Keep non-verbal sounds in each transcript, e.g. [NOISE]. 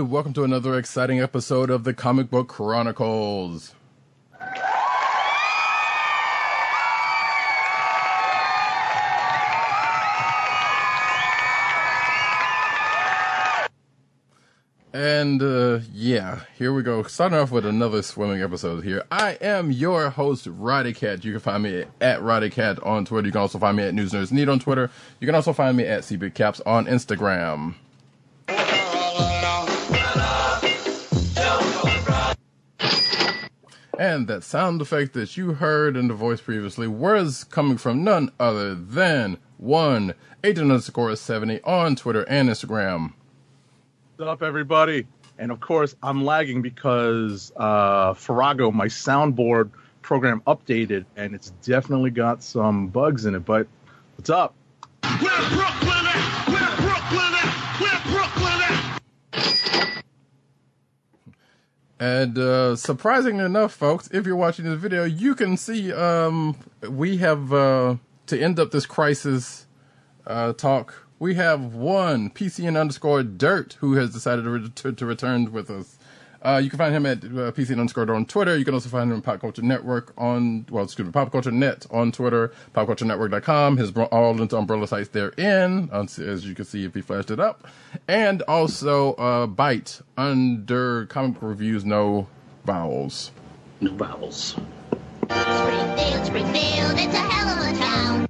And welcome to another exciting episode of the Comic Book Chronicles. And uh, yeah, here we go. Starting off with another swimming episode here. I am your host, Roddy Cat. You can find me at Roddy Cat on Twitter. You can also find me at News Nerds Need on Twitter. You can also find me at CB Caps on Instagram. And that sound effect that you heard in the voice previously was coming from none other than one agent underscore 70 on Twitter and Instagram. What's up, everybody? And of course, I'm lagging because uh, Farrago, my soundboard program, updated, and it's definitely got some bugs in it. But what's up? And uh, surprisingly enough, folks, if you're watching this video, you can see um, we have, uh, to end up this crisis uh, talk, we have one PCN underscore dirt who has decided to, re- to, to return with us. Uh, you can find him at uh, PCN underscore on Twitter. You can also find him at Pop Culture Network on, well, excuse me, Pop Culture Net on Twitter, popculturenetwork.com. His bro- all into umbrella sites therein, as as you can see if he flashed it up. And also uh, Byte under comic reviews, no vowels. No vowels. Springfield, Springfield, it's a hell of a town.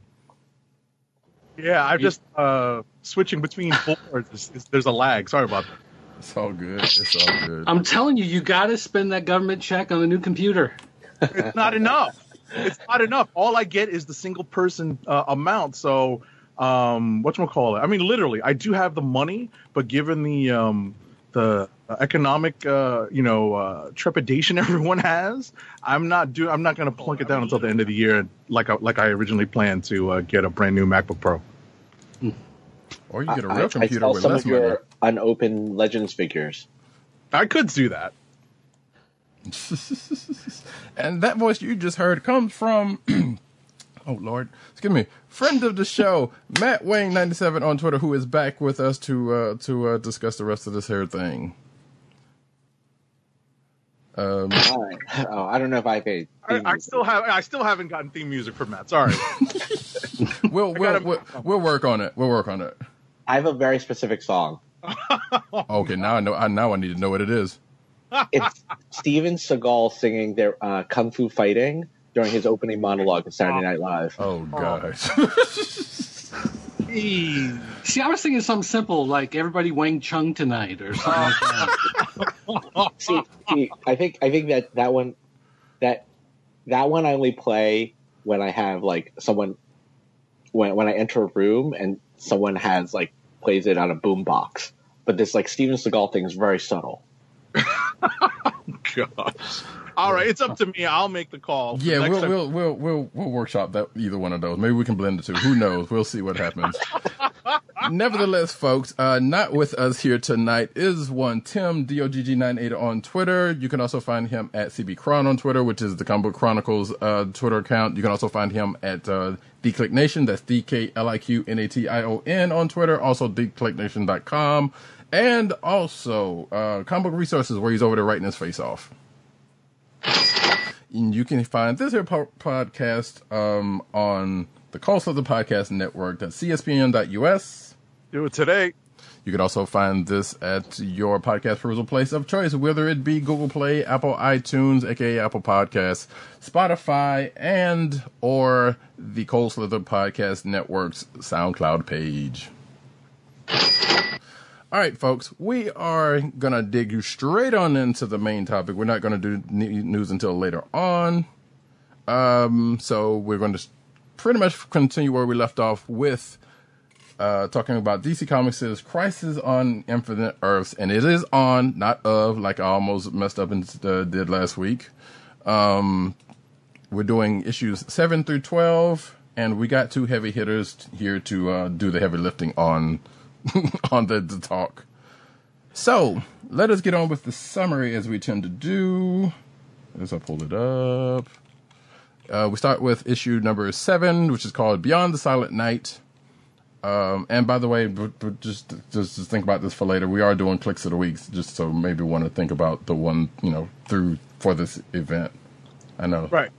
Yeah, I'm just uh, switching between [LAUGHS] boards. It's- it's- there's a lag. Sorry about that. It's all good. It's all good. I'm telling you, you got to spend that government check on a new computer. It's not enough. It's not enough. All I get is the single person uh, amount. So, um, what call it? I mean, literally, I do have the money, but given the um, the economic, uh, you know, uh, trepidation [LAUGHS] everyone has, I'm not do. I'm not going to plunk it down until the end of the year, like I, like I originally planned to uh, get a brand new MacBook Pro. Or you get a I- real I computer sell with some less of money. your unopened Legends figures. I could do that. [LAUGHS] and that voice you just heard comes from, [CLEARS THROAT] oh Lord, excuse me, friend of the show, Matt Wayne ninety seven on Twitter, who is back with us to uh, to uh, discuss the rest of this hair thing. Um, All right. Oh, I don't know if I paid. I, I still have. I still haven't gotten theme music from Matt. Sorry. [LAUGHS] [LAUGHS] we'll we'll, gotta- we'll we'll work on it. We'll work on it. I have a very specific song. [LAUGHS] Okay, now I know. I now I need to know what it is. It's Steven Seagal singing their uh, kung fu fighting during his opening monologue at Saturday Night Live. Oh gosh. [LAUGHS] See, I was thinking something simple like everybody Wang Chung tonight or something like that. [LAUGHS] see, see, I think I think that that one, that that one I only play when I have like someone when when I enter a room and someone has like plays it on a boombox. But this like Steven Seagal thing is very subtle. [LAUGHS] Gosh. All right, it's up to me. I'll make the call. Yeah, Next we'll, we'll we'll we'll we'll workshop that either one of those. Maybe we can blend the two. Who knows? We'll see what happens. [LAUGHS] Nevertheless, folks, uh, not with us here tonight is one Tim DOGG98 on Twitter. You can also find him at CB Chron on Twitter, which is the Comic Book Chronicles uh, Twitter account. You can also find him at uh, DKLIQ Nation. That's D K L I Q N A T I O N on Twitter. Also DKLIQNation.com. And also uh, Comic Book Resources, where he's over there writing his face off. And you can find this here po- podcast um, on the Cold Slither Podcast Network. That's cspn.us. do it today. You can also find this at your podcast perusal place of choice, whether it be Google Play, Apple iTunes, aka Apple Podcasts, Spotify, and or the Cold Slither Podcast Network's SoundCloud page. All right, folks, we are gonna dig you straight on into the main topic. We're not gonna do news until later on. Um, so we're going to pretty much continue where we left off with uh, talking about DC Comics' Crisis on Infinite Earths, and it is on, not of, like I almost messed up and uh, did last week. Um, we're doing issues 7 through 12, and we got two heavy hitters here to uh, do the heavy lifting on [LAUGHS] on the, the talk. So, let us get on with the summary as we tend to do. As I pull it up. Uh, we start with issue number seven, which is called Beyond the Silent Night. Um, and by the way, but, but just, just just think about this for later. We are doing clicks of the weeks, just so maybe want to think about the one you know through for this event. I know, Right.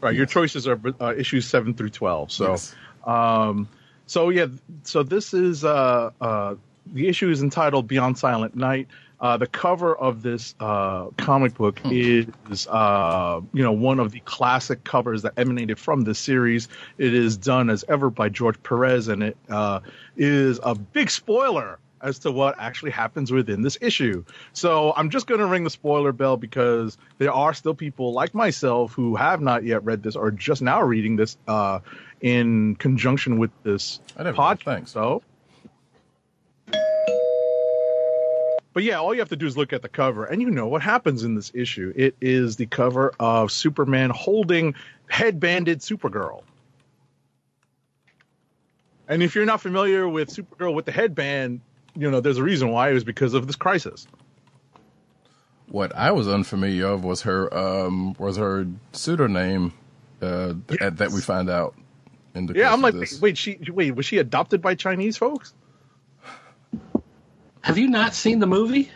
Right. Your choices are uh, issues seven through twelve. So, Yes. um, so yeah. So this is uh, uh, the issue is entitled Beyond Silent Night. Uh, the cover of this uh, comic book is, uh, you know, one of the classic covers that emanated from this series. It is done as ever by George Perez, and it uh, is a big spoiler as to what actually happens within this issue. So I'm just going to ring the spoiler bell because there are still people like myself who have not yet read this or just now reading this uh, in conjunction with this podcast. Thanks. So, but yeah, all you have to do is look at the cover, and you know what happens in this issue. It is the cover of Superman holding headbanded Supergirl. And if you're not familiar with Supergirl with the headband, you know there's a reason why. It was because of this crisis. What I was unfamiliar of was her um, was her pseudonym uh, Yes. that we find out in the Yeah, I'm like, this. wait, she wait, was she adopted by Chinese folks? Have you not seen the movie?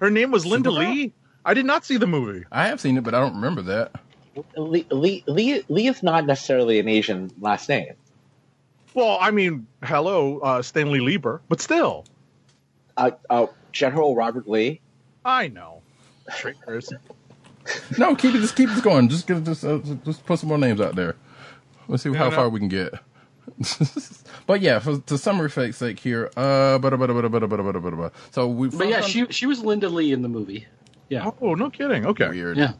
Her name was Linda Supergirl? Lee. I did not see the movie. I have seen it, but I don't remember that. Lee, Lee, Lee, Lee is not necessarily an Asian last name. Well, I mean, hello, uh, Stanley Lieber, but still, Uh, uh, General Robert Lee. I know. Trickers. [LAUGHS] No, keep it. Just keep this going. Just get just uh, just put some more names out there. Let's see how no. far we can get but yeah, for, to summary fake's sake here, uh, but so we. But yeah, on... she she was Linda Lee in the movie. Yeah. Oh no, kidding. Okay. Weird. Yeah.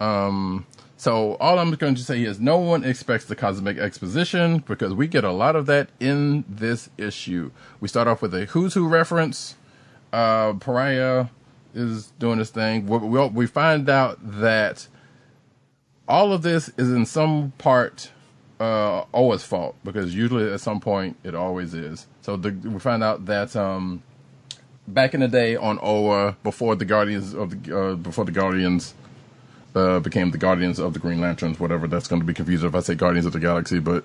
Um. So all I'm going to say is no one expects the cosmic exposition because we get a lot of that in this issue. We start off with a who's who reference. Uh, Pariah is doing this thing. We, we, we find out that all of this is in some part uh, Oa's fault because usually at some point it always is. So the, we find out that um, back in the day on Oa, before the Guardians of the uh, before the Guardians uh, became the Guardians of the Green Lanterns, whatever that's going to be confusing if I say Guardians of the Galaxy. But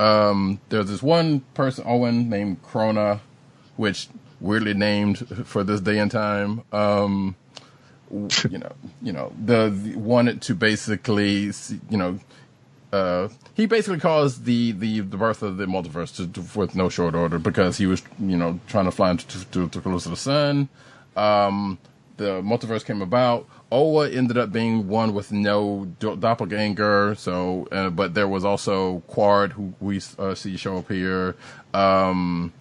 um, there's this one person, Oan, named Krona, which weirdly named for this day and time. Um, you know, you know, the, the wanted to basically, you know, uh, he basically caused the, the, the birth of the multiverse to, to, with no short order because he was, you know, trying to fly into to, to, to close to the sun. Um, the multiverse came about. Oa ended up being one with no do- doppelganger. So, uh, but there was also Qward, who we uh, see show up here. Um,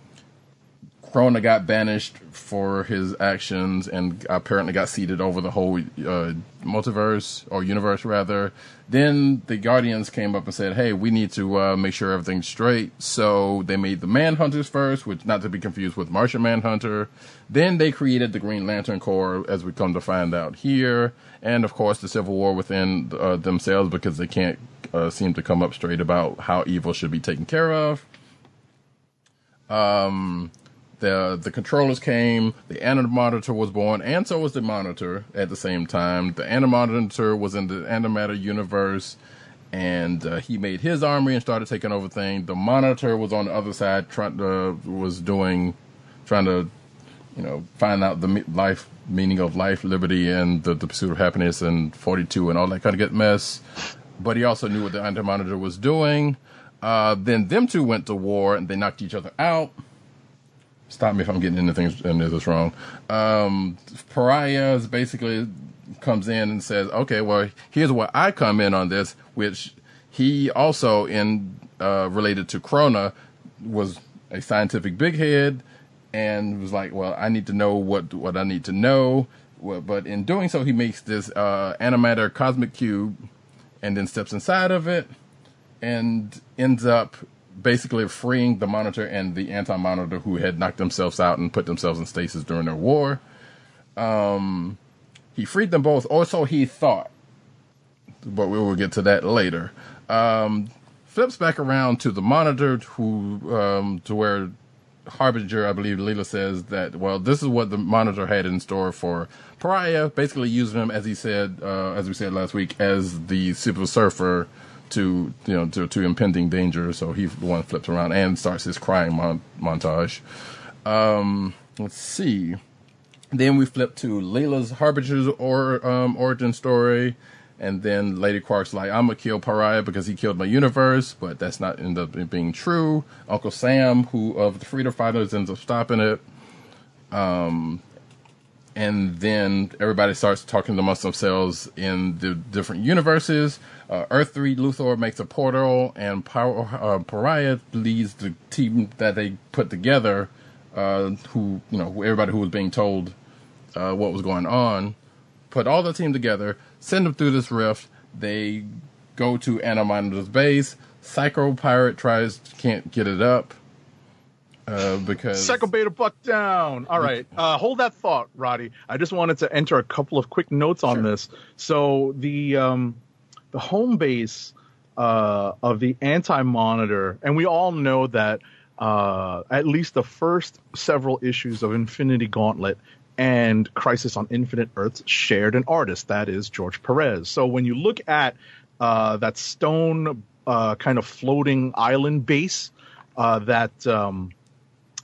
Krona got banished for his actions and apparently got seated over the whole uh, multiverse or universe rather. Then the Guardians came up and said, "Hey, we need to uh, make sure everything's straight." So they made the Manhunters first, which not to be confused with Martian Manhunter. Then they created the Green Lantern Corps, as we come to find out here, and of course the Civil War within uh, themselves because they can't uh, seem to come up straight about how evil should be taken care of the the controllers came, the Anti-Monitor was born, and so was the Monitor at the same time. The Anti-Monitor was in the antimatter universe, and uh, he made his army and started taking over things. The Monitor was on the other side, trying to was doing, trying to, you know, find out the life meaning of life, liberty, and the, the pursuit of happiness, and forty two, and all that kind of good mess. But he also knew what the Anti-Monitor was doing. Uh, then them two went to war, and they knocked each other out stop me if I'm getting into things and this wrong. Um, Pariah basically comes in and says, okay, well, here's what I come in on this, which he also in, uh, related to Krona was a scientific big head and was like, well, I need to know what, what I need to know. But in doing so, he makes this, uh, cosmic cube and then steps inside of it and ends up basically freeing the Monitor and the Anti-Monitor who had knocked themselves out and put themselves in stasis during their war. Um, he freed them both, or so he thought. But we will get to that later. Um, flips back around to the Monitor, who um, to where Harbinger, I believe Leela says that, well, this is what the Monitor had in store for Pariah, basically using him, as he said, uh, as we said last week, as the Super Surfer to, you know, to, to impending danger. So he, one flips around and starts his crying mon- montage. Um, let's see. Then we flip to Layla's Harbinger's or, um, origin story. And then Lady Quark's like, I'm gonna kill Pariah because he killed my universe, but that's not end up being true. Uncle Sam, who of the Freedom Fighters, ends up stopping it. Um, and then everybody starts talking amongst themselves in the different universes. Uh, Earth 3 Luthor makes a portal, and Power, uh, Pariah leads the team that they put together, uh, who, you know, everybody who was being told uh, what was going on, put all the team together, send them through this rift. They go to Anti-Monitor's base. Psycho Pirate tries, can't get it up. Uh, because Psycho Beta buck down. All right, uh, hold that thought, Roddy. I just wanted to enter a couple of quick notes on this. So the um, the home base uh, of the Anti Monitor, and we all know that uh, at least the first several issues of Infinity Gauntlet and Crisis on Infinite Earths shared an artist, that is George Perez. So when you look at uh, that stone uh, kind of floating island base uh, that um,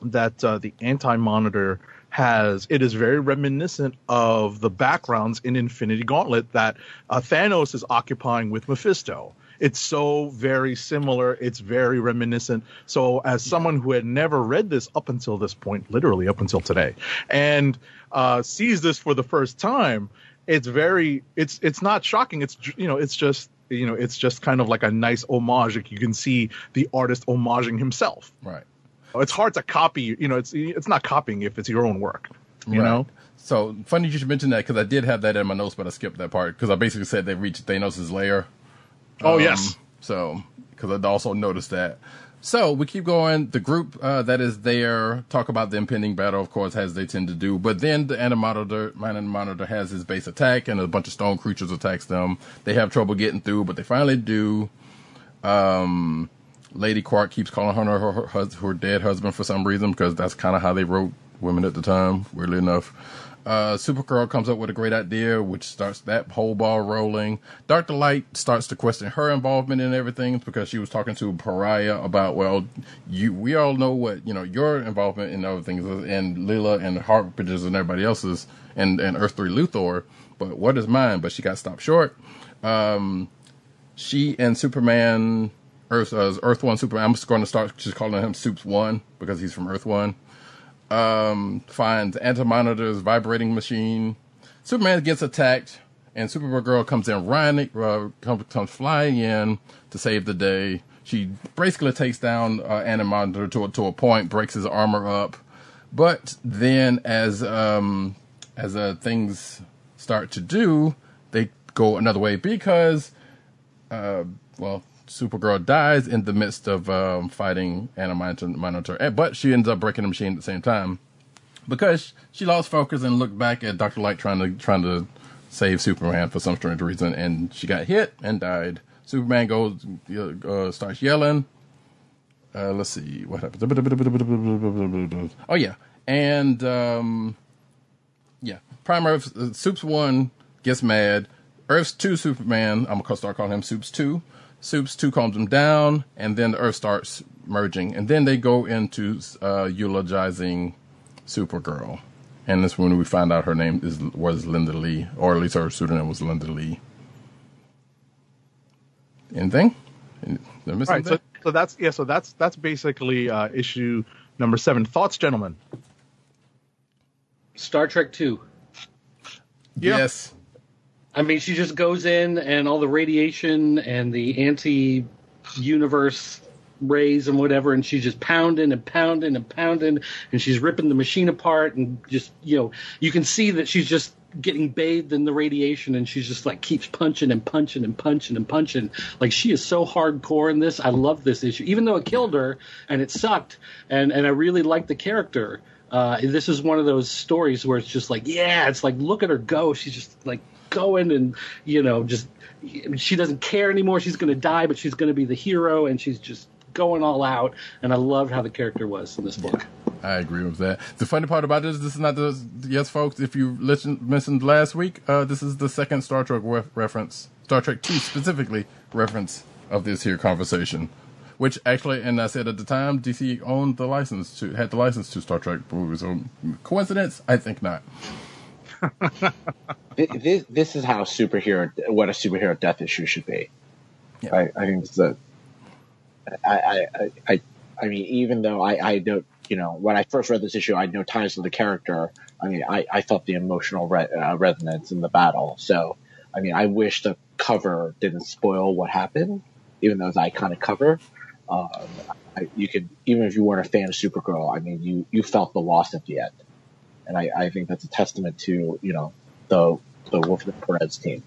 that uh, the anti-monitor has, it is very reminiscent of the backgrounds in Infinity Gauntlet that uh, Thanos is occupying with Mephisto. It's so very similar. It's very reminiscent. So, as someone who had never read this up until this point, literally up until today, and uh, sees this for the first time, it's very it's it's not shocking. It's you know it's just you know it's just kind of like a nice homage. Like you can see the artist homaging himself. right. It's hard to copy. You know, it's it's not copying if it's your own work. You Right. know. So funny you should mention that because I did have that in my notes, but I skipped that part because I basically said they reached Thanos' lair. Oh Um, yes. So because I'd also noticed that. So we keep going. The group uh, that is there talk about the impending battle, of course, as they tend to do. But then the Anti-Monitor, Monitor has his base attack, and a bunch of stone creatures attacks them. They have trouble getting through, but they finally do. Um, Lady Quark keeps calling her her, her, her dead husband for some reason because that's kind of how they wrote women at the time. Weirdly enough, uh, Supergirl comes up with a great idea, which starts that whole ball rolling. Doctor Light starts to question her involvement in everything because she was talking to Pariah about, well, you we all know what you know your involvement in other things is, and Lila and Harbinger's and everybody else's, and and Earth Three Luthor, but what is mine? But she got stopped short. Um, she and Superman, Earth, uh, Earth One Superman. I'm just going to start just calling him Soups One because he's from Earth One. Um, finds Anti-Monitor's vibrating machine. Superman gets attacked, and Supergirl comes in, running, uh, comes, flying in to save the day. She basically takes down uh, Anti-Monitor to a, to a point, breaks his armor up. But then, as um, as uh, things start to do, they go another way because uh, well, Supergirl dies in the midst of um, fighting Anti Monitor, Eh, but she ends up breaking the machine at the same time because she lost focus and looked back at Doctor Light trying to trying to save Superman for some strange reason, and she got hit and died. Superman goes uh, starts yelling. Uh, let's see what happens. Oh yeah, and um, yeah, Prime Earth uh, Soups one gets mad. Earth's two Superman. I'm gonna start calling him Soups two. Soups two calms him down, and then the Earth starts merging, and then they go into uh, eulogizing Supergirl, and this when we find out her name is was Linda Lee, or at least her pseudonym was Linda Lee. Anything? Did I miss Right. So, something? so that's yeah. So that's that's basically uh, issue number seven. Thoughts, gentlemen? Star Trek Two. Yeah. Yes. I mean, she just goes in and all the radiation and the anti-universe rays and whatever, and she's just pounding and pounding and pounding, and she's ripping the machine apart, and just you know, you can see that she's just getting bathed in the radiation, and she's just like keeps punching and punching and punching and punching. Like she is so hardcore in this. I love this issue, even though it killed her and it sucked, and and I really like the character. Uh, this is one of those stories where it's just like, yeah, it's like look at her go. She's just like going and you know just she doesn't care anymore. She's going to die, but she's going to be the hero, and she's just going all out. And I loved how the character was in this book. I agree with that. The funny part about this, this is not the yes, folks. If you listened mentioned last week, uh, this is the second Star Trek ref- reference, Star Trek Two specifically reference of this here conversation. Which actually, and I said at the time, DC owned the license to had the license to Star Trek movies. So coincidence? I think not. [LAUGHS] Th- this this is how superhero what a superhero death issue should be. Yeah. I, I think this is a. I, I, I- I I mean, even though I I don't you know when I first read this issue, I had no ties to the character. I mean, I, I felt the emotional re- uh, resonance in the battle. So, I mean, I wish the cover didn't spoil what happened, even though it's an iconic cover. Um, I, you could even if you weren't a fan of Supergirl, I mean, you you felt the loss at the end, and I, I think that's a testament to you know the the Wolf of the Perez team.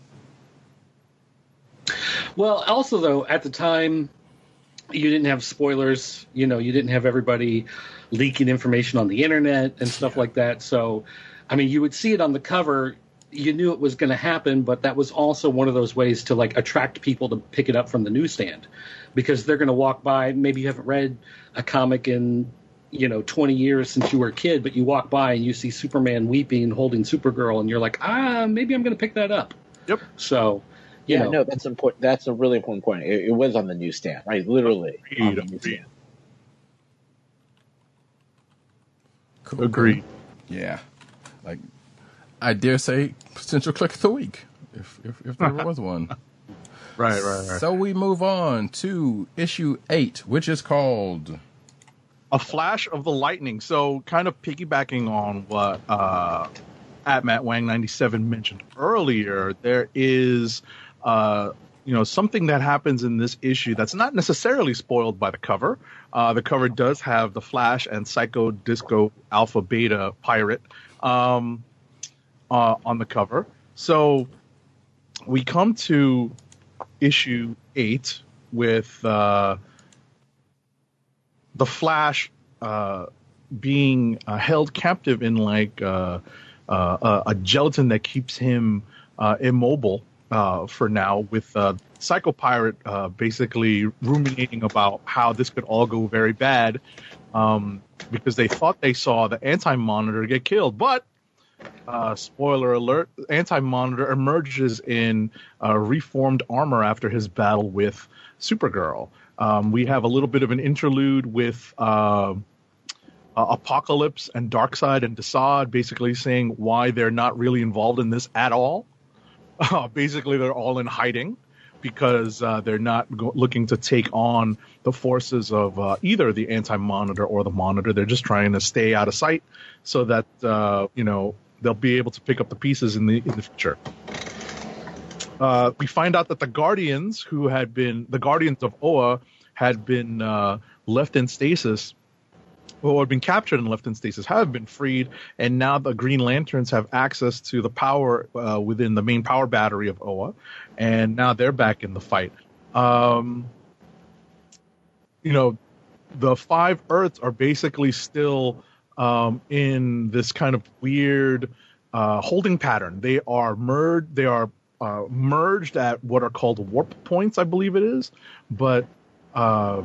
Well, also though, at the time, you didn't have spoilers. You know, you didn't have everybody leaking information on the internet and stuff like that. So, I mean, you would see it on the cover. You knew it was going to happen, but that was also one of those ways to like attract people to pick it up from the newsstand because they're going to walk by. Maybe you haven't read a comic in you know 20 years since you were a kid, but you walk by and you see Superman weeping, holding Supergirl, and you're like, ah, maybe I'm going to pick that up. Yep. So, you Yeah, know, no, that's important. That's a really important point. It, it was on the newsstand, right? Literally on Agreed, the newsstand. Cool. Agreed. Yeah. Like, I dare say potential click of the week, if if, if there was one. [LAUGHS] Right, right, right. So we move on to issue eight, which is called a flash of the lightning. So, kind of piggybacking on what uh, at Matt Wang ninety seven mentioned earlier, there is uh, you know something that happens in this issue that's not necessarily spoiled by the cover. Uh, the cover does have the Flash and Psycho Disco Alpha Beta Pirate um, uh, on the cover. So we come to issue eight with. Uh, the Flash uh, being uh, held captive in like uh, uh, a, gelatin that keeps him uh, immobile uh, for now, with Psycho Pirate basically ruminating about how this could all go very bad um, because they thought they saw the Anti Monitor get killed, but. Uh, spoiler alert: Anti Monitor emerges in uh, reformed armor after his battle with Supergirl. Um, we have a little bit of an interlude with uh, uh, Apokolips and Darkseid and Desaad basically saying why they're not really involved in this at all. [LAUGHS] Uh, basically, they're all in hiding because uh, they're not go- looking to take on the forces of uh, either the Anti Monitor or the Monitor. They're just trying to stay out of sight so that uh, you know they'll be able to pick up the pieces in the in the future uh, we find out that the Guardians, who had been the Guardians of Oa, had been uh, left in stasis, or had been captured and left in stasis, have been freed, and now the Green Lanterns have access to the power uh, within the main power battery of Oa, and now they're back in the fight. Um, you know, the five Earths are basically still um, in this kind of weird uh, holding pattern. They are merged. They are uh, merged at what are called warp points, I believe it is, but uh,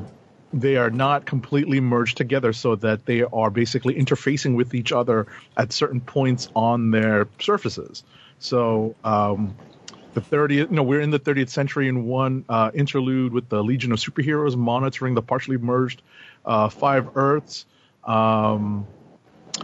they are not completely merged together so that they are basically interfacing with each other at certain points on their surfaces. So um, the 30th, you know, we're in the 30th century in one uh, interlude with the Legion of Superheroes monitoring the partially merged uh, five Earths. Um,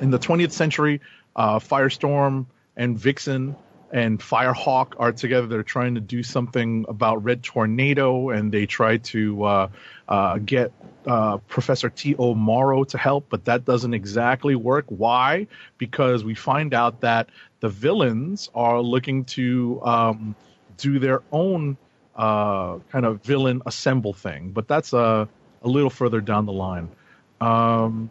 in the 20th century, uh, Firestorm and Vixen and Firehawk are together. They're trying to do something about Red Tornado, and they try to uh, uh, get uh, Professor T.O. Morrow to help, but that doesn't exactly work. Why? Because we find out that the villains are looking to um, do their own uh, kind of villain assemble thing, but that's a a little further down the line. Um,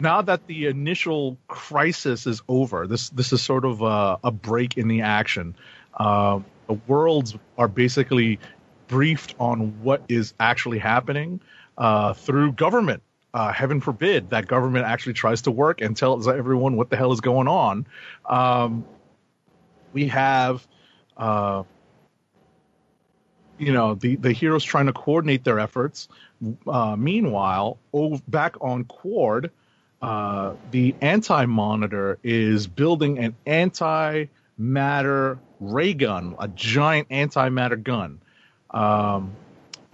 now that the initial crisis is over, this this is sort of a, a break in the action. Uh, the worlds are basically briefed on what is actually happening uh, through government. Uh, heaven forbid that government actually tries to work and tells everyone what the hell is going on. Um, we have, uh, you know, the, the heroes trying to coordinate their efforts. Uh, meanwhile, oh, back on Qward, uh, the anti monitor is building an anti matter ray gun, a giant anti matter gun. Um,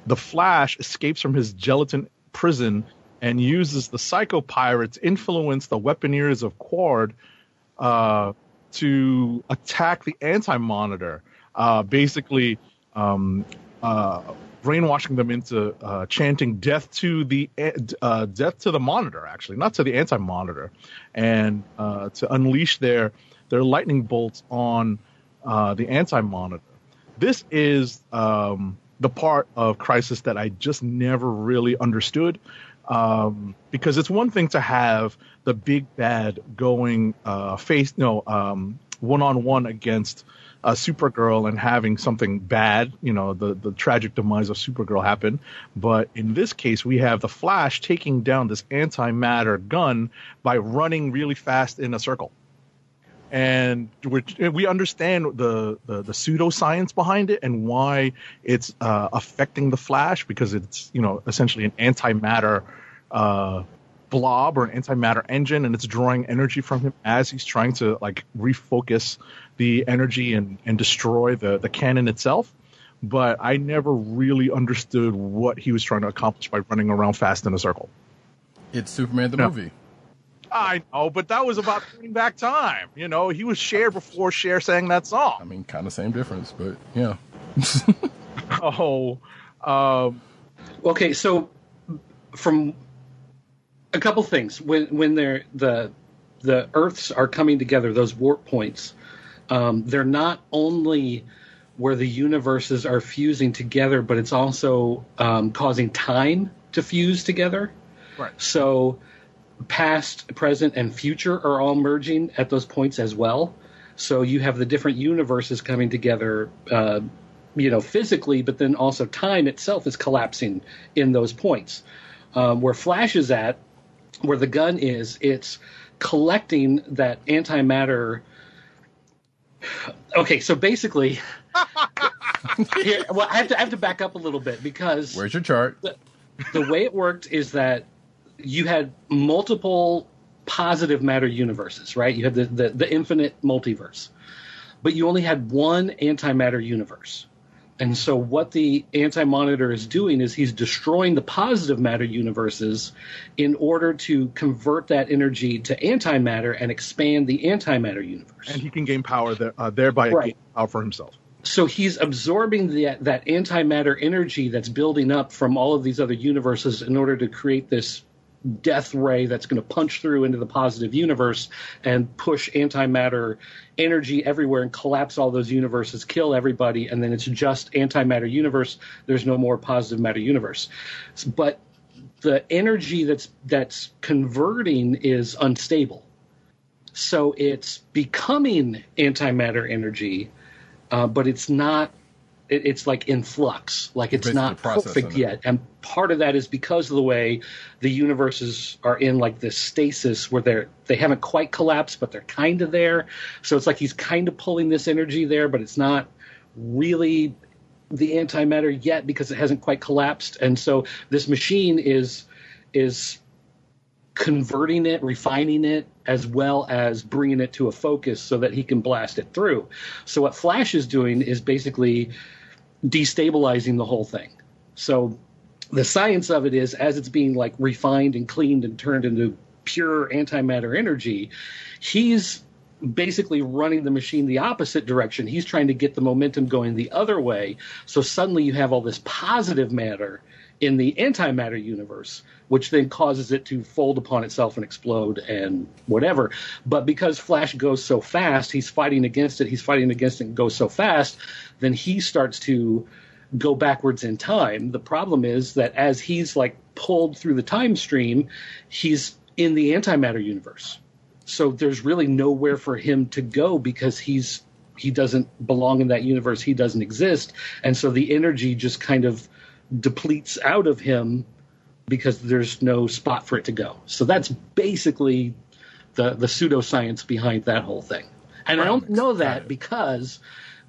the Flash escapes from his gelatin prison and uses the Psycho Pirate influence the weaponeers of Qward uh, to attack the Anti Monitor, uh, basically um, uh, brainwashing them into uh, chanting "death to the uh, death to the Monitor," actually, not to the Anti Monitor, and uh, to unleash their their lightning bolts on the Anti Monitor. This is um, the part of Crisis that I just never really understood. Um, because it's one thing to have the big bad going uh, face no one on one against uh, Supergirl and having something bad, you know, the the tragic demise of Supergirl happen. But in this case, we have the Flash taking down this antimatter gun by running really fast in a circle and we understand the, the, the pseudoscience behind it and why it's uh, affecting the Flash because it's you know essentially an antimatter uh, blob or an antimatter engine, and it's drawing energy from him as he's trying to like refocus the energy and, and destroy the the cannon itself. But I never really understood what he was trying to accomplish by running around fast in a circle. It's Superman the No. movie. I know, but that was about turning back time. You know, he was Cher before Cher sang that song I mean, kind of same difference, but yeah. [LAUGHS] [LAUGHS] Oh, um, Okay, so from a couple things when when they're the the Earths are coming together, those warp points, um, they're not only where the universes are fusing together, but it's also um, causing time to fuse together. Right. So past, present, and future are all merging at those points as well. So you have the different universes coming together, uh, you know, physically, but then also time itself is collapsing in those points. Um, where Flash is at, where the gun is, it's collecting that antimatter. Okay, so basically, [LAUGHS] here, well, I have to I have to back up a little bit because Where's your chart? the way it worked is that you had multiple positive matter universes, right? You had the, the, the infinite multiverse, but you only had one antimatter universe. And so, what the anti monitor is doing is he's destroying the positive matter universes in order to convert that energy to antimatter and expand the antimatter universe. and he can gain power there, uh, thereby Right. gain power for himself. so he's absorbing the, that antimatter energy that's building up from all of these other universes in order to create this death ray that's going to punch through into the positive universe and push antimatter energy everywhere and collapse all those universes, kill everybody, and then it's just antimatter universe. There's no more positive matter universe. But the energy that's that's converting is unstable. So it's becoming antimatter energy, uh, but it's not. It, it's like in flux, like it's not perfect it. yet. And part of that is because of the way the universes are in like this stasis where they're they haven't quite collapsed, but they're kind of there. So it's like he's kind of pulling this energy there, but it's not really the antimatter yet because it hasn't quite collapsed. And so this machine is is converting it, refining it, as well as bringing it to a focus so that he can blast it through. So what Flash is doing is basically destabilizing the whole thing. So the science of it is as it's being like refined and cleaned and turned into pure antimatter energy, he's basically running the machine the opposite direction. He's trying to get the momentum going the other way. So suddenly you have all this positive matter in the antimatter universe, which then causes it to fold upon itself and explode and whatever. But because Flash goes so fast, he's fighting against it, he's fighting against it and goes so fast, then he starts to go backwards in time. The problem is that as he's like pulled through the time stream, he's in the antimatter universe. So there's really nowhere for him to go because he's he doesn't belong in that universe. He doesn't exist, and so the energy just kind of depletes out of him because there's no spot for it to go. So that's basically the the pseudoscience behind that whole thing. And I don't know that because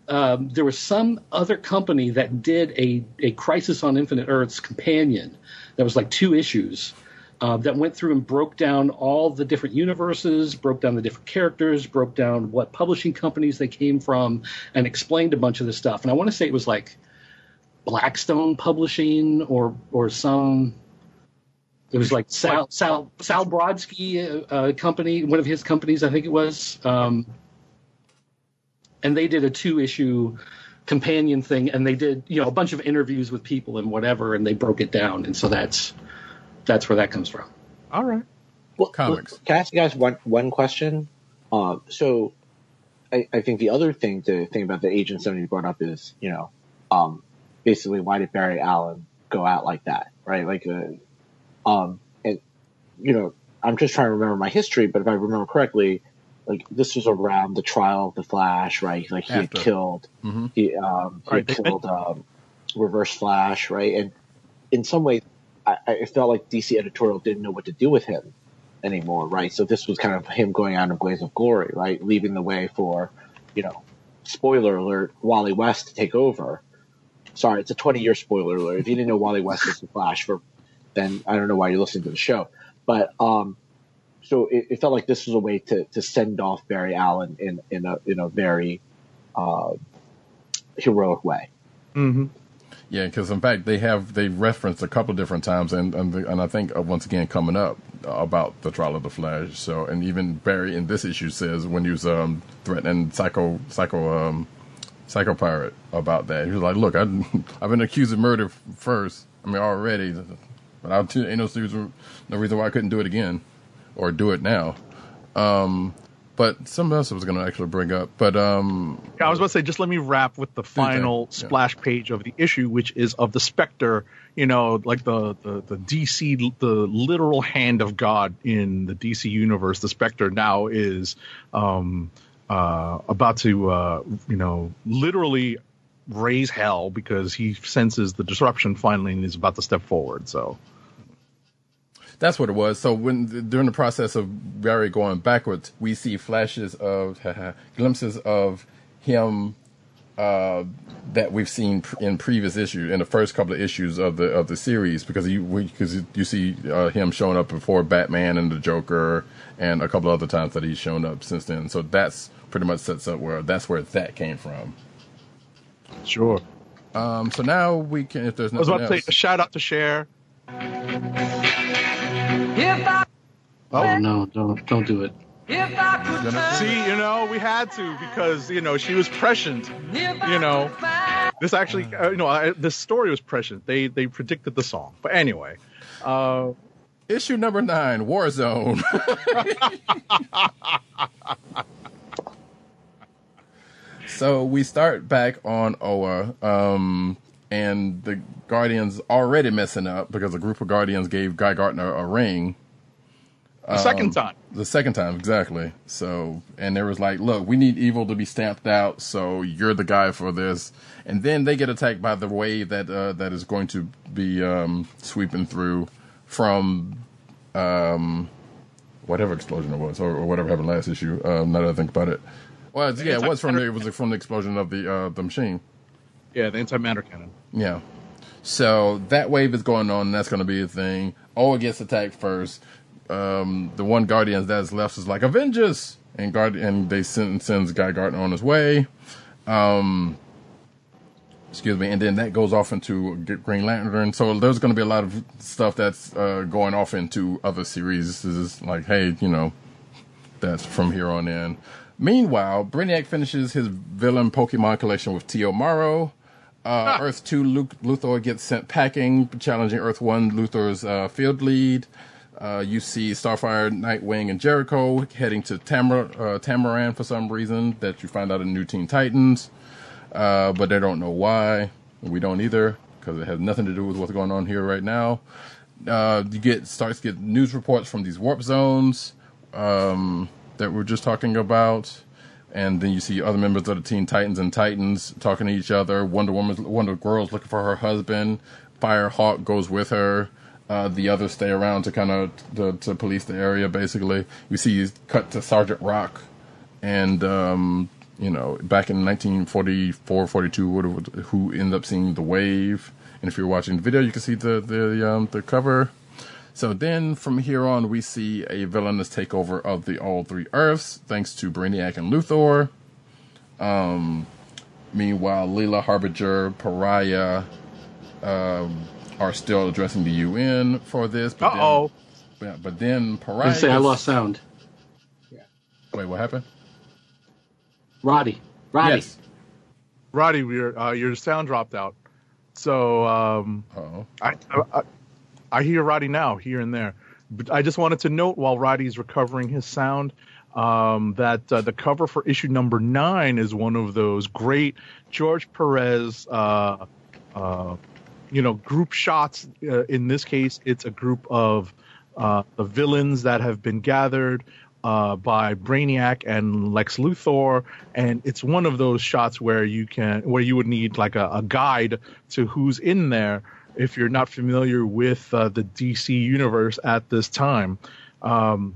um, there was some other company that did a, a Crisis on Infinite Earths companion that was like two issues uh, that went through and broke down all the different universes, broke down the different characters, broke down what publishing companies they came from, and explained a bunch of this stuff. And I want to say it was like Blackstone Publishing or or some. It was like Sal Sal Sal Brodsky uh, uh, company, one of his companies, I think it was. Um, and they did a two issue companion thing and they did you know a bunch of interviews with people and whatever and they broke it down and so that's that's where that comes from All right. Well, Comics. Can I ask you guys one one question? Um, so, I, I think the other thing to think about the Agent Seventy brought up is, you know, um, basically why did Barry Allen go out like that, right? Like, uh, um, and you know, I'm just trying to remember my history, but if I remember correctly, like this was around the trial of the Flash, right? Like he had After. killed, Mhm. he, um, he had killed um, Reverse Flash, right? And in some ways, I, I felt like DC editorial didn't know what to do with him anymore, right? So this was kind of him going out in a blaze of glory, right? Leaving the way for, you know, spoiler alert, Wally West to take over. Sorry, it's a 20 year spoiler alert. If you didn't know Wally West was the Flash, for then I don't know why you're listening to the show. But um, so it, it felt like this was a way to to send off Barry Allen in in a in a very uh, heroic way. Mm-hmm. Yeah, because in fact they have they referenced a couple different times, and and, the, and I think uh, once again coming up about the trial of the Flash. So and even Barry in this issue says when he was um, threatening Psycho Psycho um, Psycho Pirate about that, he was like, "Look, I, [LAUGHS] I've been accused of murder first. I mean already, but I ain't no reason no reason why I couldn't do it again or do it now." Um, but something else I was going to actually bring up, but um, Yeah, I was about to say, just let me wrap with the final Yeah. splash page of the issue, which is of the Spectre. You know, like the, the the DC, the literal hand of God in the DC universe. The Spectre now is um, uh, about to, uh, you know, literally raise hell because he senses the disruption finally and is about to step forward. So, That's what it was. So when during the process of Barry going backwards, we see flashes of [LAUGHS] glimpses of him uh, that we've seen pr- in previous issues, in the first couple of issues of the of the series, because you because you see uh, him showing up before Batman and the Joker, and a couple other times that he's shown up since then. So that's pretty much sets up where that's where that came from. sure. Um, so now we can, if there's I was nothing about to say a shout out to Cher. oh no don't don't do it See, you know, we had to because you know she was prescient. You know, this actually, uh, you know, I, this story was prescient. They they predicted the song, but anyway, uh, issue number nine, Warzone. [LAUGHS] so we start back on Oa, um, and the Guardians already messing up because a group of Guardians gave Guy Gardner a ring. The second time. The second time, exactly. So, and there was like, look, we need evil to be stamped out, so you're the guy for this. And then they get attacked by the wave that uh, that is going to be um, sweeping through from um, whatever explosion it was, or, or whatever happened last issue. Um, now that I think about it, well, yeah, it was from the, it was from the explosion of the uh, the machine. Yeah, the antimatter cannon. Yeah. So that wave is going on, and that's going to be a thing. Oa gets attacked first. Um, the one Guardian that's left is like Avengers, and guard and they send sends Guy Gardner on his way. Um, excuse me, and then that goes off into Green Lantern. So there's going to be a lot of stuff that's uh, going off into other series. This is like, hey, you know, that's from here on in. Meanwhile, Brainiac finishes his villain Pokemon collection with T.O. Morrow. Uh, Earth 2 Luke, Luthor gets sent packing, challenging Earth 1 Luthor's uh, field lead. Uh, you see Starfire, Nightwing, and Jericho heading to Tamar- uh, Tamaran for some reason that you find out in New Teen Titans, uh, but they don't know why. We don't either because it has nothing to do with what's going on here right now. Uh, you get starts to get news reports from these warp zones um, that we're just talking about, and then you see other members of the Teen Titans and Titans talking to each other. Wonder Woman, Wonder Girl's looking for her husband. Firehawk goes with her. Uh, the others stay around to kind of to, to police the area. Basically, we see he's cut to Sergeant Rock, and um, you know back in 1944, 42, who ended up seeing the wave. And if you're watching the video, you can see the the um, the cover. So then from here on, we see a villainous takeover of the all three Earths, thanks to Brainiac and Luthor. Um, meanwhile, Leela Harbinger, Pariah, um, are still addressing the UN for this. But Uh-oh. Then, but then Pariah. I say I lost sound. Yeah. Wait, what happened? Roddy. Roddy. Yes. Roddy, your uh, your sound dropped out. So um, Uh-oh. I, I I hear Roddy now here and there. But I just wanted to note while Roddy's recovering his sound um, that uh, the cover for issue number nine is one of those great George Perez, uh, uh, you know, group shots. Uh, in this case, it's a group of uh, the villains that have been gathered uh, by Brainiac and Lex Luthor, and it's one of those shots where you can where you would need like a, a guide to who's in there if you're not familiar with uh, the DC universe at this time. Um,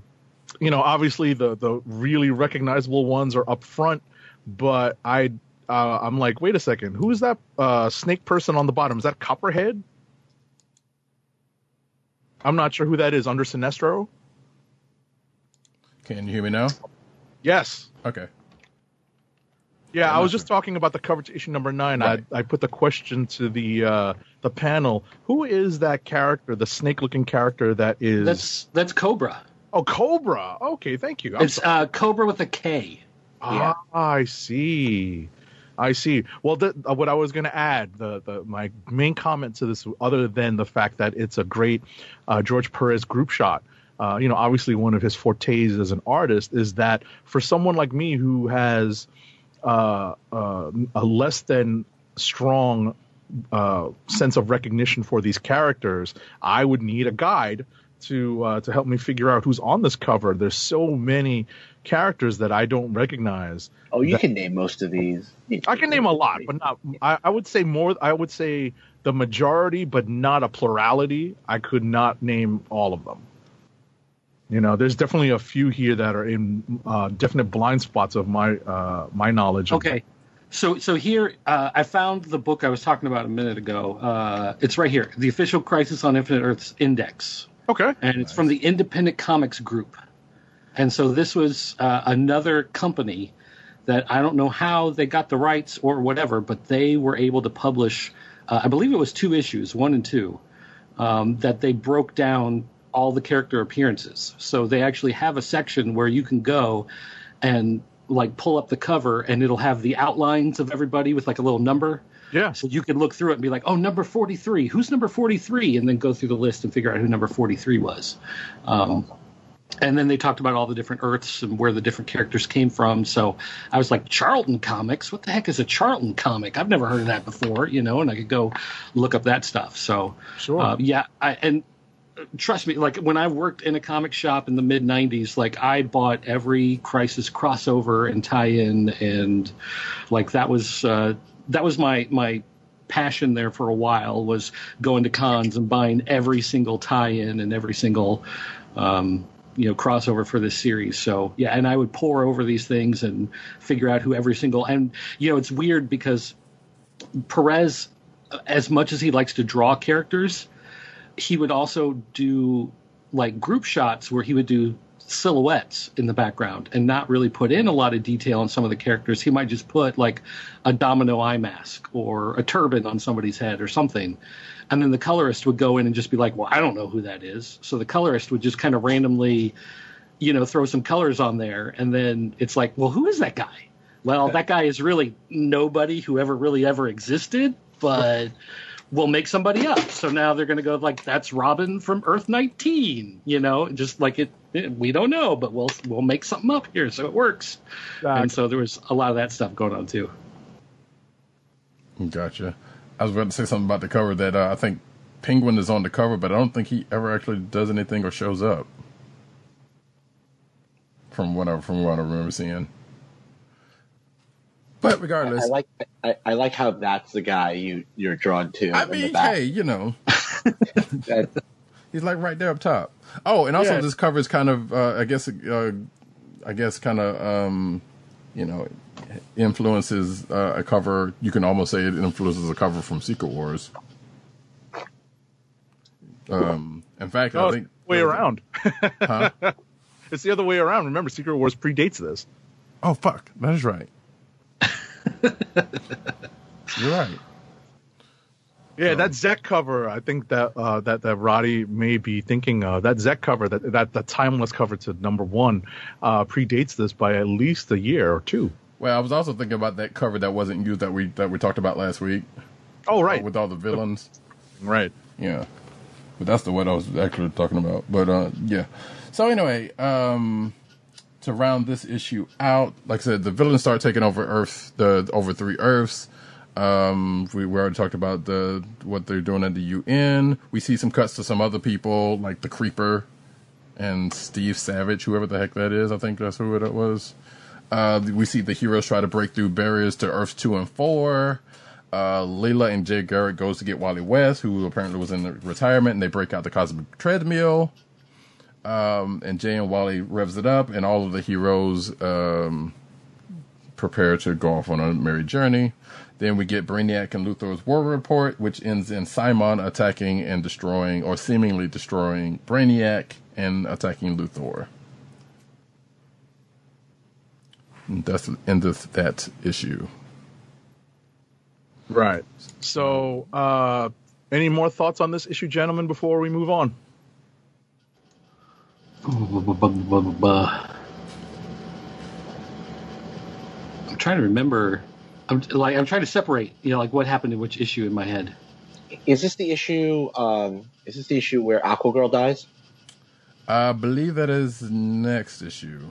you know, obviously the the really recognizable ones are up front, but I uh, I'm like, wait a second, who is that uh, snake person on the bottom? Is that Copperhead? I'm not sure who that is. Under Sinestro? Can you hear me now? Yes. Okay. Yeah, I'm I not was just talking about the cover to issue number nine. Right. I, I put the question to the uh, the panel: Who is that character, the snake-looking character that is? That's that's Kobra. oh, Kobra. Okay, thank you. I'm It's uh, Kobra with a K. Ah, I see. I see. Well, uh, what I was going to add, the, the my main comment to this, other than the fact that it's a great uh, George Perez group shot, uh, you know, obviously one of his fortes as an artist is that for someone like me who has uh, uh, a less than strong uh, sense of recognition for these characters, I would need a guide to uh, to help me figure out who's on this cover. There's so many characters that I don't recognize. Oh, you can name most of these. I can name a lot, but not. I, I would say more. I would say the majority, but not a plurality. I could not name all of them. You know, there's definitely a few here that are in uh, definite blind spots of my uh, my knowledge. of- Okay. So so here uh, I found the book I was talking about a minute ago. Uh, it's right here, the official Crisis on Infinite Earths Index, Okay. and it's from the Independent Comics Group. And so this was uh, another company that I don't know how they got the rights or whatever, but they were able to publish. Uh, I believe it was two issues, one and two, um, that they broke down all the character appearances. So they actually have a section where you can go and like pull up the cover and it'll have the outlines of everybody with like a little number. Yeah. So you can look through it and be like, oh, number 43. Who's number 43? And then go through the list and figure out who number 43 was. Um, and then they talked about all the different Earths and where the different characters came from. So I was like, Charlton Comics? What the heck is a Charlton comic? I've never heard of that before, you know, and I could go look up that stuff. So, Sure. uh, yeah. I, and trust me, like when I worked in a comic shop in the mid 90s, like I bought every Crisis crossover and tie in. And like that was, uh, that was my, my, passion there for a while was going to cons and buying every single tie-in and every single um, you know crossover for this series. So yeah, and I would pour over these things and figure out who every single and you know it's weird because Perez, as much as he likes to draw characters, he would also do like group shots where he would do silhouettes in the background and not really put in a lot of detail on some of the characters. He might just put like a domino eye mask or a turban on somebody's head or something. And then the colorist would go in and just be like, well, I don't know who that is. So the colorist would just kind of randomly, you know, throw some colors on there. And then it's like, well, who is that guy? Well, that guy is really nobody who ever really ever existed, but we'll make somebody up. So now they're going to go like, that's Robin from Earth 19, you know, just like it, it- we don't know, but we'll, we'll make something up here. So it works. And so there was a lot of that stuff going on too. Gotcha. I was about to say something about the cover that uh, I think Penguin is on the cover, but I don't think he ever actually does anything or shows up. From what I from what I remember seeing. But regardless, I like I, I like how that's the guy you you're drawn to. I mean, hey, you know, [LAUGHS] [LAUGHS] he's like right there up top. Oh, and also Yeah. this cover is kind of, uh, I guess, uh, I guess, kind of, um, you know, influences uh, a cover. You can almost say it influences a cover from Secret Wars. Um, in fact, No, I think the way around. [LAUGHS] Huh? [LAUGHS] It's the other way around. Remember, Secret Wars predates this. Oh fuck, that is right. [LAUGHS] You're right. Yeah, that Zeck cover, I think that uh, that that Roddy may be thinking of that Zeck cover, that that the timeless cover to number one, uh, predates this by at least a year or two. Well, I was also thinking about that cover that wasn't used that we that we talked about last week. Oh, right, uh, with all the villains. right. Yeah. But that's the one I was actually talking about. But uh yeah. So anyway, um to round this issue out, like I said, the villains start taking over Earth, the over three Earths. Um we, we already talked about the what they're doing at the UN. We see some cuts to some other people, like the Creeper and Steve Savage, whoever the heck that is. I think that's who it was. Uh, we see the heroes try to break through barriers to Earth two and four. Uh, Layla and Jay Garrick goes to get Wally West, who apparently was in retirement, and they break out the cosmic treadmill. Um, and Jay and Wally revs it up, and all of the heroes um, prepare to go off on a merry journey. Then we get Brainiac and Luthor's war report, which ends in Simon attacking and destroying, or seemingly destroying Brainiac and attacking Luthor. And that's the end of that issue. Right. So, uh, any more thoughts on this issue, gentlemen, before we move on? I'm trying to remember. I'm like I'm trying to separate, you know, like what happened in which issue in my head. is this the issue? Um, is this the issue where Aquagirl dies? I believe that is next issue.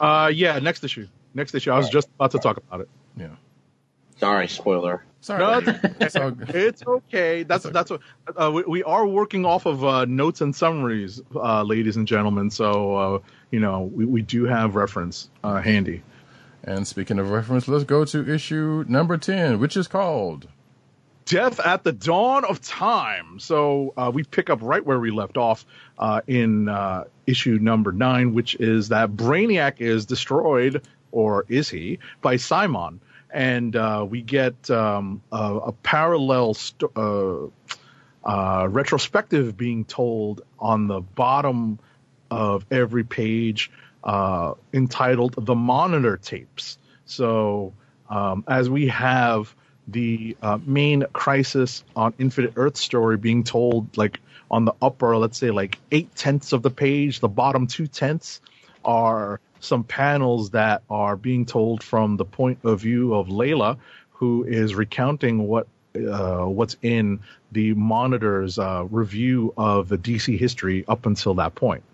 Uh, yeah, next issue. Next issue. I was just about to talk about it. Yeah. Sorry, spoiler. Sorry. No, [LAUGHS] It's It's okay. That's that's what uh, we, we are working off of uh, notes and summaries, uh, ladies and gentlemen. So uh, you know we, we do have reference uh, handy. and speaking of reference, let's go to issue number 10, which is called Death at the Dawn of Time. So uh, we pick up right where we left off uh, in uh, issue number nine, which is that Brainiac is destroyed, or is he, by Simon. And uh, we get um, a, a parallel sto- uh, uh, retrospective being told on the bottom of every page uh, entitled The Monitor Tapes. So, um, as we have the main crisis on Infinite Earth story being told, like on the upper, let's say, like eight tenths of the page, the bottom two tenths are some panels that are being told from the point of view of Layla, who is recounting what uh, what's in the monitor's uh, review of the DC history up until that point.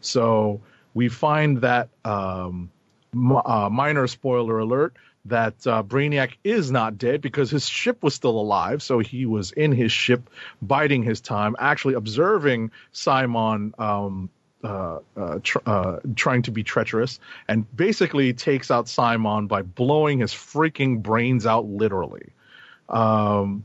So we find that um, m- uh, minor spoiler alert that uh, Brainiac is not dead because his ship was still alive. So he was in his ship, biding his time, actually observing Simon. Um, uh, uh, tr- uh, trying to be treacherous and basically takes out Simon by blowing his freaking brains out literally. Um,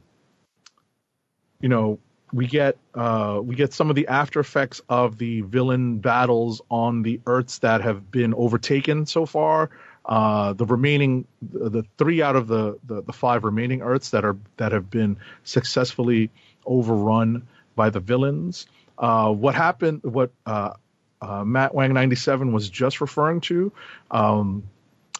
you know, we get uh, we get some of the after effects of the villain battles on the Earths that have been overtaken so far. Uh, the remaining, the, three out of the, the the five remaining Earths that are that have been successfully overrun by the villains. Uh, what happened? What uh, uh, Matt Wang ninety seven was just referring to. Um,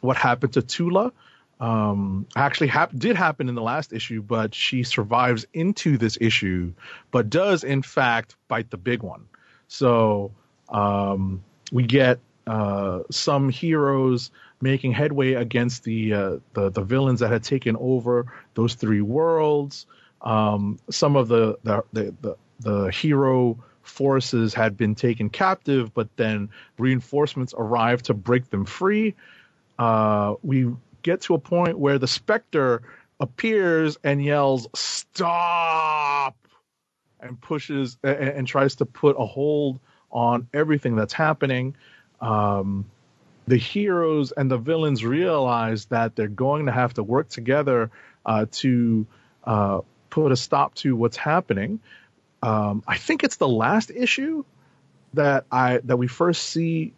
what happened to Tula? um, actually hap- did happen in the last issue, but she survives into this issue, but does in fact bite the big one. So um, we get uh, some heroes making headway against the, uh, the the villains that had taken over those three worlds. Um, some of the the, the the the hero forces had been taken captive, but then reinforcements arrived to break them free. Uh, we get to a point where the Spectre appears and yells, "Stop!" and pushes and, and tries to put a hold on everything that's happening. Um, the heroes and the villains realize that they're going to have to work together uh, to uh, put a stop to what's happening. Um, I think it's the last issue that I that we first see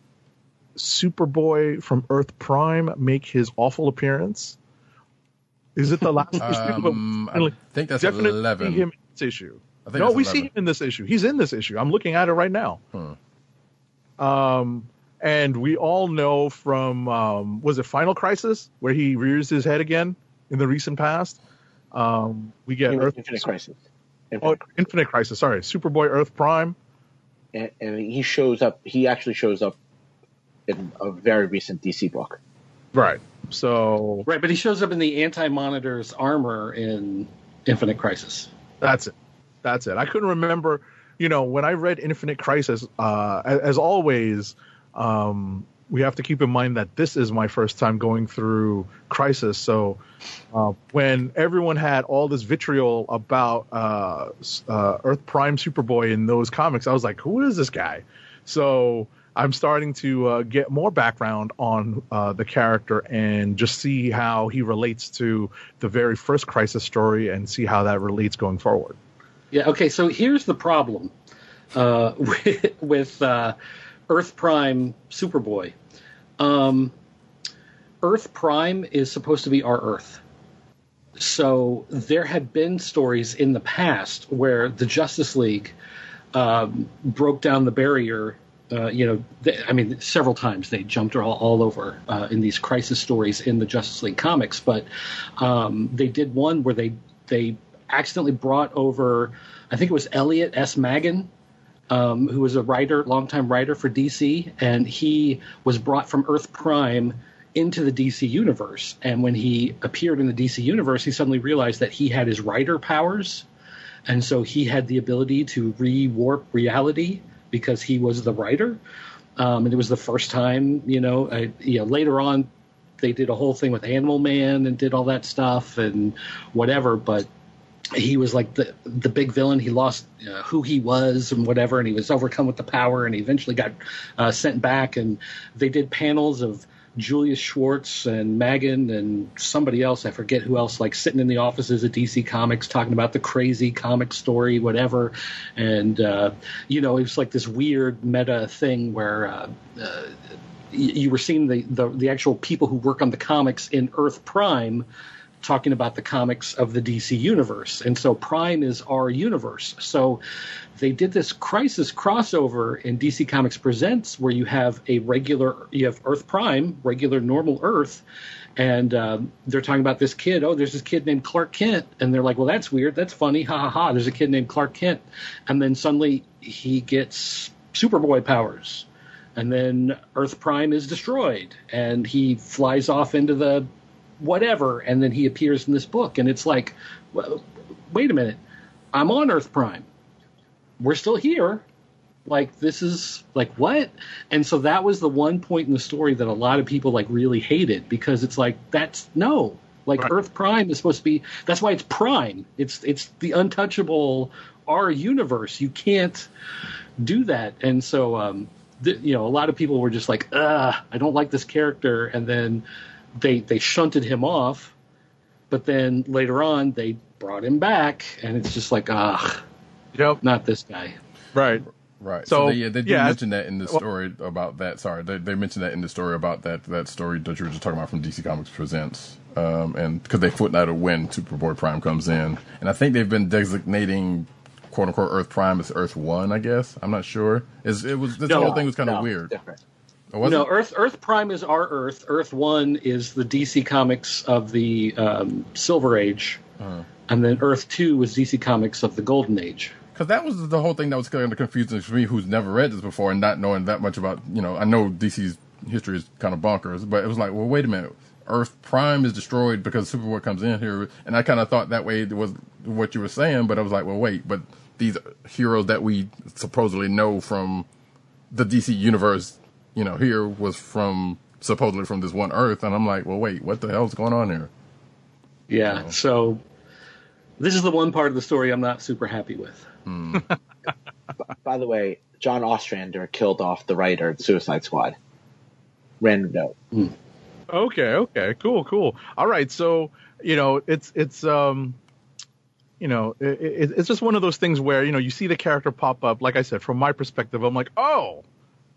Superboy from Earth Prime make his awful appearance. Is it the last [LAUGHS] issue? Um, I think that's definitely 11. see him in this issue. No, we 11. see him in this issue. He's in this issue. I'm looking at it right now. Hmm. Um, and we all know from um, was it Final Crisis where he rears his head again in the recent past. Um, we get Infinite, Earth Infinite Crisis. Oh, Infinite, Infinite Crisis. Sorry, Superboy Earth Prime. and, and he shows up. He actually shows up in a very recent DC book. Right. So Right, but he shows up in the anti-monitor's armor in Infinite Crisis. That's it. That's it. I couldn't remember. You know, when I read Infinite Crisis, uh, as, as always, um, we have to keep in mind that this is my first time going through Crisis. So uh, when everyone had all this vitriol about uh, uh, Earth Prime Superboy in those comics, I was like, who is this guy? So I'm starting to uh, get more background on uh, the character and just see how he relates to the very first Crisis story and see how that relates going forward. Yeah. Okay. So here's the problem uh, [LAUGHS] with, with Earth Prime Superboy. Um, Earth Prime is supposed to be our Earth. So there had been stories in the past where the Justice League um, broke down the barrier. Uh, you know, th- I mean, several times they jumped all, all over uh, in these crisis stories in the Justice League comics, but um, they did one where they they accidentally brought over, I think it was Elliot S. Maggin, um, who was a writer, longtime writer for DC, and he was brought from Earth Prime into the DC universe. And when he appeared in the DC universe, he suddenly realized that he had his writer powers, and so he had the ability to re-warp reality because he was the writer. Um, and it was the first time, you know, I, you know, later on they did a whole thing with Animal Man and did all that stuff and whatever, but he was like the the big villain. He lost uh, who he was and whatever, and he was overcome with the power, and he eventually got uh, sent back. And they did panels of Julius Schwartz and Maggin and somebody else. I forget who else, like sitting in the offices at DC Comics talking about the crazy comic story, whatever. And uh, you know, it was like this weird meta thing where. Uh, uh, you were seeing the, the the actual people who work on the comics in Earth Prime talking about the comics of the DC universe. And so Prime is our universe. So they did this crisis crossover in DC Comics Presents where you have a regular, you have Earth Prime, regular normal Earth. And um, they're talking about this kid. Oh, there's this kid named Clark Kent. And they're like, well, that's weird. That's funny. Ha ha ha. There's a kid named Clark Kent. And then suddenly he gets Superboy powers and then Earth Prime is destroyed, and he flies off into the whatever, and then he appears in this book, and it's like, well, wait a minute, I'm on Earth Prime, we're still here, like this is like what, and so that was the one point in the story that a lot of people like really hated because it's like that's no. Like Right. Earth Prime is supposed to be. That's why it's Prime. It's it's the untouchable our universe. You can't do that. And so, um, th- you know, a lot of people were just like, "Ugh, I don't like this character," and then they they shunted him off. But then later on, they brought him back, and it's just like, ah, Yep. not this guy. Right. Right. So, So, they, yeah, they did yeah, mention that in the well- story about that. Sorry, they, they mentioned that in the story about that that story that you were just talking about from DC Comics Presents, um, and because they footnoted when Superboy Prime comes in, and I think they've been designating quote unquote Earth Prime as Earth One. I guess I'm not sure. Is it was this No. whole thing was kind of No, weird. Different. Was no. Earth Earth Prime is our Earth. Earth One is the DC Comics of the um, Silver Age, Uh-huh. and then Earth Two was DC Comics of the Golden Age. Because that was the whole thing that was kind of confusing for me, who's never read this before and not knowing that much about, you know, I know DC's history is kind of bonkers, but it was like, well, wait a minute. Earth Prime is destroyed because Superboy comes in here. And I kind of thought that way was what you were saying, but I was like, well, wait, but these heroes that we supposedly know from the DC universe, you know, here was from supposedly from this one Earth, and I'm like, well, wait, what the hell's going on here? Yeah. So this is the one part of the story I'm not super happy with. [LAUGHS] By the way, John Ostrander killed off the writer of Suicide Squad. Random note. Okay, okay, cool, cool. All right, so you know, it's it's um, you know, it, it, it's just one of those things where you know you see the character pop up. Like I said, from my perspective, I'm like, oh,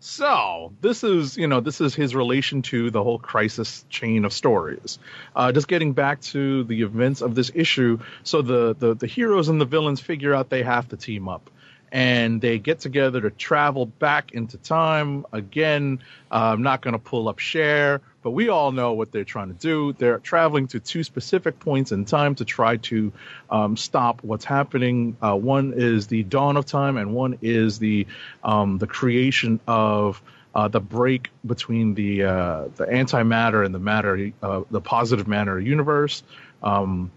so this is you know this is his relation to the whole crisis chain of stories. Uh, just getting back to the events of this issue, so the the the heroes and the villains figure out they have to team up and they get together to travel back into time. Again, uh, I'm not going to pull up share, but we all know what they're trying to do. They're traveling to two specific points in time to try to um, stop what's happening. Uh, one is the dawn of time, and one is the um, the creation of. Uh, the break between the uh, the antimatter and the matter, uh, the positive matter universe um,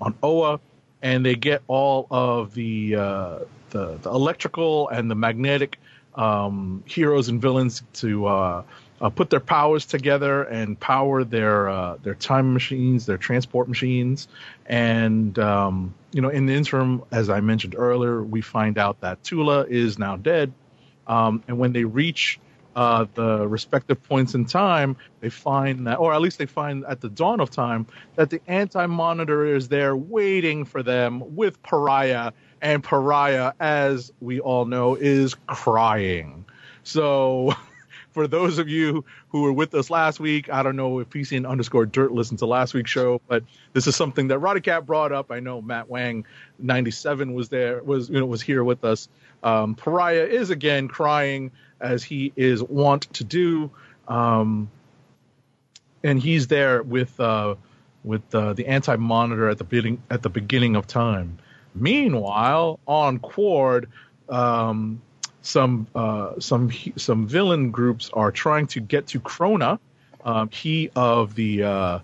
on Oa, and they get all of the uh, the, the electrical and the magnetic um, heroes and villains to uh, put their powers together and power their uh, their time machines, their transport machines, and um, you know, in the interim, as I mentioned earlier, we find out that Tula is now dead, um, and when they reach uh, the respective points in time, they find that, or at least they find at the dawn of time, that the anti monitor is there waiting for them with Pariah. And Pariah, as we all know, is crying. So, [LAUGHS] for those of you who were with us last week, I don't know if PC and underscore dirt listened to last week's show, but this is something that Roddy Cat brought up. I know Matt Wang, 97, was there, was, you know, was here with us. Um, Pariah is again crying as he is wont to do. Um, and he's there with uh, with uh, the anti monitor at the beginning at the beginning of time. Meanwhile, on Qward, um, some uh, some some villain groups are trying to get to Krona, um, he of the uh,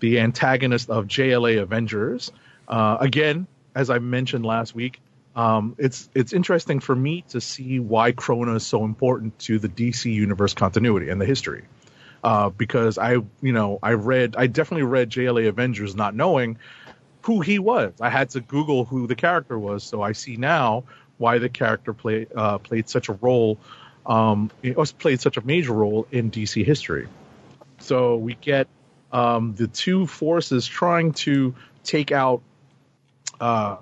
the antagonist of JLA Avengers. Uh, again, as I mentioned last week, um, it's it's interesting for me to see why Krona is so important to the DC universe continuity and the history. Uh, because I, you know, I read, I definitely read JLA Avengers not knowing who he was. I had to Google who the character was, so I see now why the character play, uh, played such a role, um, played such a major role in DC history. So we get um, the two forces trying to take out, uh,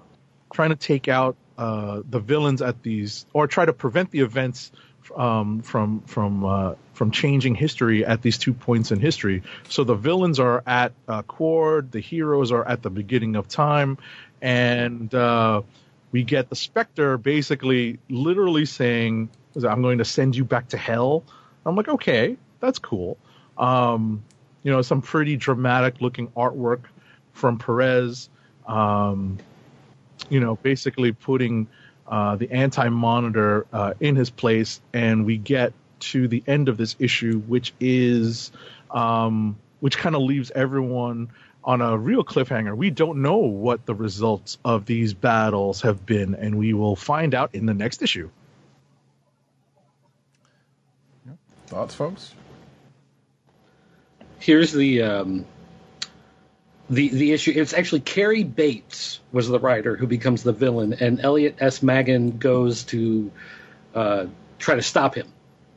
trying to take out uh, the villains at these, or try to prevent the events um, from from uh, from changing history at these two points in history. So the villains are at uh, the heroes are at the beginning of time, and uh, we get the Spectre basically literally saying, "I'm going to send you back to hell." I'm like, okay, that's cool. Um, you know, some pretty dramatic looking artwork from Perez. Um, you know, basically putting uh, the anti-monitor uh, in his place, and we get to the end of this issue, which is um, which kind of leaves everyone on a real cliffhanger. We don't know what the results of these battles have been, and we will find out in the next issue. Thoughts, folks? Here's the um, the the issue. It's actually Cary Bates was the writer who becomes the villain, and Elliot S. Maggin goes to uh, try to stop him.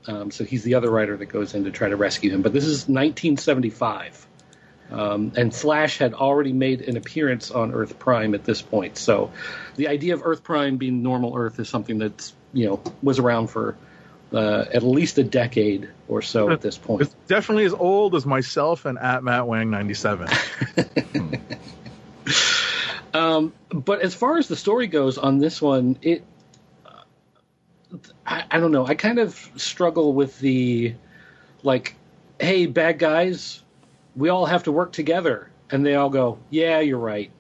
Um, so he's the other writer that goes in to try to rescue him. But this is 1975. Um, and Flash had already made an appearance on Earth Prime at this point. So the idea of Earth Prime being normal Earth is something that's, you know, was around for uh, at least a decade or so at this point. It's definitely as old as myself and at Matt Wang 97. [LAUGHS] Um, but as far as the story goes on this one, it I, I don't know. I kind of struggle with the like, hey, bad guys, we all have to work together, and they all go, yeah, you're right.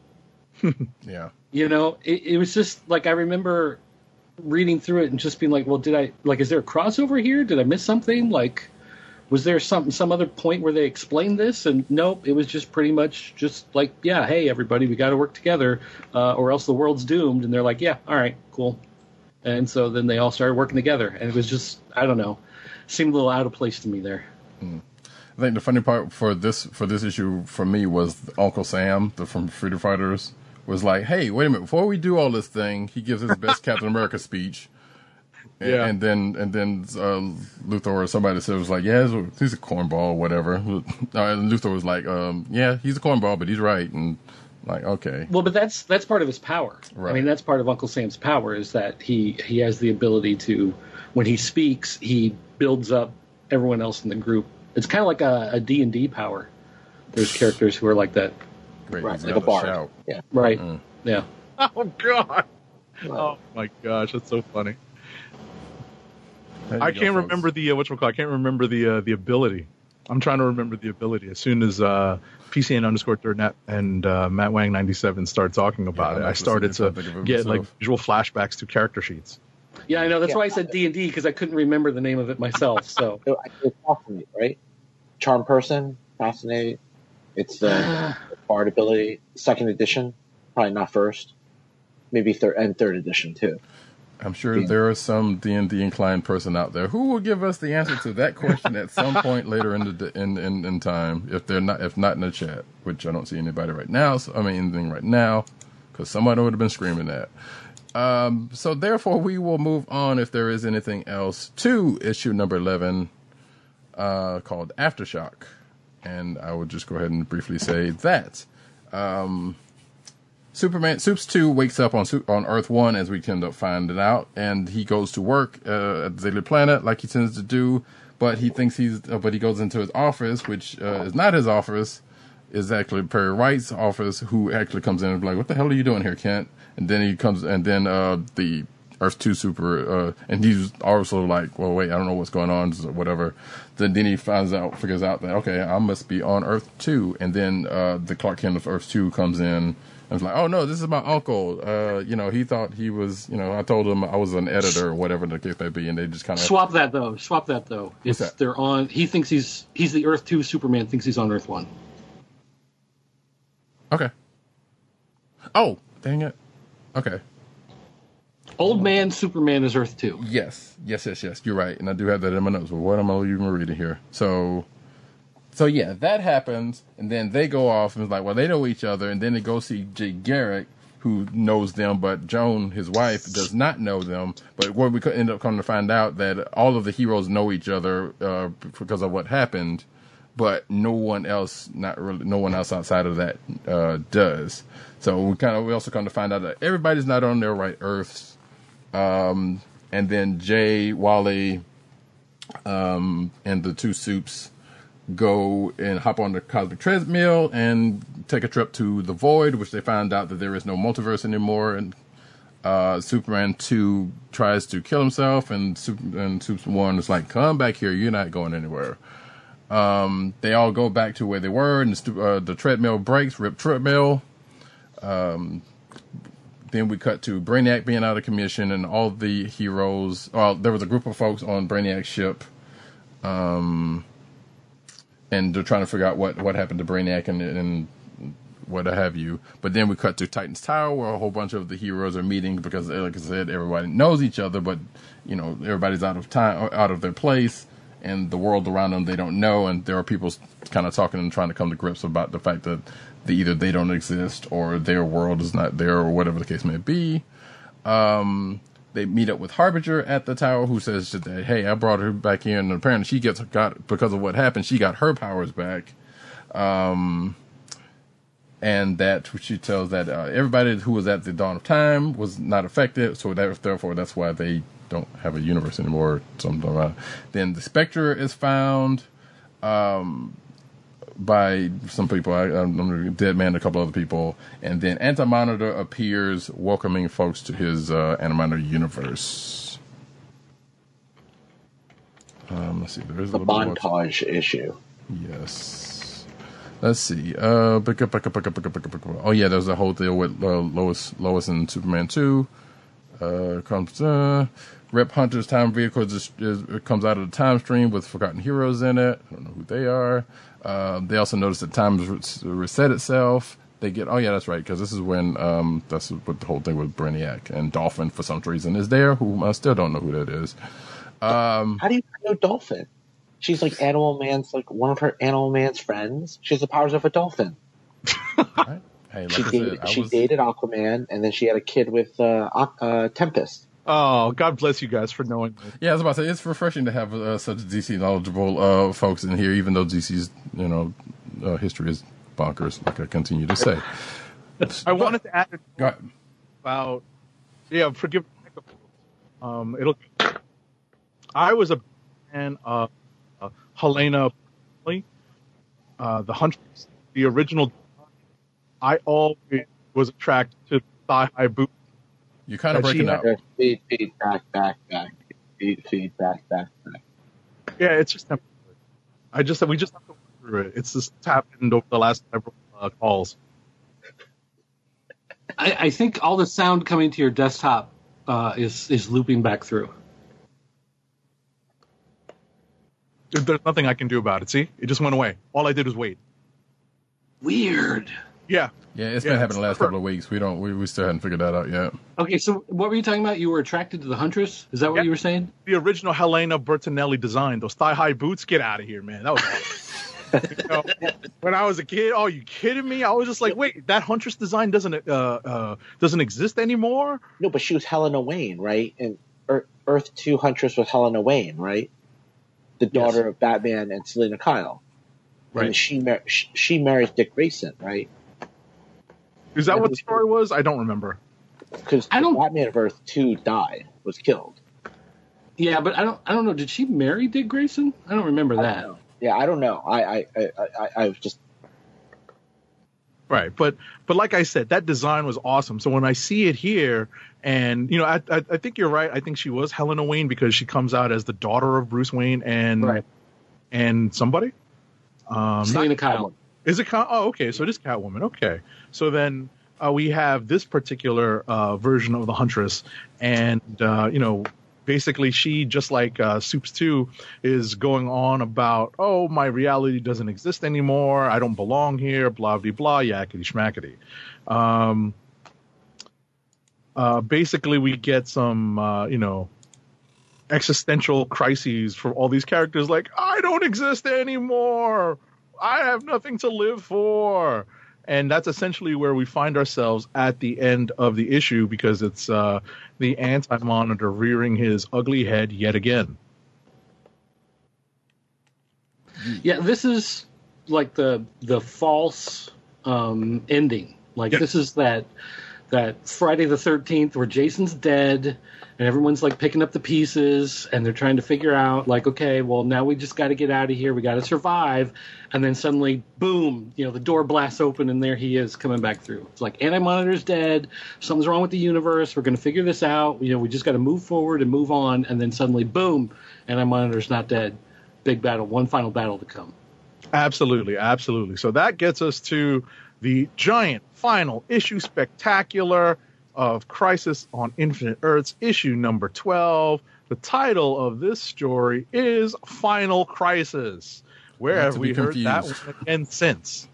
[LAUGHS] Yeah. You know, it, it was just like I remember reading through it and just being like, well, did I like? Is there a crossover here? Did I miss something? Like, was there some some other point where they explained this? And nope, it was just pretty much just like, yeah, hey, everybody, we got to work together, uh, or else the world's doomed. And they're like, yeah, all right, cool. And so then they all started working together, and it was just I don't know, seemed a little out of place to me there. I think the funny part for this for this issue for me was Uncle Sam, the from Freedom Fighters, was like, "Hey, wait a minute! Before we do all this thing, he gives his best [LAUGHS] Captain America speech." And, Yeah. and then and then uh, Luthor or somebody said was like, yeah, he's a, he's a cornball, or whatever. [LAUGHS] Uh, and Luthor was like, um, yeah, he's a cornball, but he's right, and like, okay, Well, but that's that's part of his power. Right. I mean, that's part of Uncle Sam's power is that he he has the ability to, when he speaks, he builds up everyone else in the group. It's kind of like a, a D and D power. There's characters who are like that, great, Right, like a bard. shout. Yeah. right? Mm. Yeah. [LAUGHS] Oh God. Oh my gosh, that's so funny. I can't folks. remember the uh, what I can't remember the uh, the ability. I'm trying to remember the ability. As soon as uh, PCN underscore third net and uh, Matt Wang 97 started talking about I'm it, I started to here trying to think of it get like visual flashbacks to character sheets. Yeah, I know. That's Yeah. why I said D and D because I couldn't remember the name of it myself. So [LAUGHS] So, It's fascinate, right? Charm person, fascinate. It's the [SIGHS] bard ability, second edition, probably not first, maybe third and third edition too. I'm sure Yeah. there is some D and D inclined person out there who will give us the answer to that question at some [LAUGHS] point later in the in, in in time. If they're not, if not in the chat, which I don't see anybody right now. So, I mean, anything right now, because somebody would have been screaming that. Um, so therefore, we will move on if there is anything else to issue number eleven, uh, called Aftershock, and I will just go ahead and briefly say that. Um, Superman Supes two wakes up on on Earth one as we end up finding out, and he goes to work uh, at the Daily Planet like he tends to do. But he thinks he's, uh, but he goes into his office, which uh, is not his office, is actually Perry White's office, who actually comes in and is like, "What the hell are you doing here, Kent?" And then he comes, and then uh, the Earth two super, uh, and he's also like, "Well, wait, I don't know what's going on, so whatever." Then then he finds out, figures out that okay, I must be on Earth two, and then uh, the Clark Kent of Earth two comes in. I was like, oh no, this is my uncle. Uh, you know, he thought he was, you know, I told him I was an editor or whatever the case may be, and they just kind of swap that though. Swap that though. It's that? they're on. He thinks he's he's the Earth two Superman. Thinks he's on Earth one. okay. Oh, dang it. Okay. Old man Superman is Earth two. Yes, yes, yes, yes. You're right, and I do have that in my notes. But what am I even reading here? So, so yeah, that happens, and then they go off and it's like, well, they know each other, and then they go see Jay Garrick, who knows them, but Joan, his wife, does not know them. But what we could end up coming to find out that all of the heroes know each other uh, because of what happened, but no one else, not really, no one else outside of that uh, does. So we kind of we also come to find out that everybody's not on their right Earths um, and then Jay, Wally, um, and the two soups go and hop on the cosmic treadmill and take a trip to the void, which they find out that there is no multiverse anymore. And uh, Superman two tries to kill himself, and Super, and Soups one is like, "Come back here, you're not going anywhere." Um, they all go back to where they were, and the, uh, the treadmill breaks. Rip treadmill. Then we cut to Brainiac being out of commission and all the heroes. Well, there was a group of folks on Brainiac's ship, um, and they're trying to figure out what, what happened to Brainiac and, and what have you. But then we cut to Titan's Tower, where a whole bunch of the heroes are meeting because, like I said, everybody knows each other, but you know everybody's out of time, out of their place, and the world around them they don't know, and there are people kind of talking and trying to come to grips about the fact that either they don't exist or their world is not there or whatever the case may be. Um, they meet up with Harbinger at the tower, who says that hey, I brought her back in, and apparently she gets got because of what happened, she got her powers back. Um, and that she tells that uh, everybody who was at the dawn of time was not affected, so that therefore that's why they don't have a universe anymore. Something. Then the Spectre is found um, by some people, I, I'm Dead Man, a couple other people, and then Anti Monitor appears, welcoming folks to his uh, Anti Monitor universe. Um, let's see, there is a The little bit more- montage issue. Yes. Let's see. Uh, pick up, pick up, pick up, pick up, pick up, pick up. Oh yeah, there's a whole deal with uh, Lois, Lois and Superman two. Uh, comes uh, Rip Hunter's time vehicle is, comes out of the time stream with Forgotten Heroes in it. I don't know who they are. Uh, they also notice that time has reset itself. They get oh yeah, that's right because this is when um that's what the whole thing with Brainiac and Dolphin for some reason is there. Who I still don't know who that is. Um, How do you know Dolphin? she's like Animal Man's like one of her Animal Man's friends. She has the powers of a dolphin. Right? Hey, like She dated said, she was, dated Aquaman, and then she had a kid with uh, uh, Tempest. Oh, God bless you guys for knowing this. yeah, I was about to say it's refreshing to have uh, such DC knowledgeable uh, folks in here, even though DC's you know uh, history is bonkers, like I continue to say. [LAUGHS] I wanted to add about yeah, forgive um it'll I was a fan of uh, Helena uh the Huntress, the original I always was attracted to thigh high boots. You're kind of But she breaking up. Feed, feed, back, back, back. Feed, feed, back, back, back. Yeah, it's just temporary. I just we just have to work through it. It's just happened over the last several uh, calls. I, I think all the sound coming to your desktop uh, is is looping back through. There's nothing I can do about it. See, it just went away. All I did was wait. Weird. Yeah, Yeah, it's Yeah, been happening the last couple of weeks. We don't, we, we still haven't figured that out yet. Okay, so what were you talking about? You were attracted to the Huntress? Is that what Yeah. you were saying? the original Helena Bertinelli design, those thigh high boots. Get out of here, man. That was awesome. [LAUGHS] You know, when I was a kid. Oh, you kidding me? I was just like, wait, that Huntress design doesn't uh, uh doesn't exist anymore. No, but she was Helena Wayne, right? And Earth, Earth Two Huntress was Helena Wayne, right? The daughter of Batman and Selina Kyle. Right. And she mar- she, she marries Dick Grayson, right? Is that what the story was? I don't remember. Because I don't- Batman of Earth Two died, was killed. Yeah, but I don't I don't know. Did she marry Dick Grayson? I don't remember I that. don't. Yeah, I don't know. I I I I, I was just Right, but but like I said, that design was awesome. So when I see it here, and you know, I I, I think you're right. I think she was Helena Wayne because she comes out as the daughter of Bruce Wayne and Right. and somebody. Um, Selina Kyle. Is it? Cat- Oh, okay. So it is Catwoman. Okay. So then uh, we have this particular uh, version of the Huntress, and uh, you know, basically she just like uh, Soups Two is going on about, oh, my reality doesn't exist anymore. I don't belong here. Blah blah blah. Yakety schmackety. Um, uh, basically, we get some, uh, you know, existential crises for all these characters. Like, I don't exist anymore. I have nothing to live for. And that's essentially where we find ourselves at the end of the issue because it's uh, the anti monitor rearing his ugly head yet again. Yeah, this is like the the false um, ending. Like Yeah. this is that that Friday the Thirteenth where Jason's dead and everyone's like picking up the pieces and they're trying to figure out like, okay, well now we just got to get out of here. We got to survive. And then suddenly, boom! You know, the door blasts open and there he is coming back through. It's like anti monitor's dead. Something's wrong with the universe. We're going to figure this out. You know, we just got to move forward and move on. And then suddenly, boom! Anti monitor's not dead. Big battle. One final battle to come. Absolutely, absolutely. So that gets us to the giant final issue spectacular of Crisis on Infinite Earths, issue number 12. The title of this story is Final Crisis. Where have we heard that one again since?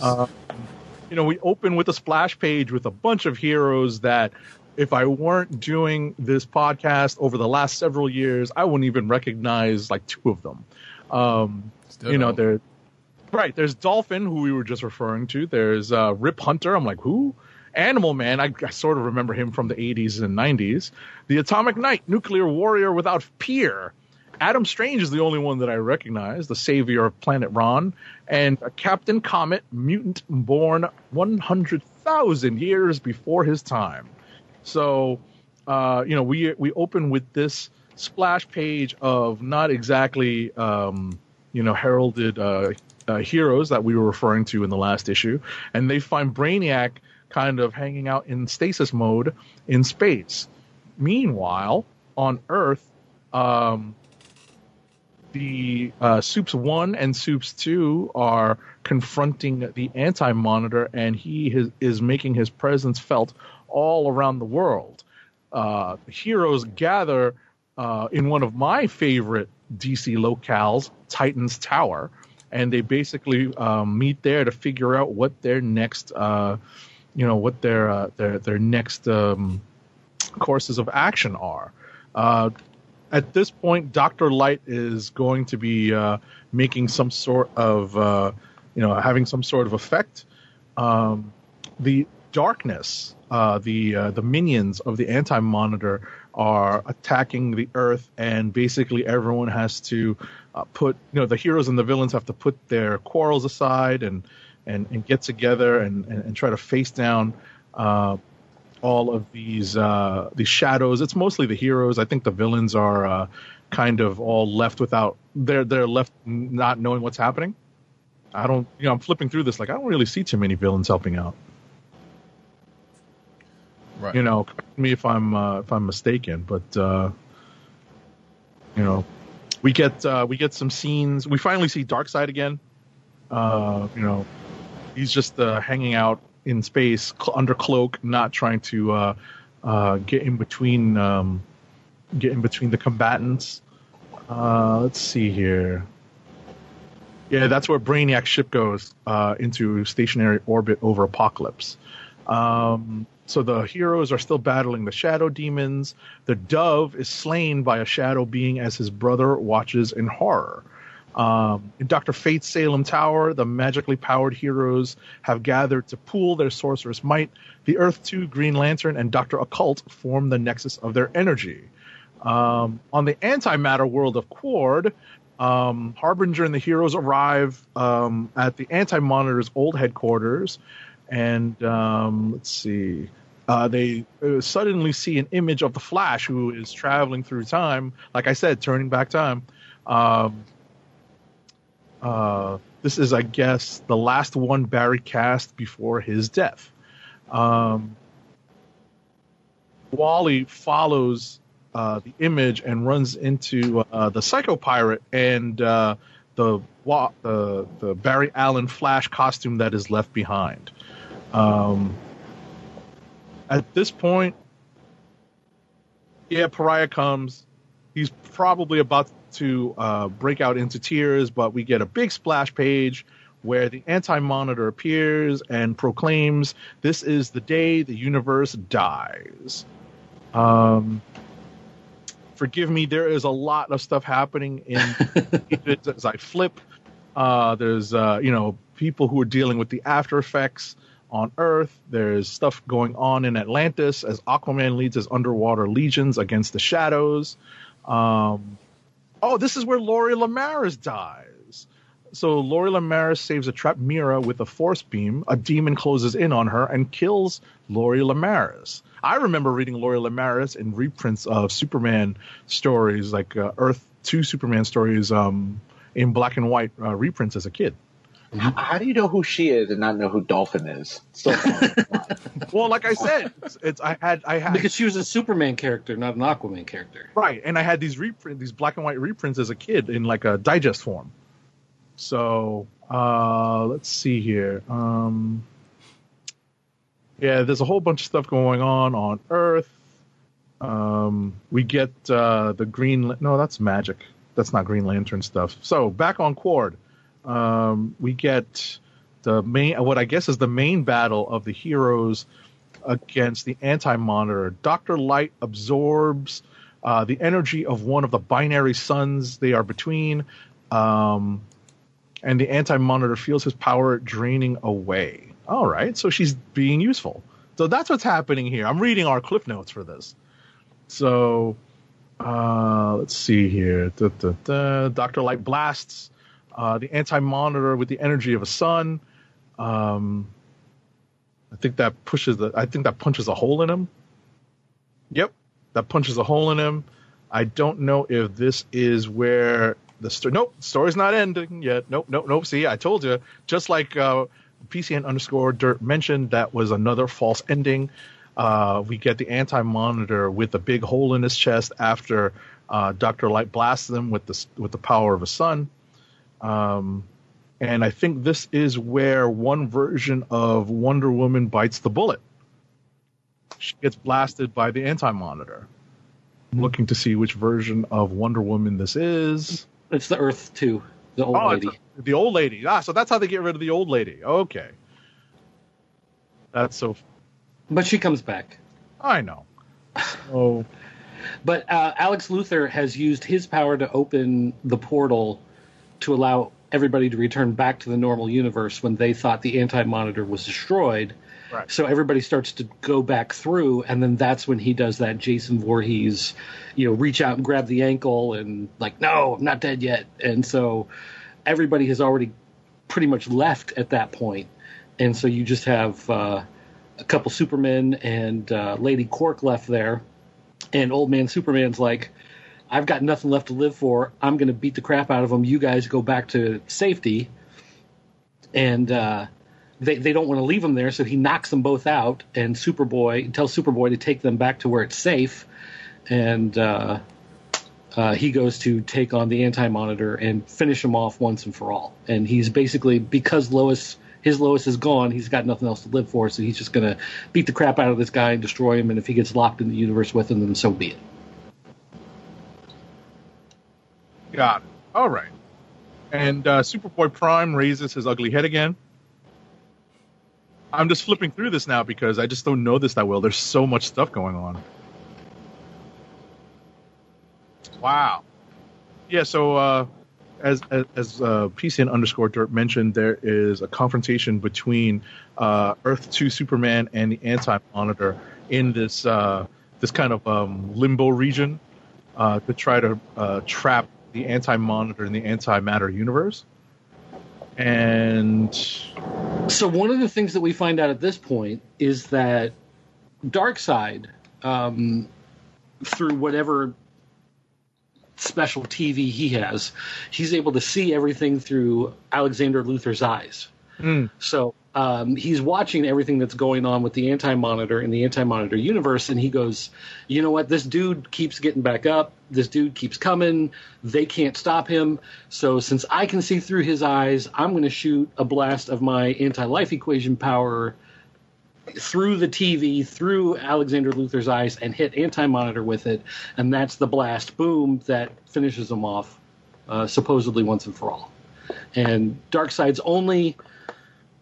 Uh, [LAUGHS] you know, we open with a splash page with a bunch of heroes that if I weren't doing this podcast over the last several years, I wouldn't even recognize like two of them. Um, you know, there, right. There's Dolphin, who we were just referring to. There's uh, Rip Hunter. I'm like, who? Animal Man. I, I sort of remember him from the 80s and 90s. The Atomic Knight, Nuclear Warrior without peer. Adam Strange is the only one that I recognize, the savior of Planet Rann, and uh, Captain Comet, mutant born 100,000 years before his time. So, uh, you know, we we open with this splash page of not exactly, um, you know, heralded uh, uh, heroes that we were referring to in the last issue, and they find Brainiac kind of hanging out in stasis mode in space. Meanwhile, on Earth, um, the uh, Soups One and Soups Two are confronting the Anti Monitor, and he is, is making his presence felt all around the world. Uh, heroes gather uh, in one of my favorite DC locales, Titan's Tower, and they basically um, meet there to figure out what their next, uh, you know, what their uh, their their next um, courses of action are. Uh, at this point, Doctor Light is going to be uh, making some sort of, uh, you know, having some sort of effect. Um, the darkness, uh, the uh, the minions of the Anti Monitor are attacking the Earth, and basically everyone has to put, you know, the heroes and the villains have to put their quarrels aside and and, and get together and, and, and try to face down. Uh, all of these uh, these shadows. It's mostly the heroes. I think the villains are uh, kind of all left without. They're they're left not knowing what's happening. I don't. You know, I'm flipping through this like I don't really see too many villains helping out. Right. You know, me if I'm uh, if I'm mistaken, but uh, you know, we get uh, we get some scenes. We finally see Darkseid again. Uh, you know, he's just uh, hanging out in space cl- under cloak, not trying to uh, uh, get in between um, get in between the combatants. Uh, let's see here. Yeah, that's where Brainiac's ship goes uh, into stationary orbit over Apokolips. Um, so the heroes are still battling the shadow demons. The dove is slain by a shadow being as his brother watches in horror. Um, in Dr. Fate's Salem Tower, the magically powered heroes have gathered to pool their sorcerous might. The Earth 2, Green Lantern, and Dr. Occult form the nexus of their energy. Um, on the antimatter world of Qward, um, Harbinger and the heroes arrive um, at the Anti Monitor's old headquarters, and um, let's see. Uh, they uh, suddenly see an image of the Flash, who is traveling through time. Like I said, turning back time. Um, uh, this is, I guess, the last one Barry cast before his death. Um, Wally follows uh, the image and runs into uh, the Psycho Pirate and uh, the, wa- the the Barry Allen Flash costume that is left behind. Um, at this point, yeah, Pariah comes. He's probably about to uh, break out into tears, but we get a big splash page where the Anti Monitor appears and proclaims, "This is the day the universe dies." Um, forgive me, there is a lot of stuff happening in [LAUGHS] as I flip. Uh, there's uh, you know people who are dealing with the after effects on Earth. There's stuff going on in Atlantis as Aquaman leads his underwater legions against the shadows. Um, oh, this is where Lori Lemaris dies. So Lori Lemaris saves a trapped Mira with a force beam. A demon closes in on her and kills Lori Lemaris. I remember reading Lori Lemaris in reprints of Superman stories, like uh, Earth Two Superman stories, um, in black and white uh, reprints as a kid. How, how do you know who she is and not know who Dolphin is? Still, [LAUGHS] Well, like I said, it's, it's I had I had Because she was a Superman character, not an Aquaman character. Right, and I had these reprint, these black and white reprints as a kid in like a digest form. So uh, let's see here. Um, yeah, there's a whole bunch of stuff going on on Earth. Um, we get uh, the green. No, that's magic. That's not Green Lantern stuff. So back on Qward, um, we get the main. What I guess is the main battle of the heroes against the Anti Monitor. Doctor Light absorbs uh, the energy of one of the binary suns they are between, um, and the Anti Monitor feels his power draining away. All right, so she's being useful. So that's what's happening here. I'm reading our cliff notes for this. So uh, let's see here. Da, da, da. Doctor Light blasts uh, the Anti Monitor with the energy of a sun. Um, I think that pushes the. I think that punches a hole in him. Yep, that punches a hole in him. I don't know if this is where the story. Nope, story's not ending yet. Nope, nope, nope. See, I told you. Just like uh, PCN underscore dirt mentioned, that was another false ending. Uh, we get the anti monitor with a big hole in his chest after uh, Doctor Light blasts him with the with the power of a sun. Um, and I think this is where one version of Wonder Woman bites the bullet. She gets blasted by the anti monitor. I'm looking to see which version of Wonder Woman this is. It's the Earth Two, the old Oh, lady. the old lady. Ah, so that's how they get rid of the old lady. Okay. That's so. But she comes back. I know. So [LAUGHS] But uh, Alex Luthor has used his power to open the portal to allow everybody to return back to the normal universe when they thought the anti monitor was destroyed. Right. So everybody starts to go back through, and then that's when he does that Jason Voorhees, you know, reach out and grab the ankle and like, no, I'm not dead yet. And so everybody has already pretty much left at that point, and so you just have uh, a couple Supermen and uh, Lady Quark left there, and Old Man Superman's like, I've got nothing left to live for. I'm going to beat the crap out of them. You guys go back to safety. And uh, they, they don't want to leave him there, so he knocks them both out. And Superboy tells Superboy to take them back to where it's safe. And uh, uh, he goes to take on the Anti Monitor and finish him off once and for all. And he's basically, because Lois. His Lois is gone. He's got nothing else to live for, so he's just going to beat the crap out of this guy and destroy him. And if he gets locked in the universe with him, then so be it. Got it. All right. And uh, Superboy Prime raises his ugly head again. I'm just flipping through this now because I just don't know this that well. There's so much stuff going on. Wow. Yeah. So uh, as as, as uh, PCN underscore dirt mentioned, there is a confrontation between uh, Earth Two Superman and the Anti Monitor in this uh, this kind of um, limbo region uh, to try to uh, trap the Anti Monitor in the antimatter universe. And So one of the things that we find out at this point is that Darkseid, um, through whatever special TV he has, he's able to see everything through Alexander Luthor's eyes. So um, he's watching everything that's going on with the Anti Monitor in the Anti Monitor universe, and he goes, "You know what? This dude keeps getting back up. This dude keeps coming. They can't stop him. So since I can see through his eyes, I'm going to shoot a blast of my anti-life equation power." Through the TV, through Alexander Luthor's eyes, and hit Anti Monitor with it, and that's the blast boom that finishes him off, uh, supposedly once and for all. And Darkseid's only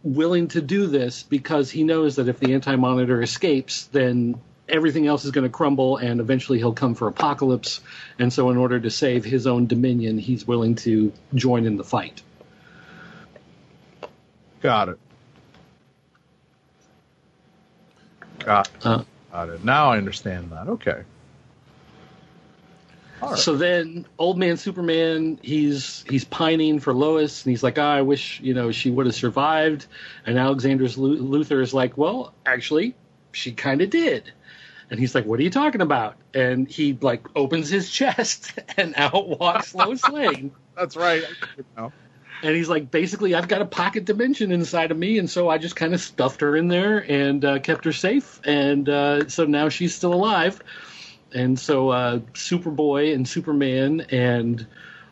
willing to do this because he knows that if the anti monitor escapes, then everything else is going to crumble and eventually he'll come for Apokolips. And so, in order to save his own dominion, he's willing to join in the fight. got it. Got it. Uh, Got it. Now I understand that. Okay. Right. So then, old man Superman, he's he's pining for Lois, and he's like, "Ah, I wish you know she would have survived." And Alexander's Luthor is like, "Well, actually, she kind of did." And he's like, "What are you talking about?" And he like opens his [LAUGHS] chest, and out walks [LAUGHS] Lois Lane. That's right. And he's like, basically, I've got a pocket dimension inside of me, and so I just kind of stuffed her in there and uh, kept her safe, and uh, so now she's still alive. And so uh, Superboy and Superman and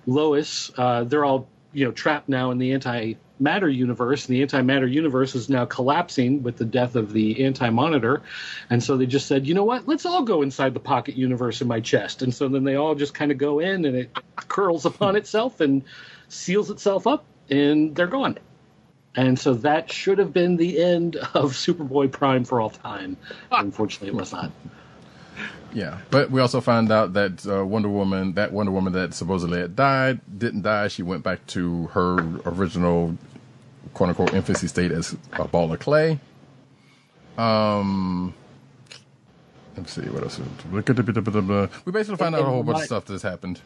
Lois, uh, they're all you know trapped now in the anti-matter universe, and the anti-matter universe is now collapsing with the death of the anti-monitor. And so they just said, you know what? Let's all go inside the pocket universe in my chest. And so then they all just kind of go in, and it curls upon itself and seals itself up, and they're gone. And so that should have been the end of Superboy Prime for all time. Unfortunately, it was not. Yeah, but we also find out that uh, Wonder Woman, that Wonder Woman that supposedly had died, didn't die. She went back to her original "quote unquote" infancy state as a ball of clay. Um, let's see what else. We basically find out a whole bunch of stuff that's happened.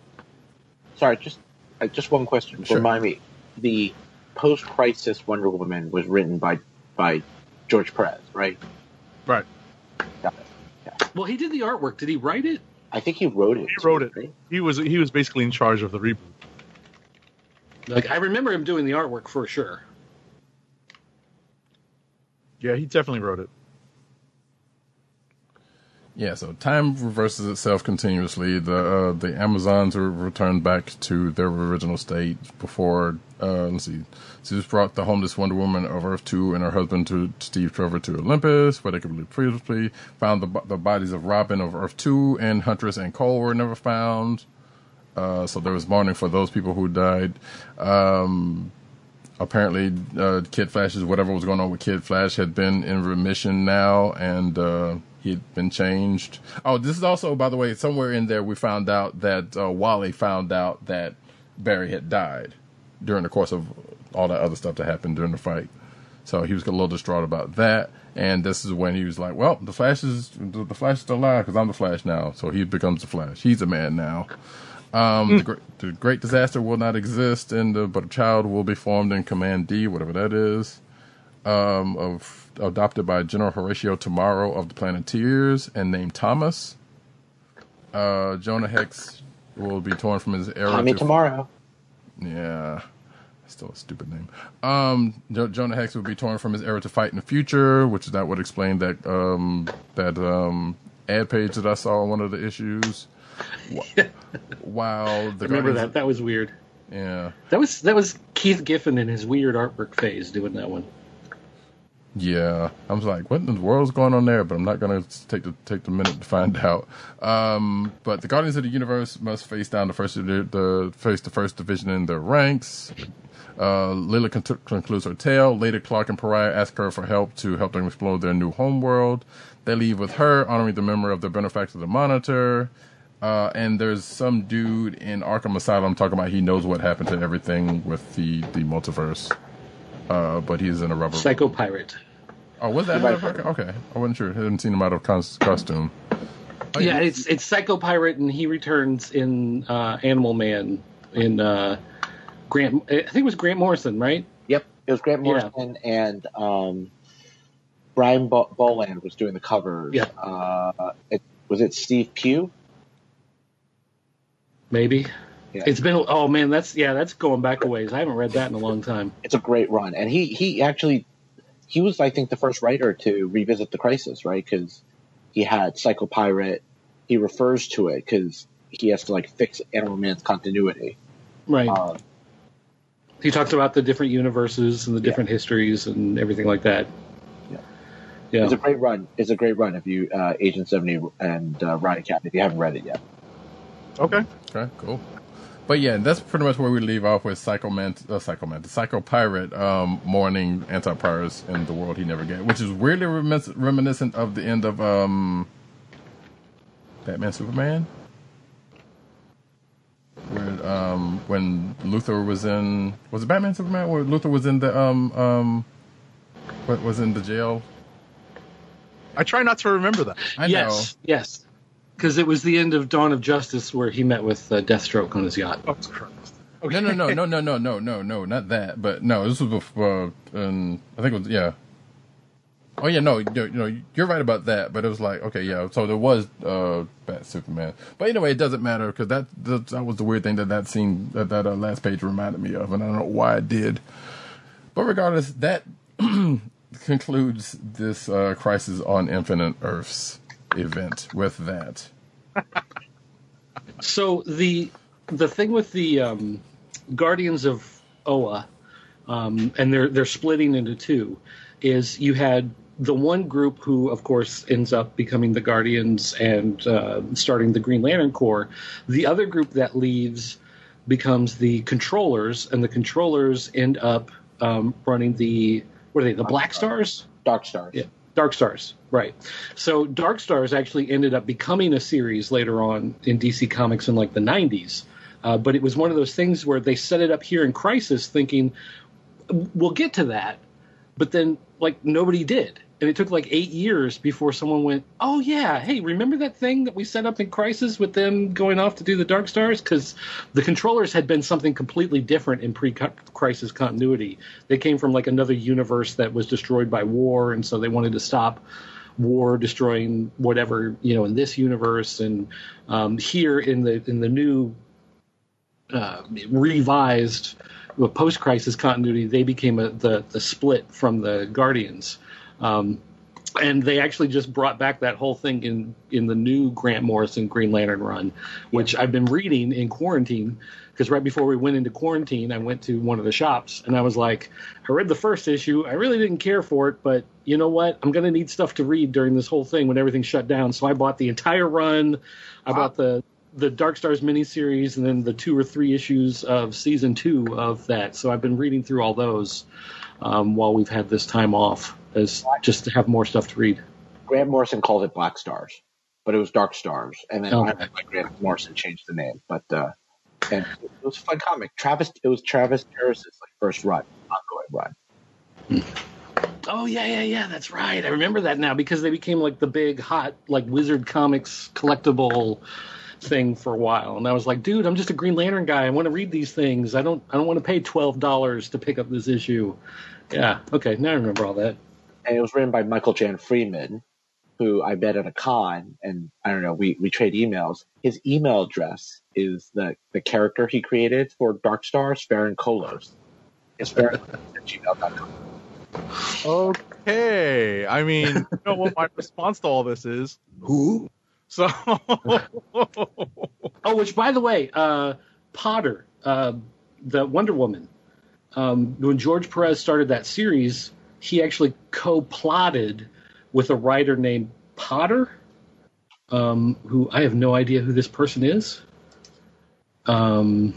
Sorry, just uh, just one question. Sure. Remind me, the post-crisis Wonder Woman was written by by George Perez, right? Right. Got it. Yeah. Well, he did the artwork. Did he write it? I think he wrote it. He wrote it. right? He was he was basically in charge of the reboot. Like I remember him doing the artwork for sure. Yeah, he definitely wrote it. Yeah, so time reverses itself continuously. The uh, the Amazons are returned back to their original state before uh, let's see, Zeus brought the homeless Wonder Woman of Earth two and her husband to Steve Trevor to Olympus, where they could live previously. Found the the bodies of Robin of Earth two and Huntress and Kole were never found. Uh, so there was mourning for those people who died. Um, apparently, uh, Kid Flash's whatever was going on with Kid Flash had been in remission now, and uh, he'd been changed. Oh, this is also, by the way, somewhere in there we found out that uh, Wally found out that Barry had died during the course of all that other stuff that happened during the fight. So he was a little distraught about that. And this is when he was like, "Well, the Flash is the the Flash is still alive because I'm the Flash now." So he becomes the Flash. He's a man now. Um, the, great, the great disaster will not exist, and the, but a child will be formed in Command D, whatever that is. Um, of adopted by General Horatio Tomorrow of the Planeteers and named Thomas. Uh, Jonah Hex will be torn from his era. Tommy to- tomorrow. yeah. Still a stupid name. Um, jo- Jonah Hex will be torn from his era to fight in the future, which that would explain that um, that um, ad page that I saw on one of the issues. [LAUGHS] While the remember Guardians- that. That was weird. Yeah, That was that was Keith Giffen in his weird artwork phase doing that one. Yeah. I was like, what in the world's going on there? But I'm not gonna take the take the minute to find [LAUGHS] out. Um, but the Guardians of the Universe must face down the first the, the face the first division in their ranks. Uh, Lyla con- concludes her tale. Later, Clark and Pariah ask her for help to help them explore their new homeworld. They leave with her, honoring the memory of their benefactor, the Monitor. Uh, and there's some dude in Arkham Asylum talking about he knows what happened to everything with the, the multiverse. Uh, but he's in a rubber. Psycho Pirate. oh, was that? Right. Okay, I wasn't sure. I hadn't seen him out of cos- costume. Oh, yeah, it's it's Psycho Pirate, and he returns in uh, Animal Man in uh, Grant. I think it was Grant Morrison, right? Yep, it was Grant Yeah. Morrison and um, Brian Bo- Bolland was doing the covers. Yeah. Uh, it, was it Steve Pugh? Maybe. Yeah. It's been oh man, that's yeah, that's going back a ways. I haven't read that in a long time. It's a great run, and he he actually he was I think the first writer to revisit the crisis, right? Because he had Psycho Pirate. He refers to it because he has to like fix Animal Man's continuity. Right. Um, he talked about the different universes and the different histories and everything like that. Yeah. Yeah. It's a great run. It's a great run if you uh, Agent Seventy and uh, Riot Cat if you haven't read it yet. Okay. Okay, cool. But yeah, that's pretty much where we leave off with Psycho Man, uh, Psycho Man, the Psycho Pirate, um, mourning anti-pirates in the world he never get, which is weirdly remis- reminiscent of the end of um, Batman Superman, where um, when Luthor was in was it Batman Superman where Luthor was in the um um, what was in the jail? I try not to remember that. I yes, yes. Because it was the end of Dawn of Justice where he met with uh, Deathstroke on his yacht. Oh Christ. know. No, no, no, no, no, no, no, no, no, not that. But no, this was before. Um, I think it was yeah. Oh yeah, no, you know, you're right about that. But it was like, okay, yeah. So there was uh, Bat Superman. But anyway, it doesn't matter because that, that that was the weird thing that that scene that that uh, last page reminded me of, and I don't know why it did. But regardless, that [CLEARS THROAT] concludes this uh, Crisis on Infinite Earths event with that. [LAUGHS] So the the thing with the um, Guardians of Oa, um, and they're they're splitting into two, is you had the one group who, of course, ends up becoming the Guardians and uh, starting the Green Lantern Corps. The other group that leaves becomes the Controllers, and the Controllers end up um, running the what are they? The Black Stars. Dark Stars. Yeah, Dark Stars, right. So Dark Stars actually ended up becoming a series later on in DC Comics in like the 90s. Uh, but it was one of those things where they set it up here in Crisis thinking, we'll get to that. But then, like, nobody did. And it took like eight years before someone went, oh, yeah, hey, remember that thing that we set up in Crisis with them going off to do the Dark Stars? Because the controllers had been something completely different in pre Crisis continuity. They came from like another universe that was destroyed by war, and so they wanted to stop war destroying whatever you know in this universe and um, here in the in the new uh, revised post crisis continuity they became a, the the split from the guardians um, and they actually just brought back that whole thing in in the new Grant Morrison Green Lantern run, which I've been reading in quarantine. Because right before we went into quarantine, I went to one of the shops and I was like, I read the first issue. I really didn't care for it, but you know what? I'm going to need stuff to read during this whole thing when everything shut down. So I bought the entire run. I bought the the Dark Stars miniseries and then the two or three issues of season two of that. So I've been reading through all those um, while we've had this time off, as just to have more stuff to read. Grant Morrison called it Black Stars, but it was Dark Stars, and then Okay. like Grant Morrison changed the name. But uh, and it was a fun comic. Travis, it was Travis Charest's like first run, ongoing run. Oh yeah, yeah, yeah. That's right. I remember that now because they became like the big hot like Wizard Comics collectible thing for a while, and I was like, dude, I'm just a Green Lantern guy. I want to read these things. I don't. I don't want to pay twelve dollars to pick up this issue. Yeah. Okay. Now I remember all that. And it was written by Michael Jan Friedman, who I met at a con, and I don't know, we, we trade emails. His email address is the, the character he created for Dark Stars, Ferin Colos. It's Ferin [LAUGHS] at gmail.com. Okay. I mean, you know what my response to all this is? Who? So, [LAUGHS] Oh, which by the way, uh, Potter, uh, the Wonder Woman, um, when George Perez started that series, he actually co-plotted with a writer named Potter, um, who I have no idea who this person is. Um,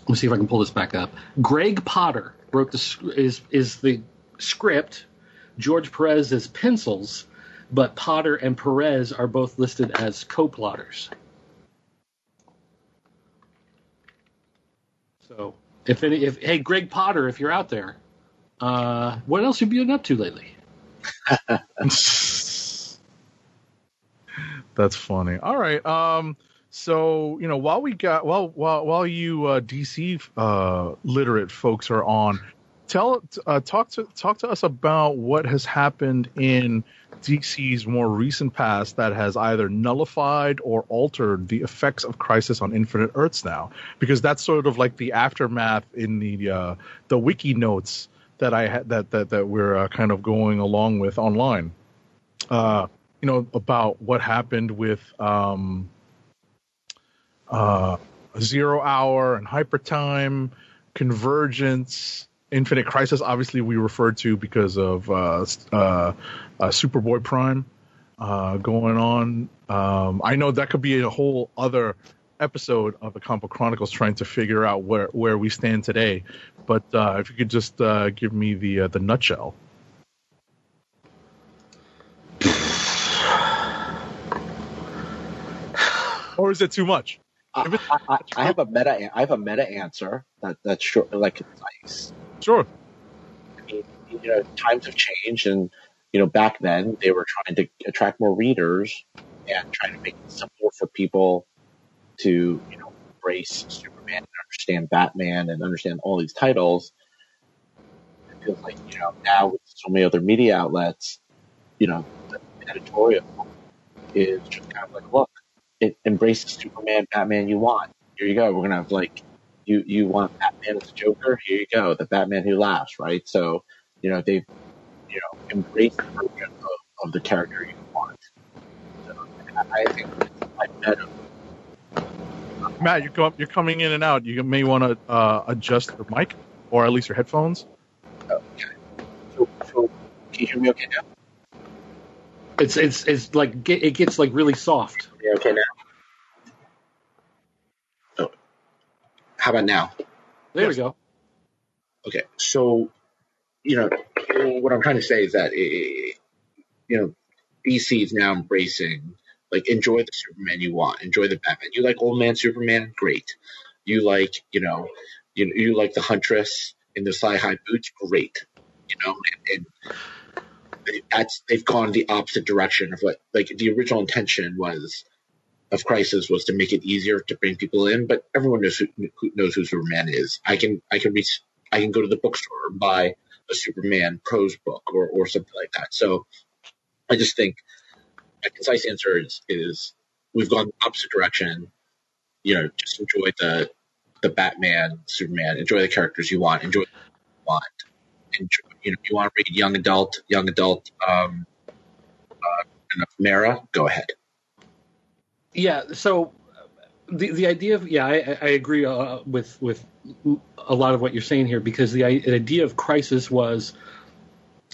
let me see if I can pull this back up. Greg Potter wrote the is is the script. George Perez is pencils, but Potter and Perez are both listed as co-plotters. So, if any, if hey Greg Potter, if you're out there, uh, what else have you been up to lately? [LAUGHS] That's funny. All right. Um. So you know, while we got while while while you uh, DC uh, literate folks are on, tell uh, talk to talk to us about what has happened in DC's more recent past that has either nullified or altered the effects of Crisis on Infinite Earths now, because that's sort of like the aftermath in the uh, the wiki notes that I had that that that we're uh, kind of going along with online. Uh, you know about what happened with um, uh, Zero Hour and Hyper Time, Convergence, Infinite Crisis. Obviously, we referred to because of uh, uh, uh, Superboy Prime going on. Um, I know that could be a whole other episode of the Book Chronicles trying to figure out where, where we stand today. But uh, if you could just uh, give me the uh, the nutshell. Or is it too much? I, I, I- have a meta. I have a meta answer that that's short, like concise. Sure. I mean, you know, times have changed, and you know, back then they were trying to attract more readers and trying to make it simpler for people to, you know, embrace Superman understand Batman and understand all these titles. It feels like you know now with so many other media outlets, you know, the editorial is just kind of like, look, it embrace the Superman, Batman you want. Here you go. We're gonna have like you you want Batman as a Joker? Here you go. The Batman who laughs, right? So, you know, they've you know embraced the version of, of the character you want. So, I I think it's like better. Matt, you come, you're coming in and out. You may want to uh, adjust your mic or at least your headphones. Okay. So, so can you hear me okay now? It's it's it's like get, it gets like really soft. Yeah, okay now. Oh. How about now? There Yes. we go. Okay, so you know what I'm trying to say is that eh, you know DC is now embracing like enjoy the Superman you want, enjoy the Batman. You like old man Superman, great. You like you know you you like the Huntress in the thigh high boots, great. You know, and, and that's they've gone the opposite direction of what like the original intention was of Crisis was to make it easier to bring people in, but everyone knows who, knows who Superman is. I can I can reach I can go to the bookstore and buy a Superman prose book or, or something like that. So I just think a concise answer is, is we've gone the opposite direction. You know, just enjoy the the Batman, Superman, enjoy the characters you want, enjoy you want. Enjoy, you know, you want to read young adult, young adult, um, uh, Mara, go ahead. Yeah. So the the idea of yeah, I, I I agree uh, with with a lot of what you're saying here because the, the idea of Crisis was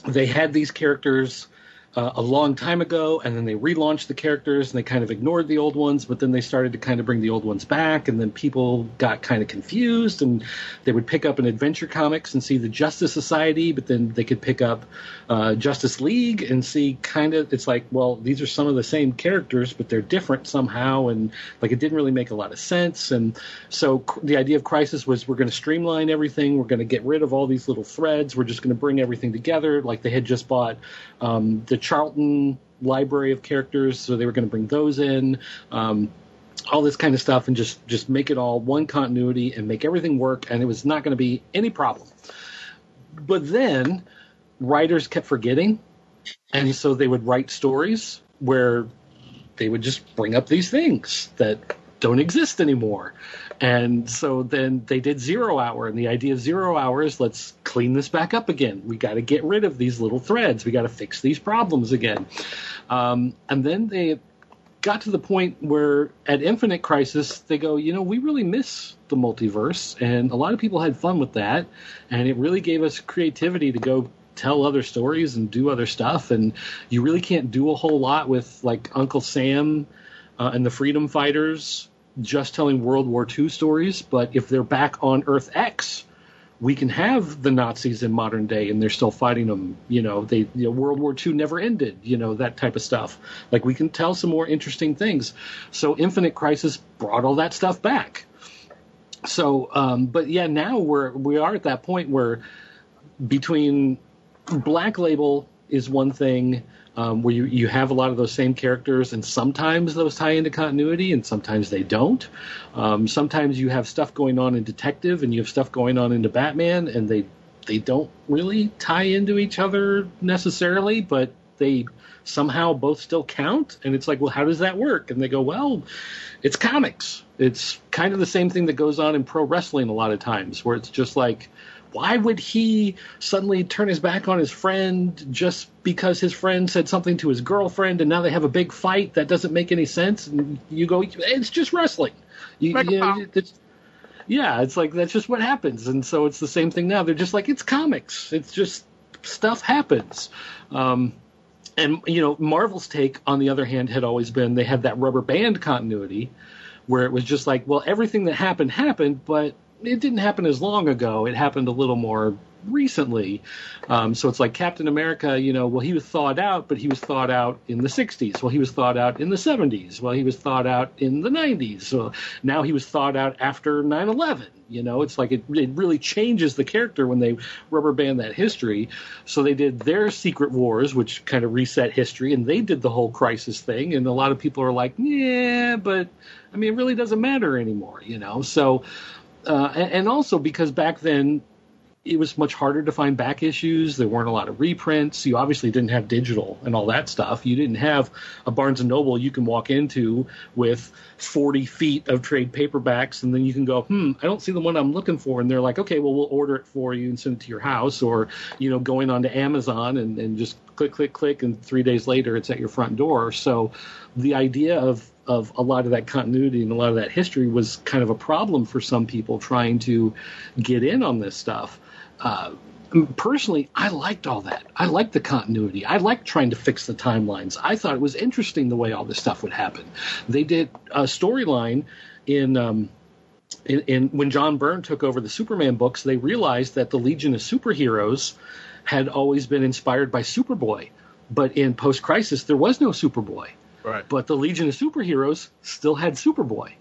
they had these characters uh, a long time ago, and then they relaunched the characters and they kind of ignored the old ones, but then they started to kind of bring the old ones back, and then people got kind of confused, and they would pick up an adventure comics and see the Justice Society, but then they could pick up uh, Justice League and see kind of it's like, well, these are some of the same characters, but they're different somehow, and like it didn't really make a lot of sense, and so the idea of Crisis was we're going to streamline everything, we're going to get rid of all these little threads, we're just going to bring everything together, like they had just bought um, the Charlton library of characters, so they were going to bring those in. Um, all this kind of stuff and just just make it all one continuity and make everything work and it was not going to be any problem but then writers kept forgetting and so they would write stories where they would just bring up these things that don't exist anymore and so then they did zero hour and the idea of zero hour is let's clean this back up again. We got to get rid of these little threads. We got to fix these problems again. Um, and then they got to the point where at Infinite Crisis they go, you know, we really miss the multiverse, and a lot of people had fun with that, and it really gave us creativity to go tell other stories and do other stuff, and you really can't do a whole lot with like Uncle Sam uh, and the Freedom Fighters just telling World War II stories, but if they're back on Earth X, we can have the Nazis in modern day and they're still fighting them. You know, they you know, World War II never ended. You know that type of stuff. Like we can tell some more interesting things. So Infinite Crisis brought all that stuff back. So, um, but yeah, now we're we are at that point where between Black Label is one thing. Um, where you, you have a lot of those same characters, and sometimes those tie into continuity, and sometimes they don't. Um, sometimes you have stuff going on in Detective, and you have stuff going on into Batman, and they they don't really tie into each other necessarily, but they somehow both still count. And it's like, well, how does that work? And they go, well, it's comics. It's kind of the same thing that goes on in pro wrestling a lot of times, where it's just like, why would he suddenly turn his back on his friend just because his friend said something to his girlfriend and now they have a big fight? That doesn't make any sense. And you go it's just wrestling. You, you know, it's, yeah it's like that's just what happens. And so it's the same thing now. They're just like it's comics. It's just stuff happens. Um, and you know marvel's take on the other hand had always been they had that rubber band continuity where it was just like well everything that happened happened but it didn't happen as long ago. It happened a little more recently. Um, so it's like captain america you know well he was thawed out but he was thawed out in the 60s well he was thawed out in the 70s well he was thawed out in the 90s so now he was thawed out after 9-11 you know it's like it, it really changes the character when they rubber band that history. So they did their secret wars which kind of reset history and they did the whole crisis thing. And a lot of people are like yeah but i mean it really doesn't matter anymore you know? So uh, and, and also because back then it was much harder to find back issues. There weren't a lot of reprints. You obviously didn't have digital and all that stuff. You didn't have a Barnes and Noble you can walk into with 40 feet of trade paperbacks, and then you can go, hmm, I don't see the one I'm looking for. And they're like, okay, well, we'll order it for you and send it to your house, or you know, going onto Amazon and, and just click, click, click, and three days later it's at your front door. So the idea of of a lot of that continuity and a lot of that history was kind of a problem for some people trying to get in on this stuff. Uh, personally, I liked all that. I liked the continuity. I liked trying to fix the timelines. I thought it was interesting the way all this stuff would happen. They did a storyline in. Um, in, in when John Byrne took over the Superman books, they realized that the Legion of Superheroes had always been inspired by Superboy, but in post Crisis there was no Superboy. Right. But the Legion of Superheroes still had Superboy.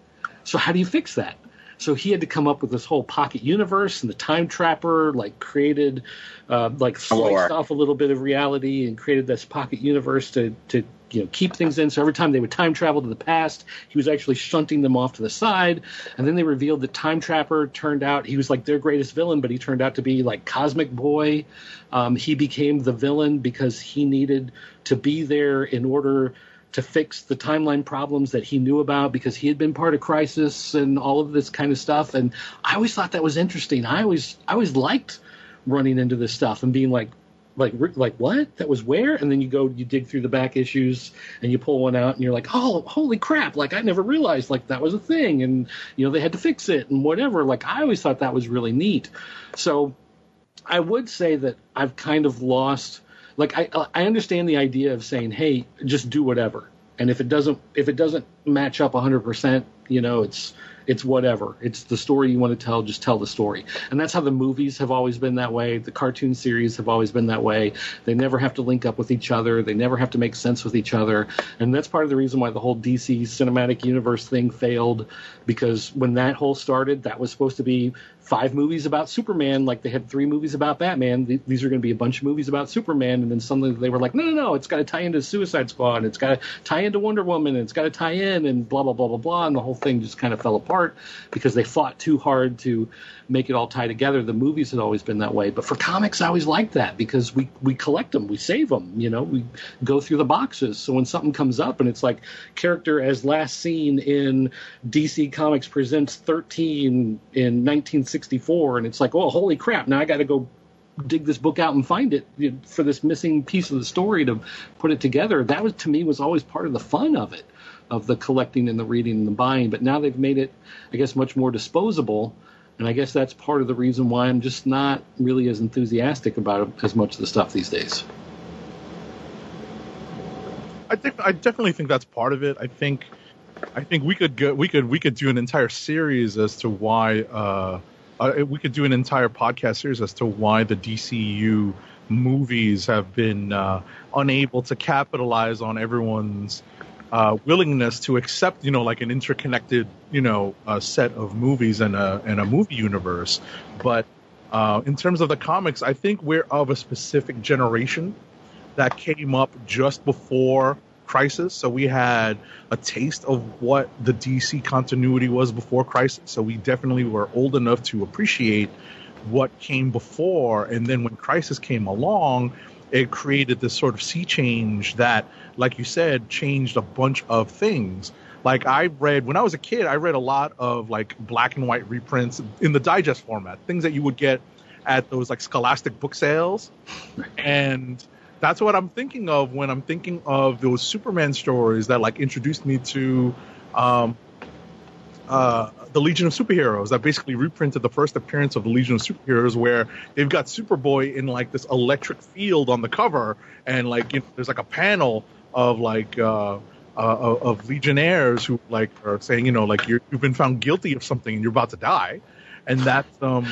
So how do you fix that? So he had to come up with this whole pocket universe, and the time trapper like created, uh, like sliced Lore. off a little bit of reality and created this pocket universe to to you know keep things in. So every time they would time travel to the past, he was actually shunting them off to the side. And then they revealed that Time Trapper turned out he was like their greatest villain, but he turned out to be like Cosmic Boy. Um, he became the villain because he needed to be there in order to fix the timeline problems that he knew about because he had been part of Crisis and all of this kind of stuff. And I always thought that was interesting. I always I always liked running into this stuff and being like like like what? That was where? And then you go you dig through the back issues and you pull one out and you're like oh holy crap. Like i never realized like that was a thing and you know they had to fix it and whatever. Like i always thought that was really neat. So i would say that i've kind of lost like I I understand the idea of saying, hey, just do whatever, and if it doesn't if it doesn't match up 100, percent you know, it's it's whatever. It's the story you want to tell, just tell the story. And that's how the movies have always been that way. The cartoon series have always been that way. They never have to link up with each other. They never have to make sense with each other. And that's part of the reason why the whole DC cinematic universe thing failed because when that whole started, that was supposed to be five movies about Superman, like they had three movies about Batman. Th- These are going to be a bunch of movies about Superman, and then suddenly they were like, no, no, no, it's got to tie into Suicide Squad, and it's got to tie into Wonder Woman, and it's got to tie in, and blah blah blah blah blah, and the whole thing just kind of fell apart because they fought too hard to make it all tie together. The movies had always been that way, but for comics, I always liked that because we we collect them, we save them, you know, we go through the boxes. So when something comes up and it's like character as last seen in DC Comics Presents 13 in 1964, and it's like, oh, holy crap! Now I got to go dig this book out and find it you know, for this missing piece of the story to put it together. That was to me was always part of the fun of it, of the collecting and the reading and the buying. But now they've made it, I guess, much more disposable. And I guess that's part of the reason why I'm just not really as enthusiastic about as much of the stuff these days. I think I definitely think that's part of it. I think I think we could go, we could we could do an entire series as to why uh, uh, we could do an entire podcast series as to why the DCU movies have been uh, unable to capitalize on everyone's uh, willingness to accept, you know, like an interconnected, you know, uh, set of movies and a and a movie universe. But uh, in terms of the comics, I think we're of a specific generation that came up just before Crisis. So we had a taste of what the DC continuity was before Crisis. So we definitely were old enough to appreciate what came before. And then when Crisis came along, it created this sort of sea change that, like you said, changed a bunch of things. Like I read when I was a kid, I read a lot of like black and white reprints in the digest format, things that you would get at those like scholastic book sales. And that's what I'm thinking of when I'm thinking of those Superman stories that like introduced me to um, uh, the Legion of Superheroes that basically reprinted the first appearance of the Legion of Superheroes where they've got Superboy in like this electric field on the cover and like you know, there's like a panel of like uh, uh, of Legionnaires who like are saying you know like you're, you've been found guilty of something and you're about to die, and that's um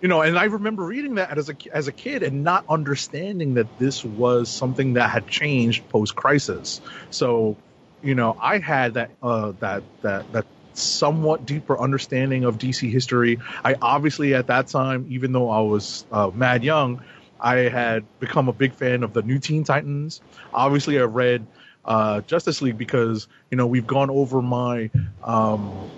you know and I remember reading that as a as a kid and not understanding that this was something that had changed post crisis. So you know I had that uh that that that somewhat deeper understanding of DC history. I obviously at that time, even though I was uh, mad young, I had become a big fan of the New Teen Titans. Obviously, I read uh, Justice League because you know we've gone over my um,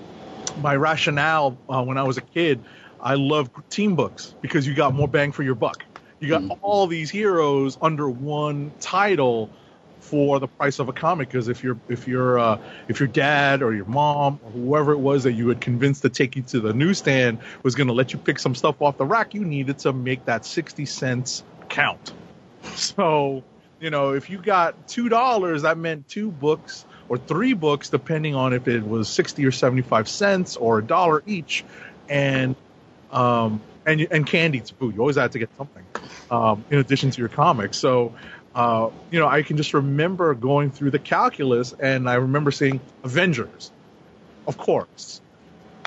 my rationale uh, when I was a kid. I love team books because you got more bang for your buck. You got all these heroes under one title for the price of a comic because if your if your uh, if your dad or your mom or whoever it was that you had convinced to take you to the newsstand was going to let you pick some stuff off the rack, you needed to make that sixty cents count. [LAUGHS] So you know if you got two dollars, that meant two books or three books, depending on if it was sixty or seventy five cents or a dollar each, and um, and and candy to boot. You always had to get something um, in addition to your comics. So uh, you know, I can just remember going through the calculus, and I remember seeing Avengers, of course,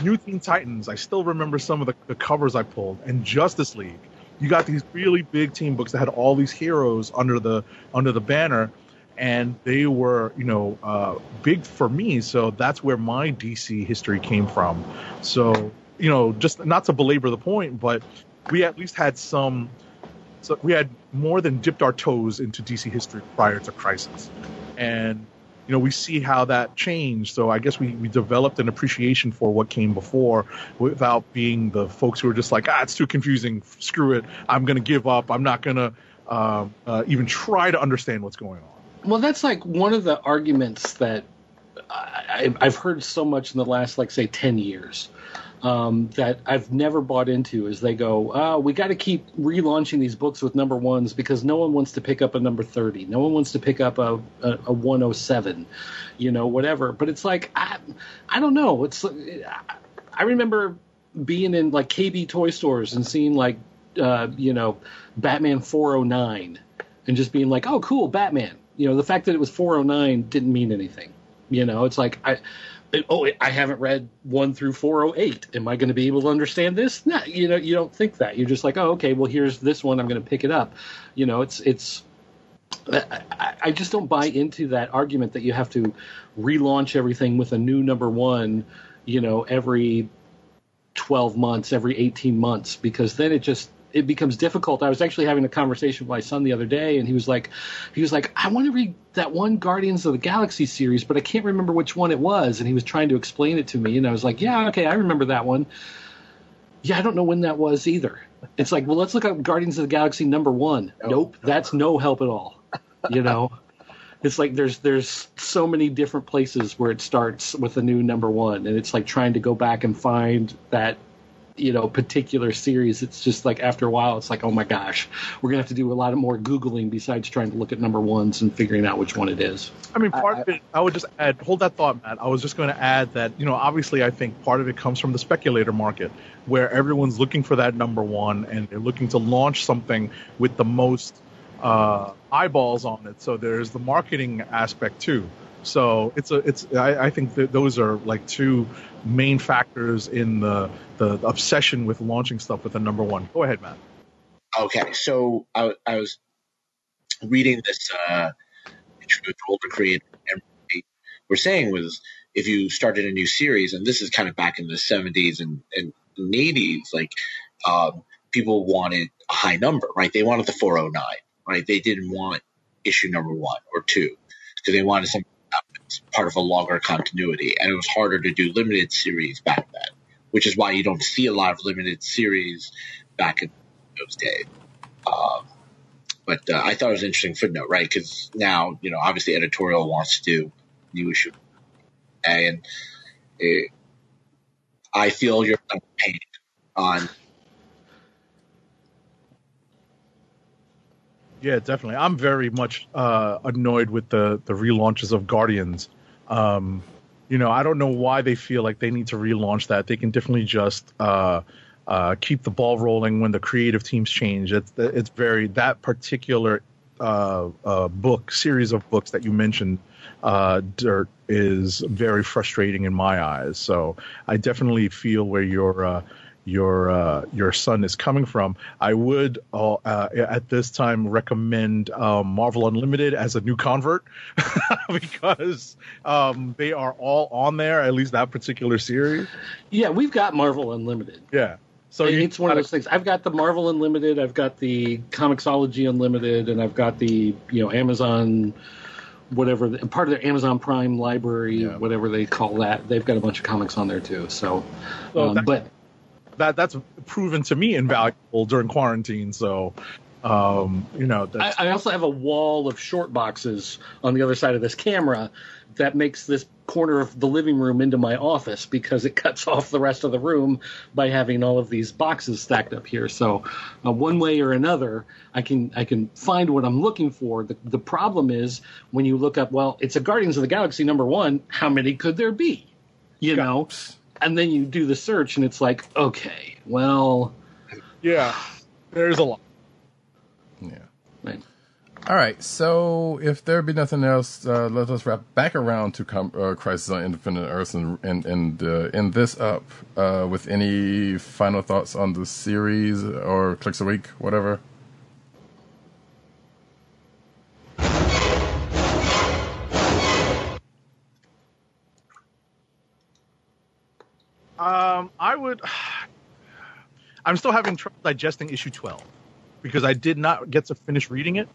New Teen Titans. I still remember some of the, the covers I pulled, and Justice League. You got these really big team books that had all these heroes under the under the banner, and they were you know uh, big for me. So that's where my DC history came from. So you know, just not to belabor the point, but we at least had some so we had more than dipped our toes into DC history prior to Crisis, and you know we see how that changed. So I guess we we developed an appreciation for what came before without being the folks who are just like ah it's too confusing, screw it, I'm gonna give up, I'm not gonna uh, uh, even try to understand what's going on. Well, that's like one of the arguments that I, I've heard so much in the last, like, say, 10 years um, that I've never bought into is they go, oh, we got to keep relaunching these books with number ones because no one wants to pick up a number 30. No one wants to pick up a, a, a 107, you know, whatever. But it's like, I, I don't know. It's, I remember being in like KB toy stores and seeing like, uh, you know, Batman 409 and just being like, "Oh, cool, Batman." You know, the fact that it was 409 didn't mean anything. You know, it's like I. oh, I haven't read one through 408. Am I going to be able to understand this? No, you know, you don't think that. You're just like, oh, okay, well, here's this one. I'm going to pick it up. You know, it's it's. I- I just don't buy into that argument that you have to relaunch everything with a new number one. You know, every 12 months, every 18 months, because then it just it becomes difficult. I was actually having a conversation with my son the other day, and he was like, he was like, I want to read that one Guardians of the Galaxy series, but I can't remember which one it was. And he was trying to explain it to me, and I was like, yeah, okay, I remember that one. Yeah, I don't know when that was either. It's like, well, let's look up Guardians of the Galaxy number one. Nope, that's no help at all. You know. [LAUGHS] It's like there's there's so many different places where it starts with a new number one, and it's like trying to go back and find that you know particular series. It's just like after a while, it's like oh my gosh, we're gonna have to do a lot of more googling besides trying to look at number ones and figuring out which one it is. I mean, part of it, I would just add, hold that thought, Matt. I was just going to add that, you know, obviously, I think part of it comes from the speculator market, where everyone's looking for that number one and they're looking to launch something with the most uh, eyeballs on it. So there's the marketing aspect too. So it's a, it's, I, I think that those are like two main factors in the, the obsession with launching stuff with a number one. Go ahead, Matt. Okay, so I, I was reading this uh, older creator, and were saying was if you started a new series, and this is kind of back in the 70s and, and 80s, like um, people wanted a high number, right? They wanted the 409, right? They didn't want issue number one or two because they wanted something part of a longer continuity, and it was harder to do limited series back then, which is why you don't see a lot of limited series back in those days. Um, but uh, I thought it was an interesting footnote, right? Because now, you know, obviously editorial wants to do new issue, and it, I feel your pain on. Yeah, definitely. I'm very much uh, annoyed with the the relaunches of Guardians. Um, you know, I don't know why they feel like they need to relaunch that. They can definitely just uh, uh, keep the ball rolling when the creative teams change. It's it's very that particular uh, uh, book series of books that you mentioned. Uh, Dirt is very frustrating in my eyes. So I definitely feel where your uh, your uh, your son is coming from. I would uh, uh, at this time recommend um, Marvel Unlimited as a new convert [LAUGHS] because um, they are all on there. At least that particular series. Yeah, we've got Marvel Unlimited. Yeah. So So you it's one of those things. I've got the Marvel Unlimited, I've got the Comixology Unlimited, and I've got the you know Amazon, whatever part of their Amazon Prime library, whatever they call that. They've got a bunch of comics on there too. So, Well, um, but that that's proven to me invaluable during quarantine. So, um, you know, I, that's, I also have a wall of short boxes on the other side of this camera that makes this corner of the living room into my office because it [LAUGHS] cuts off the rest of the room by having all of these boxes stacked up here. So, uh, one way or another, I can I can find what I'm looking for. The the problem is when you look up, well, it's a Guardians of the Galaxy number one. How many could there be? You know, and then you do the search, and it's like, okay, well, yeah, there's a lot. Yeah. Right. All right. So if there be nothing else, uh, let us wrap back around to com- uh, Crisis on Infinite Earths and and and uh, end this up uh, with any final thoughts on the series or clicks a week, whatever. Um, I would. [SIGHS] I'm still having trouble digesting issue 12 because I did not get to finish reading it.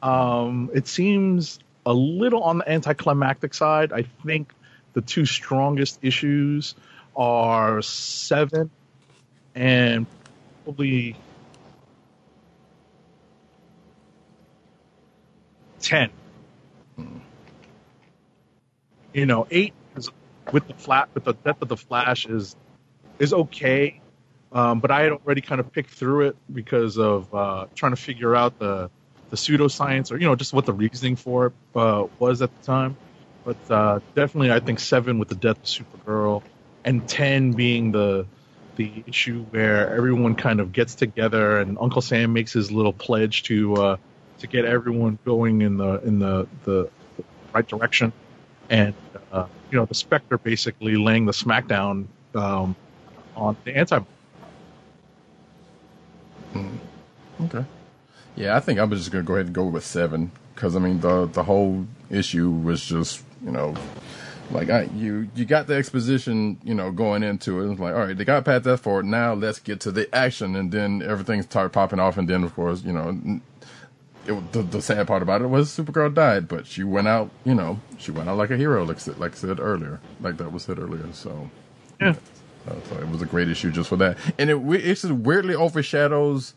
Um, it seems a little on the anticlimactic side. I think the two strongest issues are seven and probably 10. You know, eight with the flat with the depth of the flash is is okay. Um, but i had already kind of picked through it because of uh, trying to figure out the the pseudoscience or you know just what the reasoning for it uh, was at the time. But uh, definitely i think seven with the death of supergirl and 10 being the the issue where everyone kind of gets together and uncle sam makes his little pledge to uh, to get everyone going in the in the, the right direction, and uh, you know the Spectre basically laying the smackdown um, on the anti. Okay. Yeah, I think I'm just gonna go ahead and go with seven because I mean the the whole issue was just you know like I you you got the exposition you know going into it. It's like all right, they got past that for it. Now let's get to the action, and then everything started popping off, and then of course you know. It, the, the sad part about it was Supergirl died, but she went out, you know, she went out like a hero, like, said- like I said earlier, like that was said earlier. So, Yeah. uh, so it was a great issue just for that, and it it just weirdly overshadows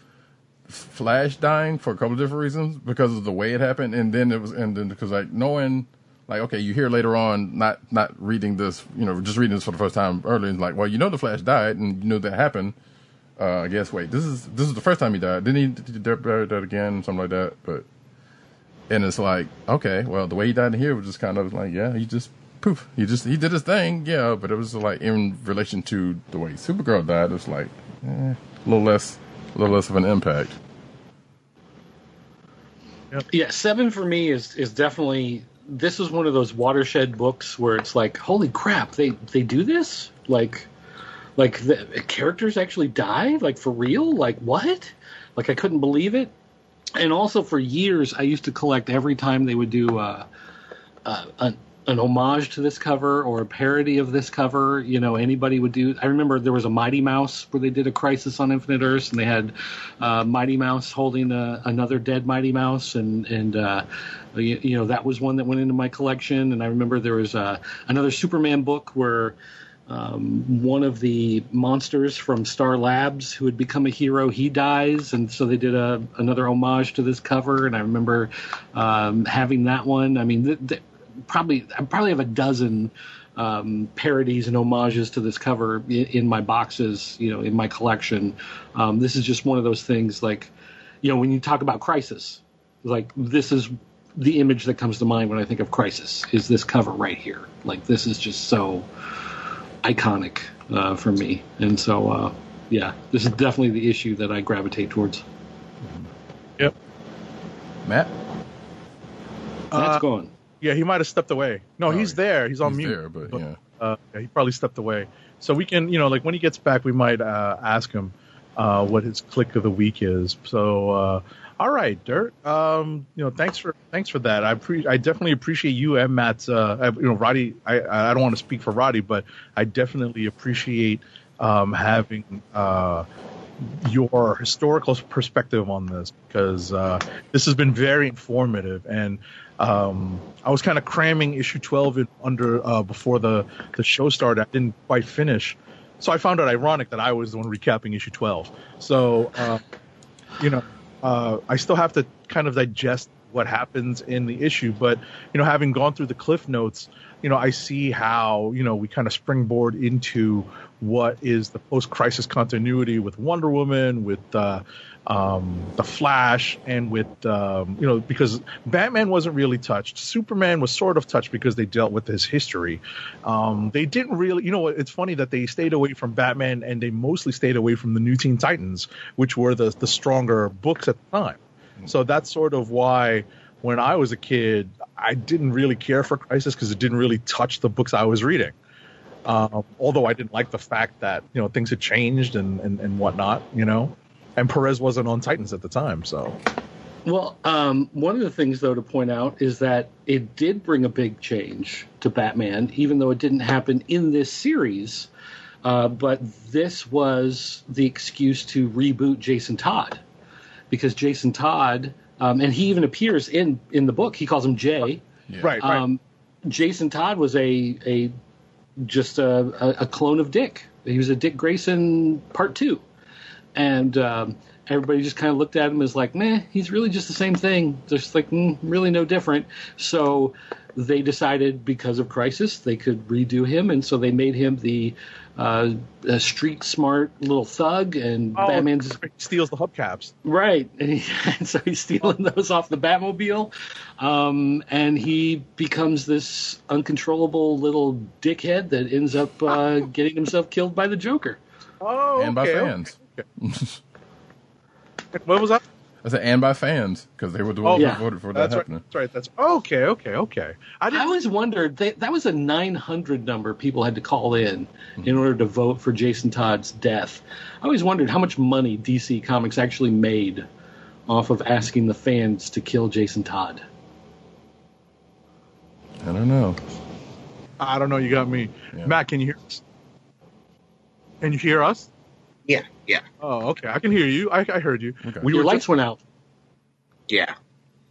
Flash dying for a couple of different reasons because of the way it happened, and then it was, and then because like knowing, like okay, you hear later on, not not reading this, you know, just reading this for the first time earlier, and like, well, you know, the Flash died, and you know that happened. Uh, I guess wait, this is this is the first time he died. Didn't he did he bury that again, something like that? But and it's like okay, well, the way he died in here was just kind of like yeah, he just poof, he just he did his thing, yeah, but it was like in relation to the way Supergirl died, it's like eh, a little less, a little less of an impact. Yeah, seven for me is is definitely this is one of those watershed books where it's like, holy crap, they they do this like like the characters actually die like for real like what like I couldn't believe it and also for years I used to collect every time they would do uh, uh, an, an homage to this cover or a parody of this cover. You know, anybody would do. I remember there was a Mighty Mouse where they did a Crisis on Infinite Earths, and they had uh, Mighty Mouse holding a, another dead Mighty Mouse, and and uh, you, you know that was one that went into my collection. And I remember there was uh, another Superman book where um, one of the monsters from Star Labs who had become a hero, he dies, and so they did a another homage to this cover. And I remember um, having that one. I mean, th- th- probably I probably have a dozen um, parodies and homages to this cover in, in my boxes, you know, in my collection. Um, this is just one of those things, like, you know, when you talk about Crisis, like this is the image that comes to mind when I think of Crisis is this cover right here. Like this is just so iconic uh, for me, and so uh, yeah, this is definitely the issue that I gravitate towards. Yep. Matt, That's Uh, gone. Yeah, he might have stepped away. No, Oh, he's there. He's on he's mute. there, but yeah. uh, yeah, he probably stepped away. So we can, you know, like when he gets back, we might uh, ask him uh, what his click of the week is. So, uh, all right, Dirt. Um, you know, thanks for thanks for that. I pre- I definitely appreciate you and Matt's. Uh, you know, Roddy. I I don't want to speak for Roddy, but I definitely appreciate um, having. Uh, your historical perspective on this because uh, this has been very informative and um, I was kind of cramming issue 12 in under uh, before the the show started. I didn't quite finish, so I found it ironic that I was the one recapping issue 12. So uh, you know, uh, I still have to kind of digest what happens in the issue, but you know, having gone through the cliff notes, you know, I see how you know we kind of springboard into what is the post-crisis continuity with Wonder Woman, with uh, um, the Flash, and with um, you know because Batman wasn't really touched. Superman was sort of touched because they dealt with his history. Um, they didn't really, you know, it's funny that they stayed away from Batman and they mostly stayed away from the New Teen Titans, which were the the stronger books at the time. So that's sort of why when I was a kid, I didn't really care for Crisis because it didn't really touch the books I was reading. Um, although I didn't like the fact that you know things had changed and, and, and whatnot, you know, and Perez wasn't on Titans at the time, so Well, um, one of the things, though, to point out is that it did bring a big change to Batman, even though it didn't happen in this series. Uh, but this was the excuse to reboot Jason Todd, because Jason Todd, um, and he even appears in in the book. He calls him Jay. Yeah. right, right. Um, Jason Todd was a a just a, a, a clone of Dick. He was a Dick Grayson part two, and um, everybody just kind of looked at him as like, meh, he's really just the same thing, just like mm, really no different. So they decided because of Crisis they could redo him, and so they made him the uh, a street smart little thug, and Oh, Batman's he steals the hubcaps. Right, and, [LAUGHS] he, and so he's stealing those off the Batmobile, um, and he becomes this uncontrollable little dickhead that ends up uh, [LAUGHS] getting himself killed by the Joker. Oh, and by fans. okay. [LAUGHS] What was that? I said, and by fans because they were the Oh, ones yeah. who voted for that That's right. happening. That's right. That's okay. Okay. Okay. I I didn't. always wondered they, that was a 900 number people had to call in Mm-hmm. in order to vote for Jason Todd's death. I always wondered how much money DC Comics actually made off of asking the fans to kill Jason Todd. I don't know. I don't know. You got me. Yeah. Matt, can you hear us? Can you hear us? Yeah, yeah, Oh, okay. I can hear you. I, I heard you. Okay. We Your were lights just, went out. yeah.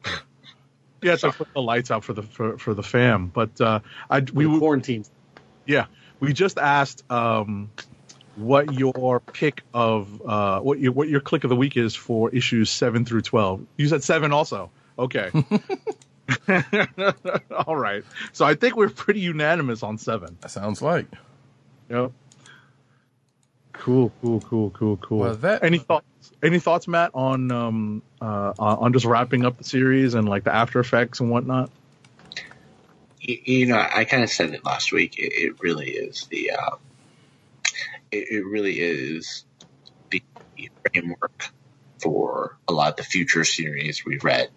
[LAUGHS] yeah, so put the lights out for the for, for the fam. But uh, I we We were quarantined. Yeah, we just asked um, what your pick of uh, what your what your click of the week is for issues seven through twelve. You said seven also. Okay. [LAUGHS] [LAUGHS] All right. So I think we're pretty unanimous on seven. That sounds like. Yep. Cool, cool, cool, cool, cool. Well, that- any thoughts? Any thoughts, Matt, on um uh on just wrapping up the series and like the after effects and whatnot? You, you know, I kind of said it last week. It, it really is the, uh, it, it really is the framework for a lot of the future series we've read.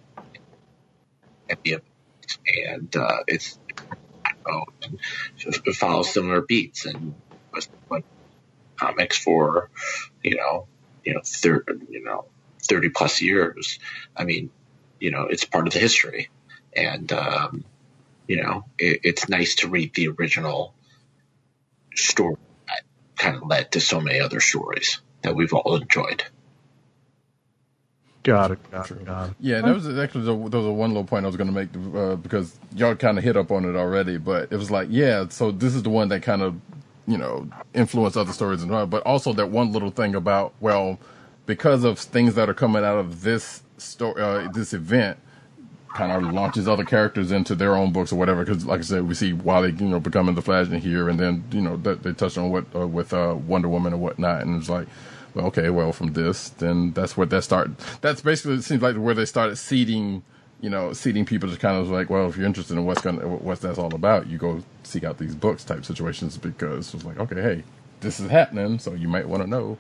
And, the- and uh, it's oh, it follows similar beats and was what comics for, you know, you know, thir- you know, thirty plus years. I mean, you know, it's part of the history, and um, you know, it, it's nice to read the original story that kind of led to so many other stories that we've all enjoyed. Got it. Got it. Got it. Yeah, that was actually the, there was a one little point I was going to make uh, because y'all kind of hit up on it already, but it was like, yeah, so this is the one that kind of, you know, influence other stories and but also that one little thing about well, because of things that are coming out of this story, uh, this event, kind of launches other characters into their own books or whatever. Because, like I said, we see Wally, you know, becoming the Flash in here, and then you know that they touched on what uh, with uh, Wonder Woman and whatnot, and it's like, well, okay, well, from this, then that's what that start. That's basically it seems like where they started seeding, you know, seeding people to kind of like, well, if you're interested in what's gonna what that's all about, you go seek out these books type situations because it's like, okay, hey, this is happening, so you might want to know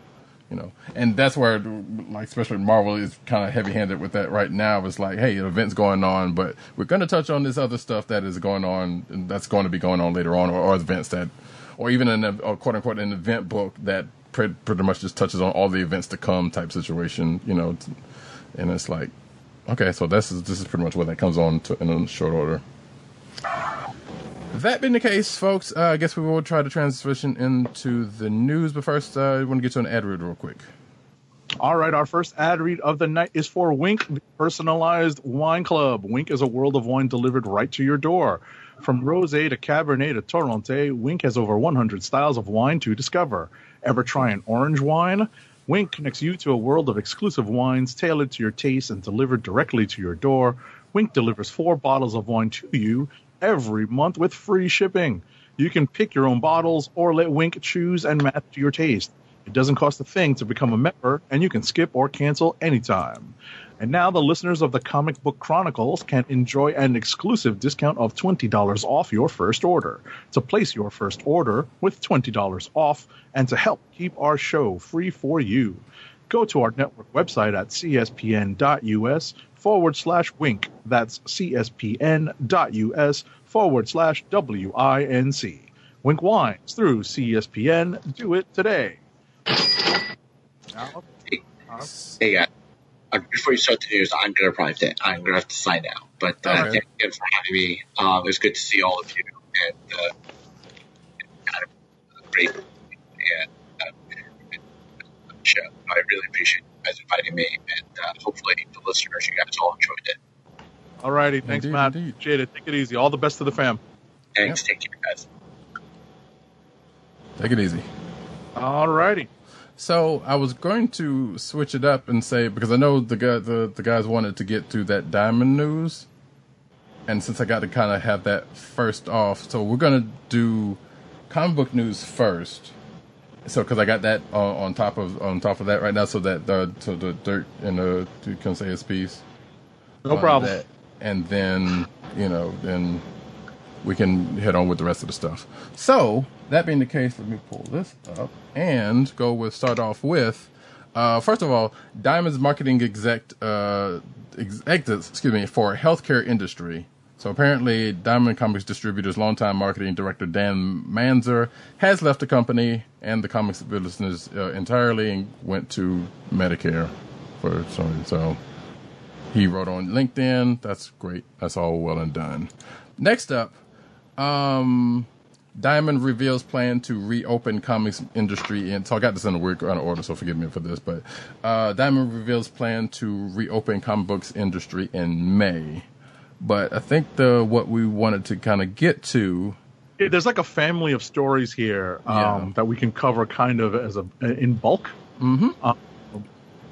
you know. And that's where like especially marvel is kind of heavy handed with that right now. It's like hey an event's going on but we're going to touch on this other stuff that is going on and that's going to be going on later on or, or events that or even an or quote unquote an event book that pre- pretty much just touches on all the events to come type situation you know. And it's like okay so this is this is pretty much what that comes on to in short order that being the case, folks, uh, I guess we will try to transition into the news. But first, uh, I want to get to an ad read real quick. All right, our first ad read of the night is for Winc, the personalized wine club. Winc is a world of wine delivered right to your door. From rosé to cabernet to torronté, Winc has over 100 styles of wine to discover. Ever try an orange wine? Winc connects you to a world of exclusive wines tailored to your taste and delivered directly to your door. Winc delivers four bottles of wine to you every month with free shipping. You can pick your own bottles or let Winc choose and match to your taste. It doesn't cost a thing to become a member, and you can skip or cancel anytime. And now the listeners of the Comic Book Chronicles can enjoy an exclusive discount of $20 off your first order. To place your first order with $20 off and to help keep our show free for you, go to our network website at cspn.us forward slash winc. That's cspn.us forward slash W-I-N-C. Winc Wines through CSPN. Do it today. Hey, guys. Uh, before you start the news, I'm gonna probably th- I'm gonna have to sign out. But uh, Okay. thank you for having me. Um, it was good to see all of you, and uh, kind of great and uh, show. I really appreciate you guys inviting me, and uh, hopefully the listeners, you guys all enjoyed it. Alrighty, thanks, Indeed, Matt. indeed. Appreciate it. Take it easy. All the best to the fam. Thanks, take care, guys. Take it easy. Alrighty. So I was going to switch it up and say because I know the guy, the the guys wanted to get to that diamond news, and since I got to kind of have that first off, so we're gonna do comic book news first. So because I got that on, on top of on top of that right now, so that the so the dirt and the can say his piece. No problem. that. And then you know then we can head on with the rest of the stuff. So that being the case, let me pull this up and go with start off with Uh, first of all, Diamond's marketing exec, uh, excuse me, for healthcare industry. So apparently, Diamond Comics Distributors' longtime marketing director Dan Manzer has left the company and the comics business uh, entirely and went to Medicare for Sony. So he wrote on LinkedIn. That's great. That's all well and done. Next up, um, Diamond reveals plan to reopen comics industry in. So I got this in a weird kind of order, so forgive me for this. But uh, Diamond reveals plan to reopen comic books industry in May. But I think the what we wanted to kind of get to. Yeah, There's like a family of stories here um, Yeah. that we can cover kind of as a in bulk. Mm-hmm. Uh,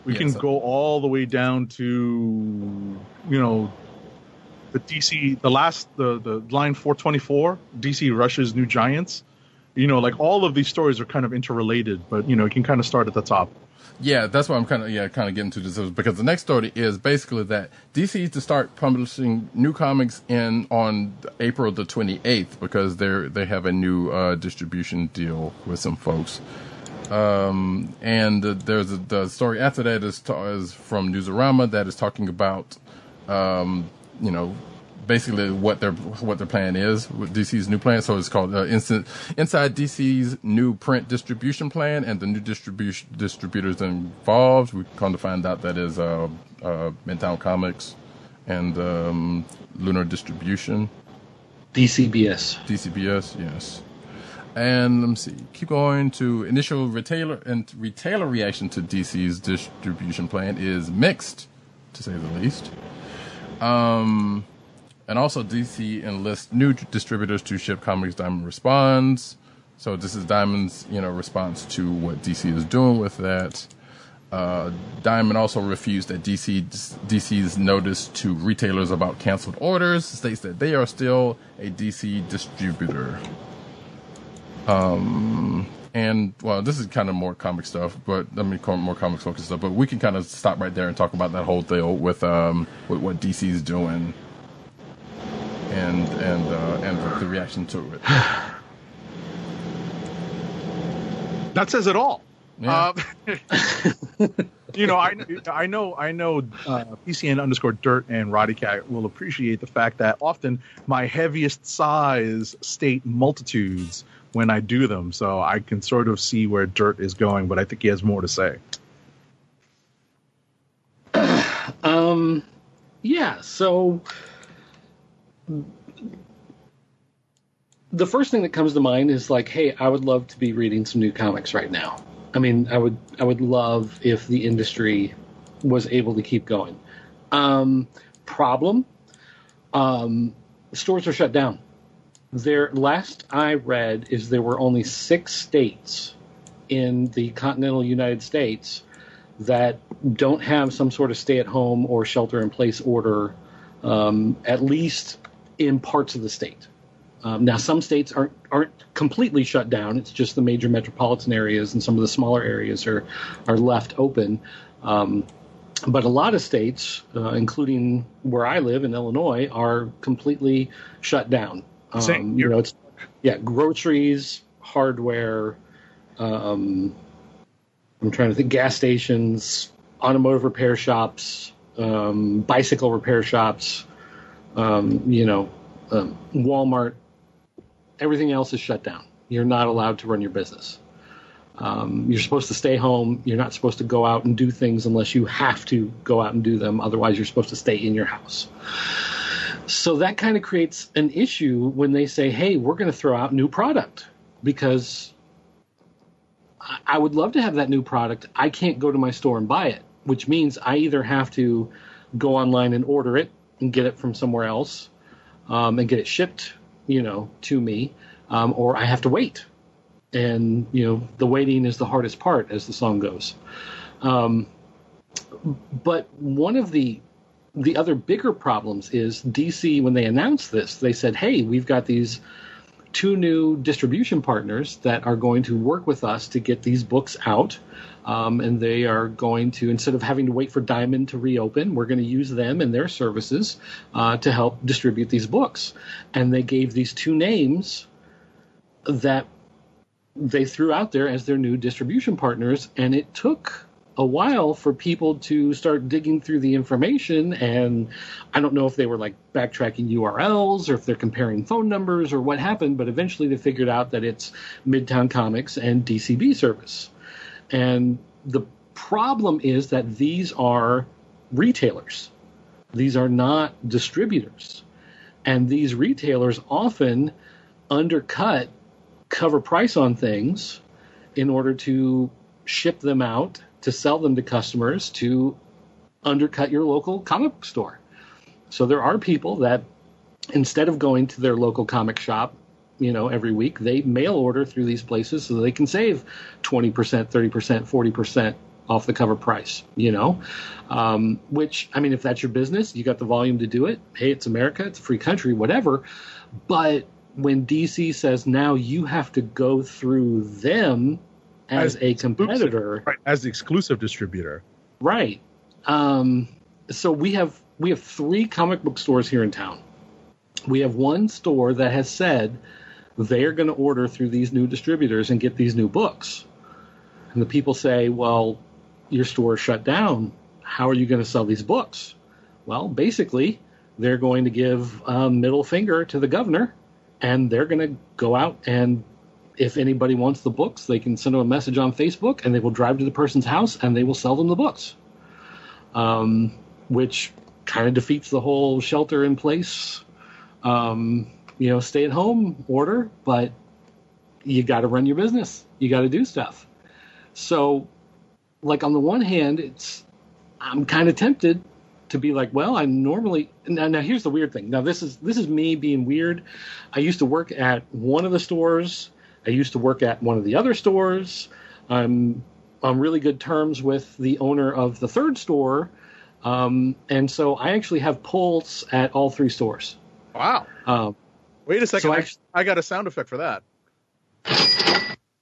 we Yeah, can so- go all the way down to you know the DC the last the the line 424 DC Russia's New Giants. You know, like all of these stories are kind of interrelated, but you know, you can kind of start at the top. Yeah, that's what I'm kind of yeah kind of getting to this is because the next story is basically that DC is to start publishing new comics in on April the 28th because they're they have a new uh, distribution deal with some folks. Um, and uh, there's a, the story after that is, ta- is from Newsarama that is talking about, um, you know, basically what their what their plan is with DC's new plan. So it's called uh, instant, inside DC's new print distribution plan and the new distribution distributors involved. We come to find out that is uh, uh, Midtown Comics and um, Lunar Distribution. DCBS. DCBS, yes. And let me see. Keep going to initial retailer and retailer reaction to DC's distribution plan is mixed, to say the least. Um, and also DC enlists new distributors to ship comics. Diamond responds. So this is Diamond's, you know, response to what DC is doing with that. Uh, Diamond also refused that DC DC's notice to retailers about canceled orders. States that they are still a DC distributor. Um, and well, this is kind of more comic stuff, but I mean more comics focused stuff. But we can kind of stop right there and talk about that whole deal with um with what DC's doing and and uh, and the, reaction to it. [SIGHS] That says it all. Yeah. Um, [LAUGHS] you know, I I know I know uh, PCN underscore dirt and Roddy Cat will appreciate the fact that often my heaviest sighs state multitudes when I do them, so I can sort of see where dirt is going. But I think he has more to say. Um, yeah. So the first thing that comes to mind is like, hey, I would love to be reading some new comics right now. I mean, I would, I would love if the industry was able to keep going. Um, problem, um, stores are shut down. There, last I read is there were only six states in the continental United States that don't have some sort of stay-at-home or shelter-in-place order, um, at least in parts of the state. Um, now, some states aren't aren't completely shut down. It's just the major metropolitan areas and some of the smaller areas are are left open. Um, but a lot of states, uh, including where I live in Illinois, are completely shut down. Um, Same you know, it's yeah, groceries, hardware. Um, I'm trying to think. Gas stations, automotive repair shops, um, bicycle repair shops. Um, you know, um, Walmart. Everything else is shut down. You're not allowed to run your business. Um, you're supposed to stay home. You're not supposed to go out and do things unless you have to go out and do them. Otherwise, you're supposed to stay in your house. So that kind of creates an issue when they say, "Hey, we're going to throw out new product," because I- would love to have that new product. I can't go to my store and buy it, which means I either have to go online and order it and get it from somewhere else, um, and get it shipped, you know, to me, um, or I have to wait. And you know, the waiting is the hardest part, as the song goes. Um, but one of the the other bigger problems is DC when they announced this, they said, "Hey, we've got these two new distribution partners that are going to work with us to get these books out." Um, and they are going to instead of having to wait for Diamond to reopen, we're going to use them and their services uh, to help distribute these books. And they gave these two names that they threw out there as their new distribution partners, and it took a while for people to start digging through the information. And I don't know if they were like backtracking URLs or if they're comparing phone numbers or what happened, but eventually they figured out that it's Midtown Comics and DCB service. And the problem is that these are retailers, these are not distributors. And these retailers often undercut cover price on things in order to ship them out, to sell them to customers, to undercut your local comic store. So there are people that instead of going to their local comic shop, you know, every week, they mail order through these places so they can save 20%, 30%, 40% off the cover price, you know? Um, which, I mean, if that's your business, you got the volume to do it. Hey, it's America, it's a free country, whatever. But when DC says now you have to go through them as, a competitor, right, as the exclusive distributor. Right. Um, so we have we have three comic book stores here in town. We have one store that has said they're going to order through these new distributors and get these new books. And the people say, "Well, your store is shut down. How are you going to sell these books?" Well, basically, they're going to give a middle finger to the governor, and they're going to go out and if anybody wants the books, they can send them a message on Facebook, and they will drive to the person's house and they will sell them the books. Um, which kind of defeats the whole shelter in place, um, you know, stay at home order. But you got to run your business. You got to do stuff. So, like on the one hand, it's I'm kind of tempted to be like, well, I normally now, now here's the weird thing. Now this is this is me being weird. I used to work at one of the stores. I used to work at one of the other stores. I'm on really good terms with the owner of the third store, um, and so I actually have pulls at all three stores. Wow. Um, Wait a second. so I, I- got a sound effect for that.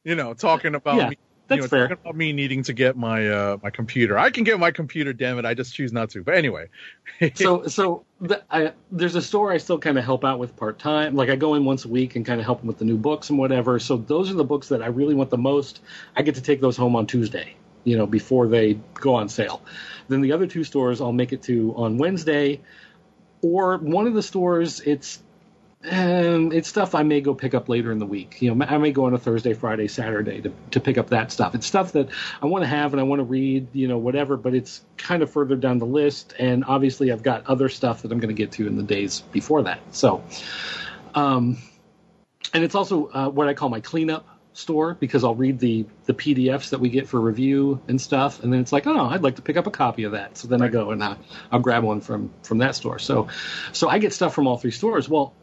You know, talking about Yeah, me, that's you know, fair. talking about me needing to get my uh, my computer. I can get my computer, damn it. I just choose not to. But anyway, [LAUGHS] so so the, I, there's a store I still kind of help out with part time. Like I go in once a week and kind of help them with the new books and whatever. So those are the books that I really want the most. I get to take those home on Tuesday, you know, before they go on sale. Then the other two stores I'll make it to on Wednesday, or one of the stores it's. Um, it's stuff I may go pick up later in the week. You know, I may go on a Thursday, Friday, Saturday to, to pick up that stuff. It's stuff that I want to have and I want to read, you know, whatever, but it's kind of further down the list. And obviously, I've got other stuff that I'm going to get to in the days before that. So, um, and it's also uh, what I call my cleanup store because I'll read the the PDFs that we get for review and stuff, and then it's like, oh, I'd like to pick up a copy of that. So then I go and I, I'll grab one from from that store. So, so I get stuff from all three stores. Well,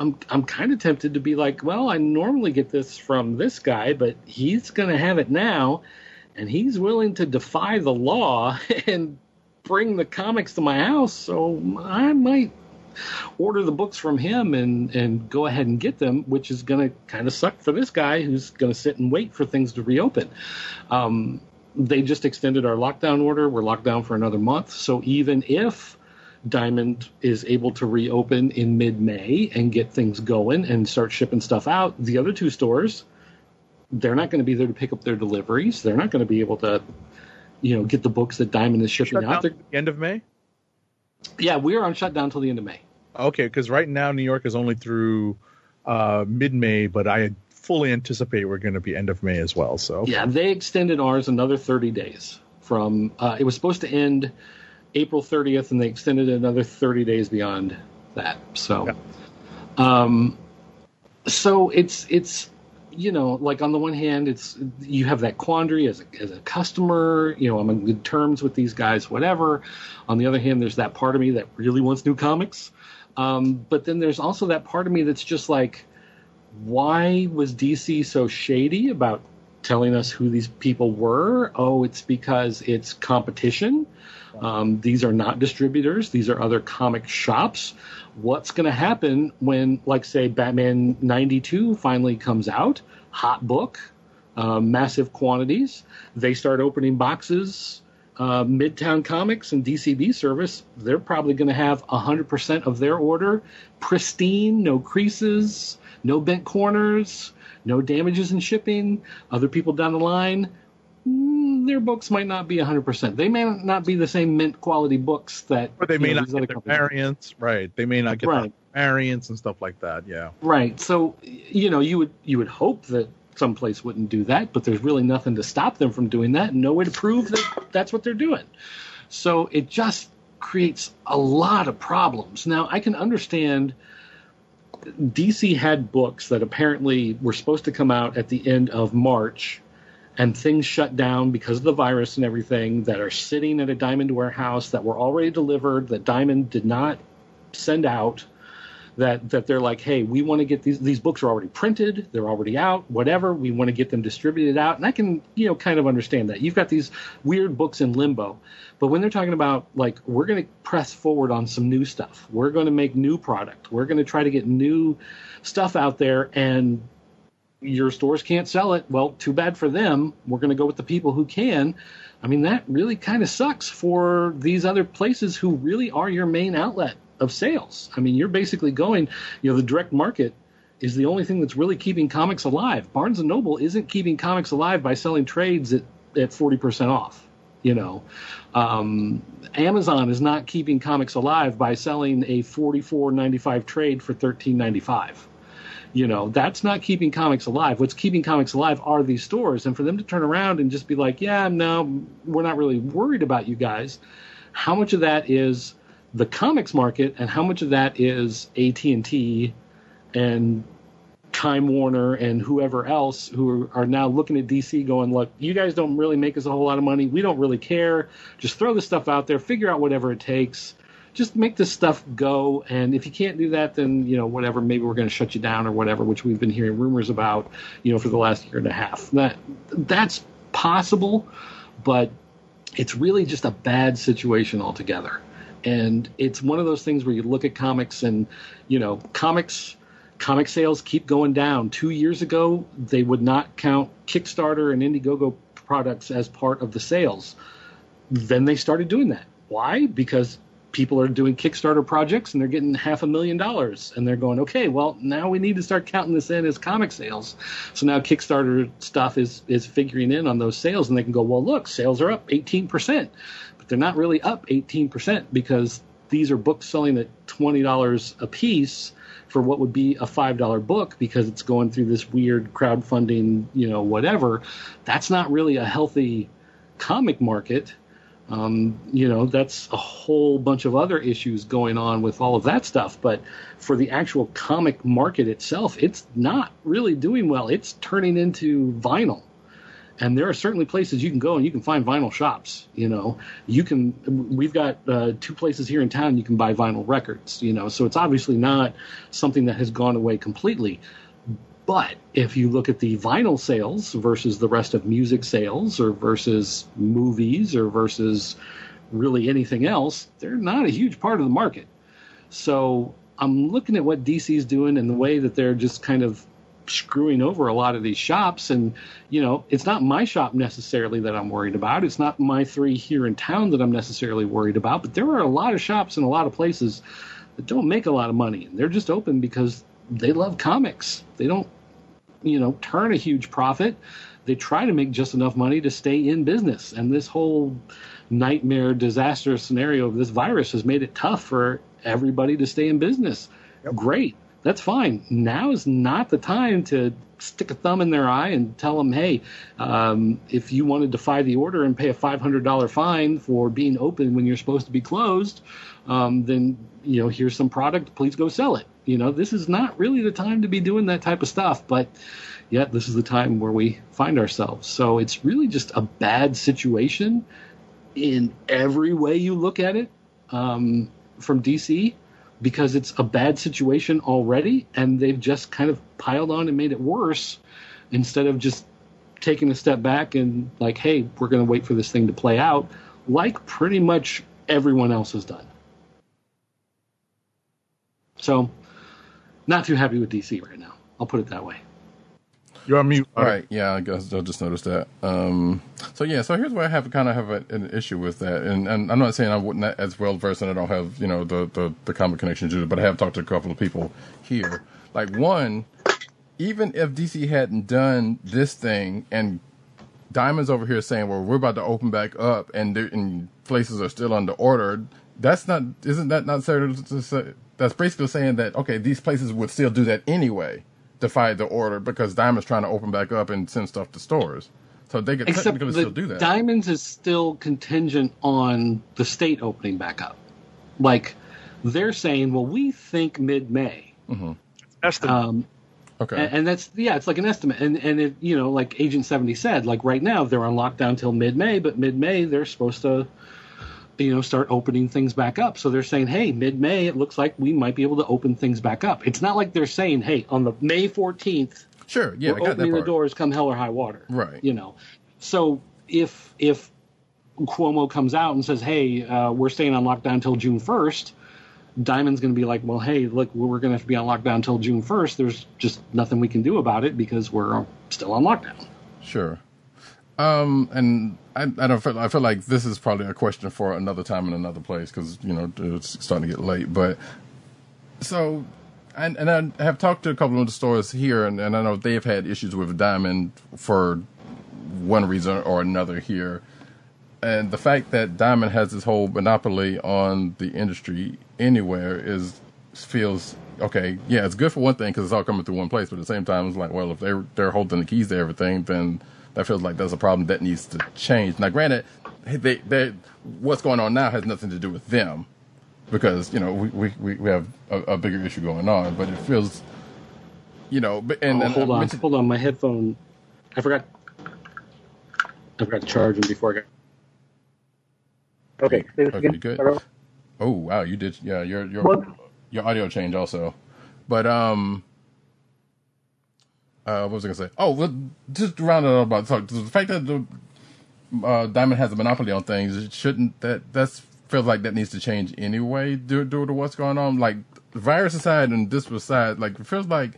I'm I'm kind of tempted to be like, well, I normally get this from this guy, but he's going to have it now, and he's willing to defy the law [LAUGHS] and bring the comics to my house, so I might order the books from him and and go ahead and get them, which is going to kind of suck for this guy who's going to sit and wait for things to reopen. Um, they just extended our lockdown order. We're locked down for another month, so even if Diamond is able to reopen in mid May and get things going and start shipping stuff out. The other two stores, they're not going to be there to pick up their deliveries. They're not going to be able to, you know, get the books that Diamond is shipping out. the end of May. yeah, we're on shutdown till the end of May. Okay, because right now New York is only through uh, mid May, but I fully anticipate we're going to be end of May as well. So Yeah, they extended ours another 30 days from, uh, it was supposed to end April 30th and they extended it another 30 days beyond that. So, um, so it's, it's, you know, like on the one hand, it's, you have that quandary as a, as a customer, you know, I'm on good terms with these guys, whatever. On the other hand, there's that part of me that really wants new comics. Um, but then there's also that part of me that's just like, why was DC so shady about telling us who these people were? Oh, it's because it's competition. Um, these are not distributors. These are other comic shops. What's going to happen when, like, say, Batman 92 finally comes out, hot book, uh, massive quantities. They start opening boxes. Uh, Midtown Comics and DCB service, they're probably going to have 100% of their order pristine, no creases, no bent corners, no damages in shipping. Other people down the line, Mm, their books might not be 100%. They may not be the same mint quality books that Or they may know, not get their variants, right? They may not get Right. the variants and stuff like that. Yeah. Right. So, you know, you would you would hope that someplace wouldn't do that, but there's really nothing to stop them from doing that, and no way to prove that that's what they're doing. So it just creates a lot of problems. Now, I can understand DC had books that apparently were supposed to come out at the end of March and things shut down because of the virus and everything that are sitting at a Diamond warehouse that were already delivered that Diamond did not send out that that they're like, hey, we want to get these these books are already printed, they're already out, whatever. We want to get them distributed out, and I can you know kind of understand that. You've got these weird books in limbo, but when they're talking about like we're going to press forward on some new stuff, we're going to make new product, we're going to try to get new stuff out there, and your stores can't sell it. Well, too bad for them. We're going to go with the people who can. I mean, that really kind of sucks for these other places who really are your main outlet of sales. I mean, you're basically going, you know, the direct market is the only thing that's really keeping comics alive. Barnes and Noble isn't keeping comics alive by selling trades at, at 40% off. You know, um, Amazon is not keeping comics alive by selling a 44.95 trade for 13.95 you know that's not keeping comics alive what's keeping comics alive are these stores and for them to turn around and just be like yeah no we're not really worried about you guys how much of that is the comics market and how much of that is AT&T and Time Warner and whoever else who are now looking at DC going, look, you guys don't really make us a whole lot of money. We don't really care. Just throw this stuff out there, figure out whatever it takes. Just make this stuff go. And if you can't do that, then, you know, whatever, maybe we're going to shut you down or whatever, which we've been hearing rumors about, you know, for the last year and a half. That That's possible, but it's really just a bad situation altogether. And it's one of those things where you look at comics and, you know, comics comic sales keep going down. Two years ago, they would not count Kickstarter and Indiegogo products as part of the sales. Then they started doing that. Why? Because people are doing Kickstarter projects and they're getting half a million dollars and they're going, okay, well, now we need to start counting this in as comic sales. So now Kickstarter stuff is is figuring in on those sales and they can go, well, look, sales are up 18%, but they're not really up 18% because these are books selling at $20 a piece for what would be a $5 book because it's going through this weird crowdfunding, you know, whatever. That's not really a healthy comic market. Um, you know, that's a whole bunch of other issues going on with all of that stuff. But for the actual comic market itself, it's not really doing well. It's turning into vinyl. And there are certainly places you can go and you can find vinyl shops. You know, you can. We've got uh, two places here in town you can buy vinyl records. You know, so it's obviously not something that has gone away completely. But if you look at the vinyl sales versus the rest of music sales, or versus movies, or versus really anything else, they're not a huge part of the market. So I'm looking at what DC's doing and the way that they're just kind of screwing over a lot of these shops. And, you know, it's not my shop necessarily that I'm worried about. It's not my three here in town that I'm necessarily worried about. But there are a lot of shops in a lot of places that don't make a lot of money. And they're just open because they love comics. They don't, you know, turn a huge profit. They try to make just enough money to stay in business. And this whole nightmare disaster scenario of this virus has made it tough for everybody to stay in business. Great. That's fine. Now is not the time to stick a thumb in their eye and tell them, hey, um, if you want to defy the order and pay a $500 fine for being open when you're supposed to be closed, um, then, you know, here's some product. Please go sell it. You know, this is not really the time to be doing that type of stuff, but yet this is the time where we find ourselves. So it's really just a bad situation in every way you look at it um, from DC because it's a bad situation already and they've just kind of piled on and made it worse instead of just taking a step back and like hey we're going to wait for this thing to play out like pretty much everyone else has done so not too happy with dc right now i'll put it that way You're on mute. All right. Yeah, I guess I just noticed that. Um, so yeah, so here's where I have kind of have a, an issue with that, and, and I'm not saying I wouldn't as well versed, and I don't have you know the the, the comic connection to it, but I have talked to a couple of people here. Like one, even if DC hadn't done this thing and Diamond's over here saying, "Well, we're about to open back up, and, and places are still under order." That's not. Isn't that not fair to say? That's basically saying that okay, these places would still do that anyway, defy the order because Diamond's trying to open back up and send stuff to stores, so they could Except technically the still do that. Diamonds is still contingent on the state opening back up. Like they're saying, well, we think mid-May. Estimate. Um, okay. and, and that's yeah, it's like an estimate. And and it, you know, like Agent Seventy said, like right now they're on lockdown till mid-May, but mid-May they're supposed to, you know, start opening things back up. So they're saying, hey, mid-May it looks like we might be able to open things back up. It's not like they're saying, hey, on the May fourteenth sure. yeah, we're got that opening the doors come hell or high water. Right. You know, so if if Cuomo comes out and says, "Hey, uh, we're staying on lockdown until June 1st," Diamond's going to be like, "Well, hey, look, we're going to have to be on lockdown until June 1st. There's just nothing we can do about it because we're still on lockdown." Sure. Um, and I, I don't feel, I feel like this is probably a question for another time in another place because, you know, it's starting to get late. But so, and, and I have talked to a couple of the stores here, and, and I know they've had issues with Diamond for one reason or another here. And the fact that Diamond has this whole monopoly on the industry anywhere is feels okay. Yeah, it's good for one thing because it's all coming through one place. But at the same time, it's like, well, if they're they're holding the keys to everything, then that feels like that's a problem that needs to change. Now, granted, they they what's going on now has nothing to do with them because you know we we, we- we have a, a bigger issue going on. But it feels, you know, but and, oh, and hold I on, mentioned- hold on, my headphone. I forgot. I forgot to charge them before I got. Okay, Okay, good. Hello? Oh wow, you did. Yeah, your your What? your audio changed also, but um, uh, what was I gonna say? Oh, well, just to round it up about talk. The fact that the uh, Diamond has a monopoly on things it shouldn't that that's feels like that needs to change anyway due, due to what's going on. Like virus aside and this aside, like it feels like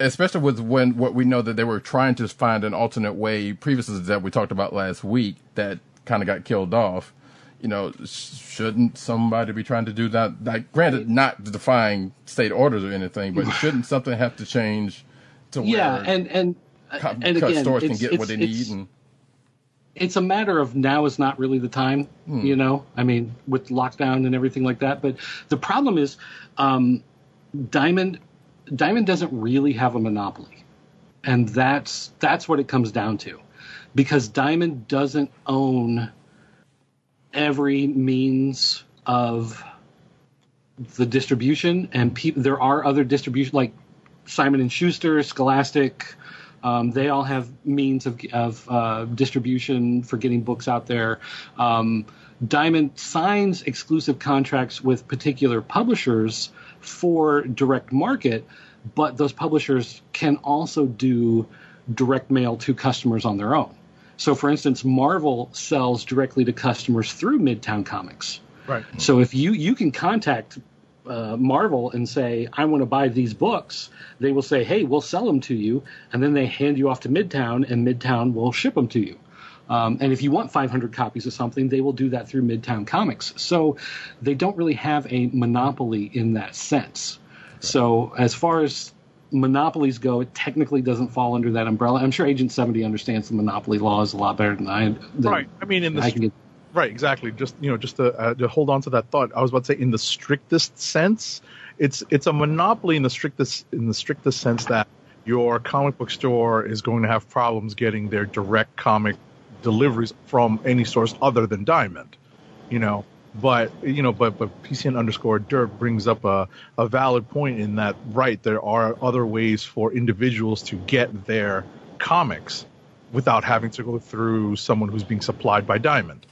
especially with when what we know that they were trying to find an alternate way previously that we talked about last week that kind of got killed off. You know, shouldn't somebody be trying to do that? Like, granted, not defying state orders or anything, but [LAUGHS] shouldn't something have to change to Yeah, and and co- and again, stores can get what they need? And it's a matter of now is not really the time, Hmm. you know. I mean, with lockdown and everything like that. But the problem is, um, Diamond Diamond doesn't really have a monopoly, and that's that's what it comes down to, because Diamond doesn't own every means of the distribution, and people there are other distribution like Simon and Schuster, Scholastic. Um, they all have means of, of uh, distribution for getting books out there. Um, Diamond signs exclusive contracts with particular publishers for direct market, but those publishers can also do direct mail to customers on their own. So, for instance, Marvel sells directly to customers through Midtown Comics. Right. So if you you can contact uh, Marvel and say I want to buy these books, they will say, "Hey, we'll sell them to you," and then they hand you off to Midtown, and Midtown will ship them to you. Um, and if you want 500 copies of something, they will do that through Midtown Comics. So they don't really have a monopoly in that sense. So as far as monopolies go, it technically doesn't fall under that umbrella. I'm sure Agent 70 understands the monopoly laws a lot better than I. Than Right. I mean, in the I can get. Right, exactly. Just you know, just to, uh, to hold on to that thought, I was about to say, in the strictest sense, it's it's a monopoly in the strictest in the strictest sense that your comic book store is going to have problems getting their direct comic deliveries from any source other than Diamond. You know, but you know, but but PCN underscore Dirt brings up a a valid point in that right there are other ways for individuals to get their comics without having to go through someone who's being supplied by Diamond.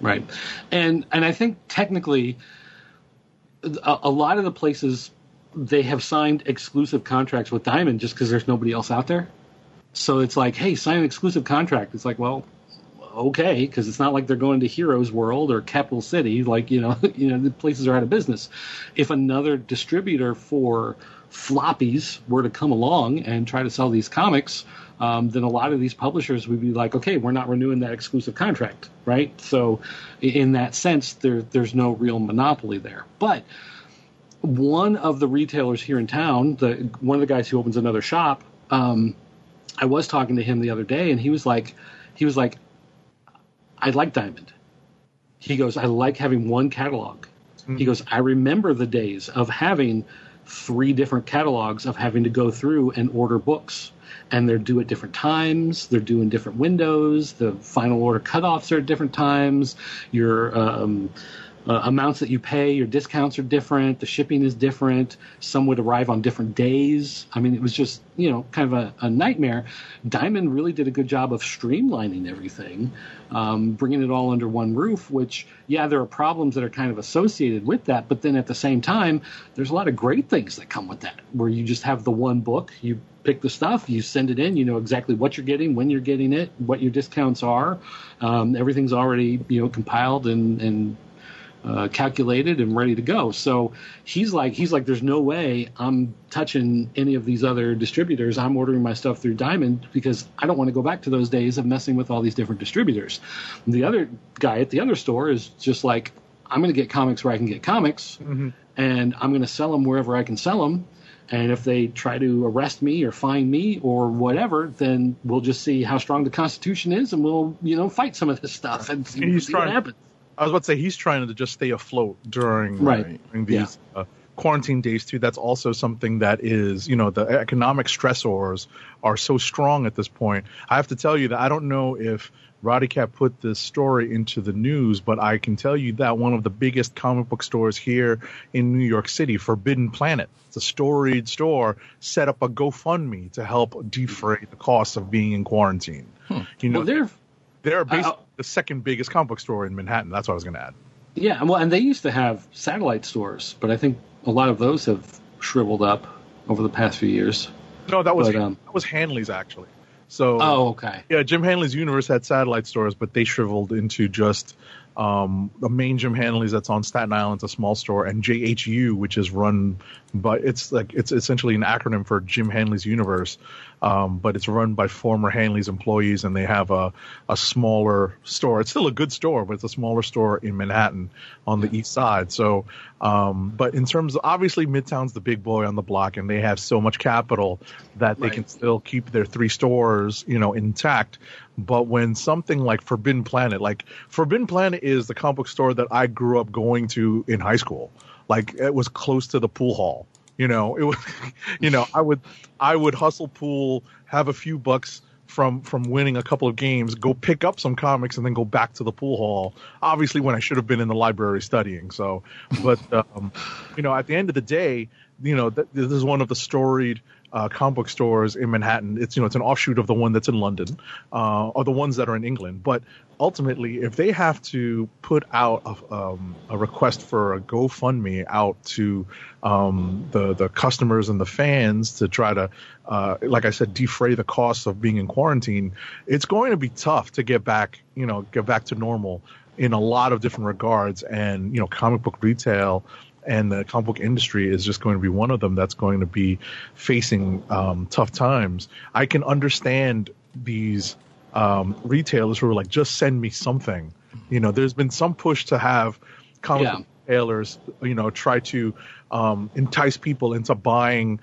Right, and and I think technically, a, a lot of the places they have signed exclusive contracts with Diamond just because there's nobody else out there. So it's like, hey, sign an exclusive contract. It's like, well, okay, because it's not like they're going to Heroes World or Capital City. Like you know, [LAUGHS] you know, the places are out of business. If another distributor for floppies were to come along and try to sell these comics, um, then a lot of these publishers would be like, okay, we're not renewing that exclusive contract, right? So, in that sense, there there's no real monopoly there. But one of the retailers here in town, the one of the guys who opens another shop, um, I was talking to him the other day, and he was like, he was like, I like Diamond. He goes, I like having one catalog. He goes, I remember the days of having three different catalogs of having to go through and order books. And they're due at different times. They're due in different windows. The final order cutoffs are at different times. Your um, uh, amounts that you pay, your discounts are different. The shipping is different. Some would arrive on different days. I mean, it was just, you know, kind of a, a nightmare. Diamond really did a good job of streamlining everything, um, bringing it all under one roof, which, yeah, there are problems that are kind of associated with that. But then at the same time, there's a lot of great things that come with that, where you just have the one book, you pick the stuff, you send it in, you know exactly what you're getting, when you're getting it, what your discounts are. Um, everything's already, you know, compiled and, and uh, calculated and ready to go. So he's like, he's like, there's no way I'm touching any of these other distributors. I'm ordering my stuff through Diamond because I don't want to go back to those days of messing with all these different distributors. The other guy at the other store is just like, I'm going to get comics where I can get comics, Mm-hmm. and I'm going to sell them wherever I can sell them. And if they try to arrest me or fine me or whatever, then we'll just see how strong the Constitution is, and we'll, you know, fight some of this stuff and see, he's see what happens. I was about to say he's trying to just stay afloat during Right. during these uh, quarantine days too. That's also something that is, you know, the economic stressors are so strong at this point. I have to tell you that I don't know if Roddy Cat put this story into the news, but I can tell you that one of the biggest comic book stores here in New York City, Forbidden Planet, it's a storied store, set up a GoFundMe to help defray the cost of being in quarantine. You know, Well, they're they're basically Uh, the second biggest comic book store in Manhattan. That's what I was going to add. Yeah, well, and they used to have satellite stores, but I think a lot of those have shriveled up over the past few years. No, that was But, um, that was Hanley's actually. So Oh, okay. yeah, Jim Hanley's Universe had satellite stores, but they shriveled into just um, the main Jim Hanley's that's on Staten Island, it's a small store, and JHU, which is run by it's like it's essentially an acronym for Jim Hanley's Universe, um, but it's run by former Hanley's employees, and they have a a smaller store. It's still a good store, but it's a smaller store in Manhattan on the east side. So, um, but in terms of obviously Midtown's the big boy on the block, and they have so much capital that they Right. can still keep their three stores, you know, intact. But when something like Forbidden Planet, like Forbidden Planet is the comic book store that I grew up going to in high school. Like it was close to the pool hall. You know, it was, [LAUGHS] you know, I would, I would hustle pool, have a few bucks from from winning a couple of games, go pick up some comics, and then go back to the pool hall. Obviously, when I should have been in the library studying. So, but um, you know, at the end of the day, you know, th- this is one of the storied uh, comic book stores in Manhattan. It's you know, it's an offshoot of the one that's in London, uh, or the ones that are in England. But ultimately, if they have to put out a, um, a request for a GoFundMe out to um, the the customers and the fans to try to, uh, like I said, defray the costs of being in quarantine, it's going to be tough to get back, you know, get back to normal in a lot of different regards. And you know, comic book retail and the comic book industry is just going to be one of them that's going to be facing um, tough times. I can understand these um, retailers who are like, just send me something. You know, there's been some push to have comic Yeah. book retailers, you know, try to um, entice people into buying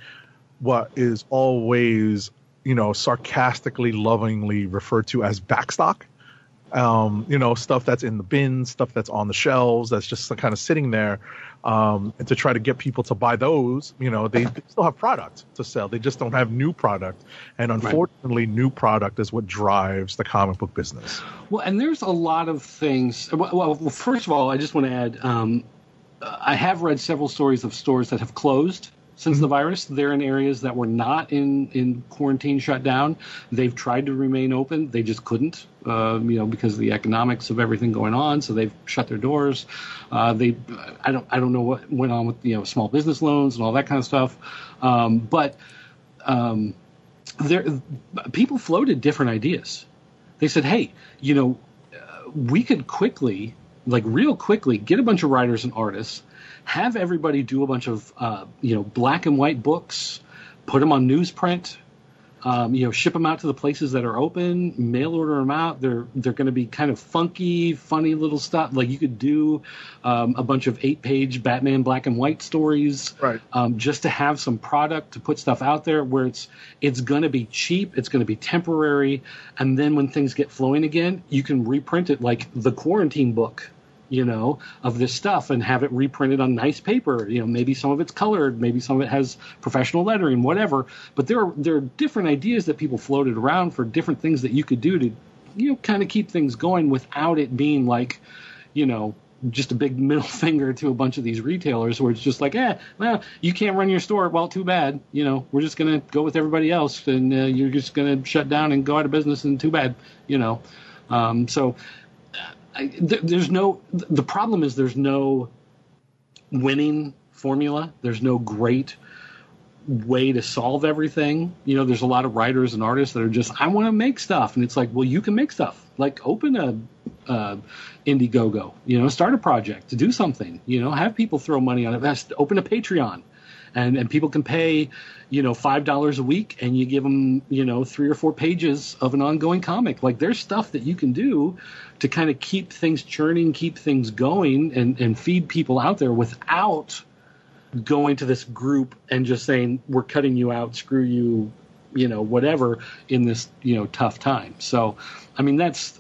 what is always, you know, sarcastically, lovingly referred to as backstock um, you know, stuff that's in the bins, stuff that's on the shelves, that's just kind of sitting there, um, and to try to get people to buy those, you know, they, they still have product to sell. They just don't have new product, and unfortunately, new product is what drives the comic book business. Well, and there's a lot of things. Well, well first of all, I just want to add um, I have read several stories of stores that have closed since the virus. They're in areas that were not in, in quarantine shutdown. They've tried to remain open. They just couldn't, um, you know, because of the economics of everything going on. So they've shut their doors. Uh, they, I don't, I don't know what went on with you know small business loans and all that kind of stuff. Um, but um, there, people floated different ideas. They said, "Hey, you know, uh, we could quickly, like real quickly, get a bunch of writers and artists, have everybody do a bunch of, uh, you know, black and white books, put them on newsprint, Um, you know, ship them out to the places that are open, mail order them out. They're they're going to be kind of funky, funny little stuff. Like you could do um, a bunch of eight page Batman black and white stories, Right. Um, just to have some product to put stuff out there where it's it's going to be cheap, it's going to be temporary, and then when things get flowing again, you can reprint it like the quarantine book you know, of this stuff and have it reprinted on nice paper. You know, maybe some of it's colored, maybe some of it has professional lettering, whatever. But there are there are different ideas that people floated around for different things that you could do to, you know, kind of keep things going without it being like, you know, just a big [LAUGHS] middle finger to a bunch of these retailers where it's just like, eh, well, you can't run your store. Well, too bad. You know, we're just going to go with everybody else and uh, you're just going to shut down and go out of business and too bad, you know. Um, so There's no, the problem is there's no winning formula. There's no great way to solve everything. You know, there's a lot of writers and artists that are just, I want to make stuff. And it's like, well, you can make stuff. Like open a, uh, Indiegogo, you know, start a project to do something, you know, have people throw money on it. That's- Open a Patreon and, and people can pay, you know, $5 a week and you give them, you know, three or four pages of an ongoing comic. Like there's stuff that you can do to kind of keep things churning, keep things going and, and feed people out there without going to this group and just saying we're cutting you out. Screw you you know whatever in this you know tough time. So i mean that's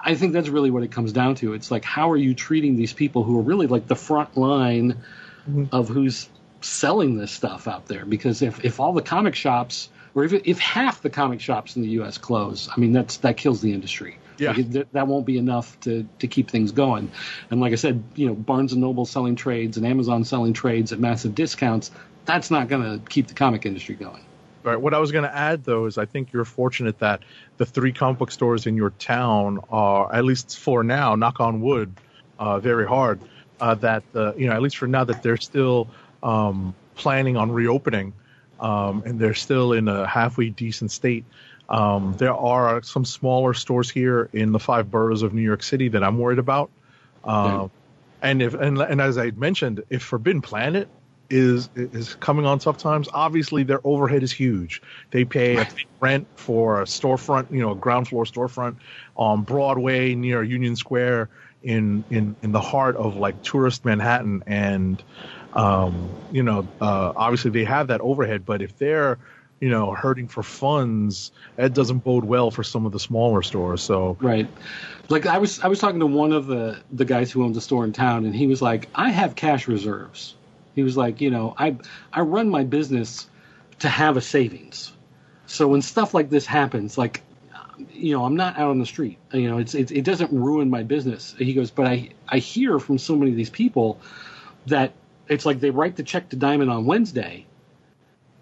i think that's really what it comes down to. It's like how are you treating these people who are really like the front line mm-hmm. of who's selling this stuff out there because if, if all the comic shops or if, if half the comic shops in the us close i mean that's that kills the industry Yeah. Like, it- that won't be enough to to keep things going. And like I said, you know, Barnes and Noble selling trades and Amazon selling trades at massive discounts, that's not going to keep the comic industry going. Right. What I was going to add, though, is I think you're fortunate that the three comic book stores in your town are, at least for now, knock on wood, uh, very hard, uh, that, uh, you know, at least for now, that they're still um, planning on reopening um, and they're still in a halfway decent state. Um, there are some smaller stores here in the five boroughs of New York City that I'm worried about. Um, And if and, and as I mentioned, if Forbidden Planet is is coming on tough times, obviously their overhead is huge. They pay rent for a storefront, you know, a ground floor storefront on Broadway near Union Square in in in the heart of like tourist Manhattan, and um, you know, uh, obviously they have that overhead. But if they're you know hurting for funds, that doesn't bode well for some of the smaller stores. So Right. Like I was I was talking to one of the the guys who owns a store in town and he was like, "I have cash reserves." He was like, "You know, I I run my business to have a savings. So when stuff like this happens, like you know, I'm not out on the street. You know, it's, it's it doesn't ruin my business." He goes, "But I I hear from so many of these people that it's like they write the check to Diamond on Wednesday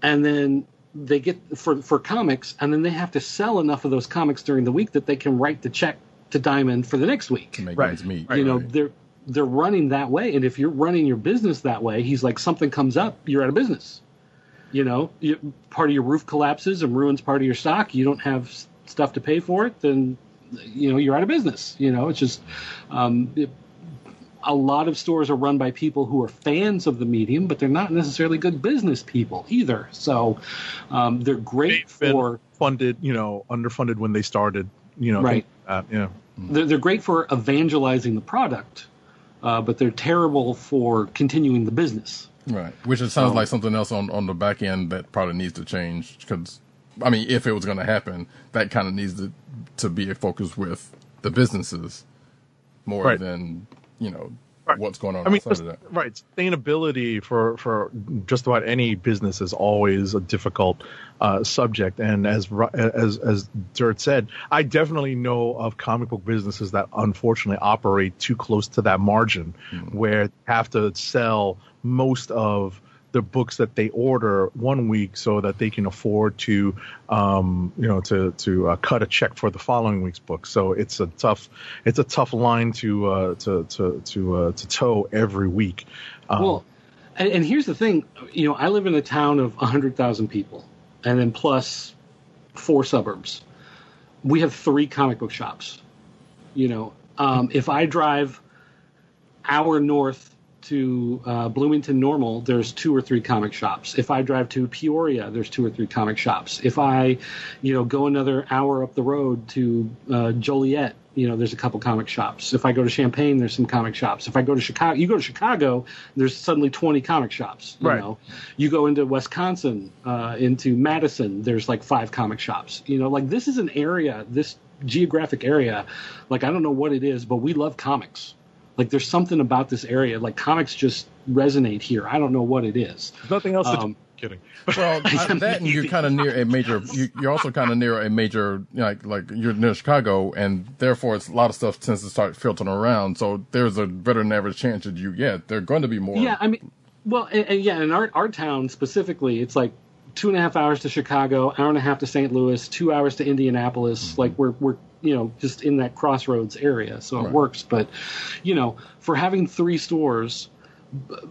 and then they get for for comics and then they have to sell enough of those comics during the week that they can write the check to Diamond for the next week. to make Right. ends meet. you know, Right. they're they're running that way and if you're running your business that way, he's like something comes up, you're out of business. You know, you, part of your roof collapses and ruins part of your stock, you don't have stuff to pay for it, then you know, you're out of business. You know, it's just um, it, a lot of stores are run by people who are fans of the medium, but they're not necessarily good business people either. So um, they're great They've been for funded, you know, underfunded when they started, you know, Right. uh, yeah. they're, they're great for evangelizing the product, uh, but they're terrible for continuing the business. Right. Which it sounds So- like something else on, on the back end that probably needs to change because, I mean, if it was going to happen, that kind of needs to, to be a focus with the businesses more Right. than, you know, Right. what's going on I mean, outside of that. right. Sustainability for, for just about any business is always a difficult uh, subject. And as as as Dirt said, I definitely know of comic book businesses that unfortunately operate too close to that margin, where they have to sell most of the books that they order one week so that they can afford to, um, you know, to to uh, cut a check for the following week's book. So it's a tough, it's a tough line to uh, to to to uh, to toe every week. Um, Well, and, and here's the thing, you know, I live in a town of 100,000 people, and then plus four suburbs. We have three comic book shops. You know, um, if I drive hour north to uh, Bloomington Normal, there's two or three comic shops. If I drive to Peoria, there's two or three comic shops. If I, you know, go another hour up the road to uh, Joliet, you know, there's a couple comic shops. If I go to Champaign, there's some comic shops. If I go to Chicago, you go to Chicago, there's suddenly 20 comic shops. You Right. know, you go into Wisconsin, uh, into Madison, there's like five comic shops. You know, like this is an area, this geographic area. Like I don't know what it is, but we love comics. Like there's something about this area. Like comics just resonate here. I don't know what it is. There's nothing else to Um. [LAUGHS] Kidding. Well, I- that and you're kind of near a major. You, you're also kind of near a major, like like you're near Chicago, and therefore it's a lot of stuff tends to start filtering around. So there's a better than average chance that you get. They're going to be more. Yeah, I mean, well, and, and yeah, in our our town specifically, it's like two and a half hours to Chicago, hour and a half to St. Louis, two hours to Indianapolis. Like we're we're you know just in that crossroads area, so it works. But you know, for having three stores.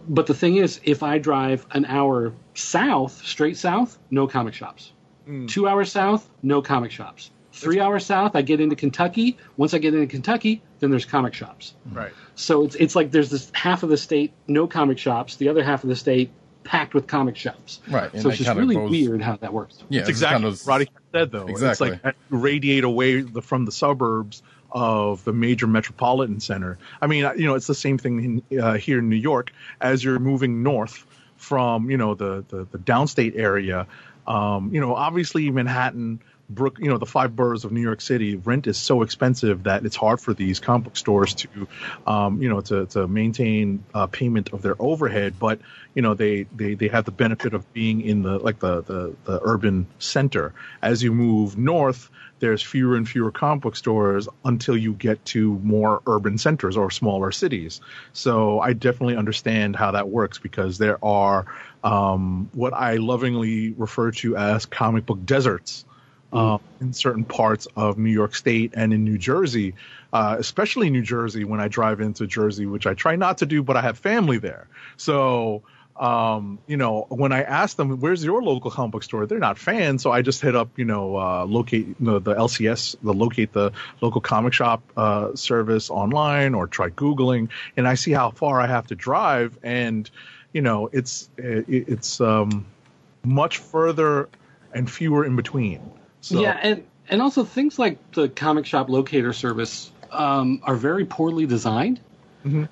But the thing is, if I drive an hour south, straight south, no comic shops. Hmm. Two hours south, no comic shops. Three hours south, I get into Kentucky. Once I get into Kentucky, then there's comic shops. Right. So it's it's like there's this half of the state no comic shops, the other half of the state packed with comic shops. Right, and So it's just kinda really goes- weird how that works. yeah. It's it's exactly kind what of- Roddy said, though. Exactly. It's like you radiate away the, from the suburbs of the major metropolitan center. I mean, you know, it's the same thing in, uh, here in New York as you're moving north from, you know, the, the, the downstate area. Um, you know, obviously Manhattan, Brook, you know, the five boroughs of New York City, rent is so expensive that it's hard for these comic book stores to, um, you know, to, to maintain uh, payment of their overhead. But, you know, they, they, they have the benefit of being in the, like the, the, the urban center. As you move north, there's fewer and fewer comic book stores until you get to more urban centers or smaller cities. So I definitely understand how that works because there are um, what I lovingly refer to as comic book deserts. Uh, in certain parts of New York State and in New Jersey, uh, especially New Jersey, when I drive into Jersey, which I try not to do, but I have family there. So, um, you know, when I ask them, where's your local comic book store? They're not fans. So I just hit up, you know, uh, locate you know, the LCS, the locate the local comic shop uh, service online or try Googling and I see how far I have to drive. And, you know, it's, it, it's um, much further and fewer in between. So, Yeah, and and also things like the comic shop locator service um, are very poorly designed.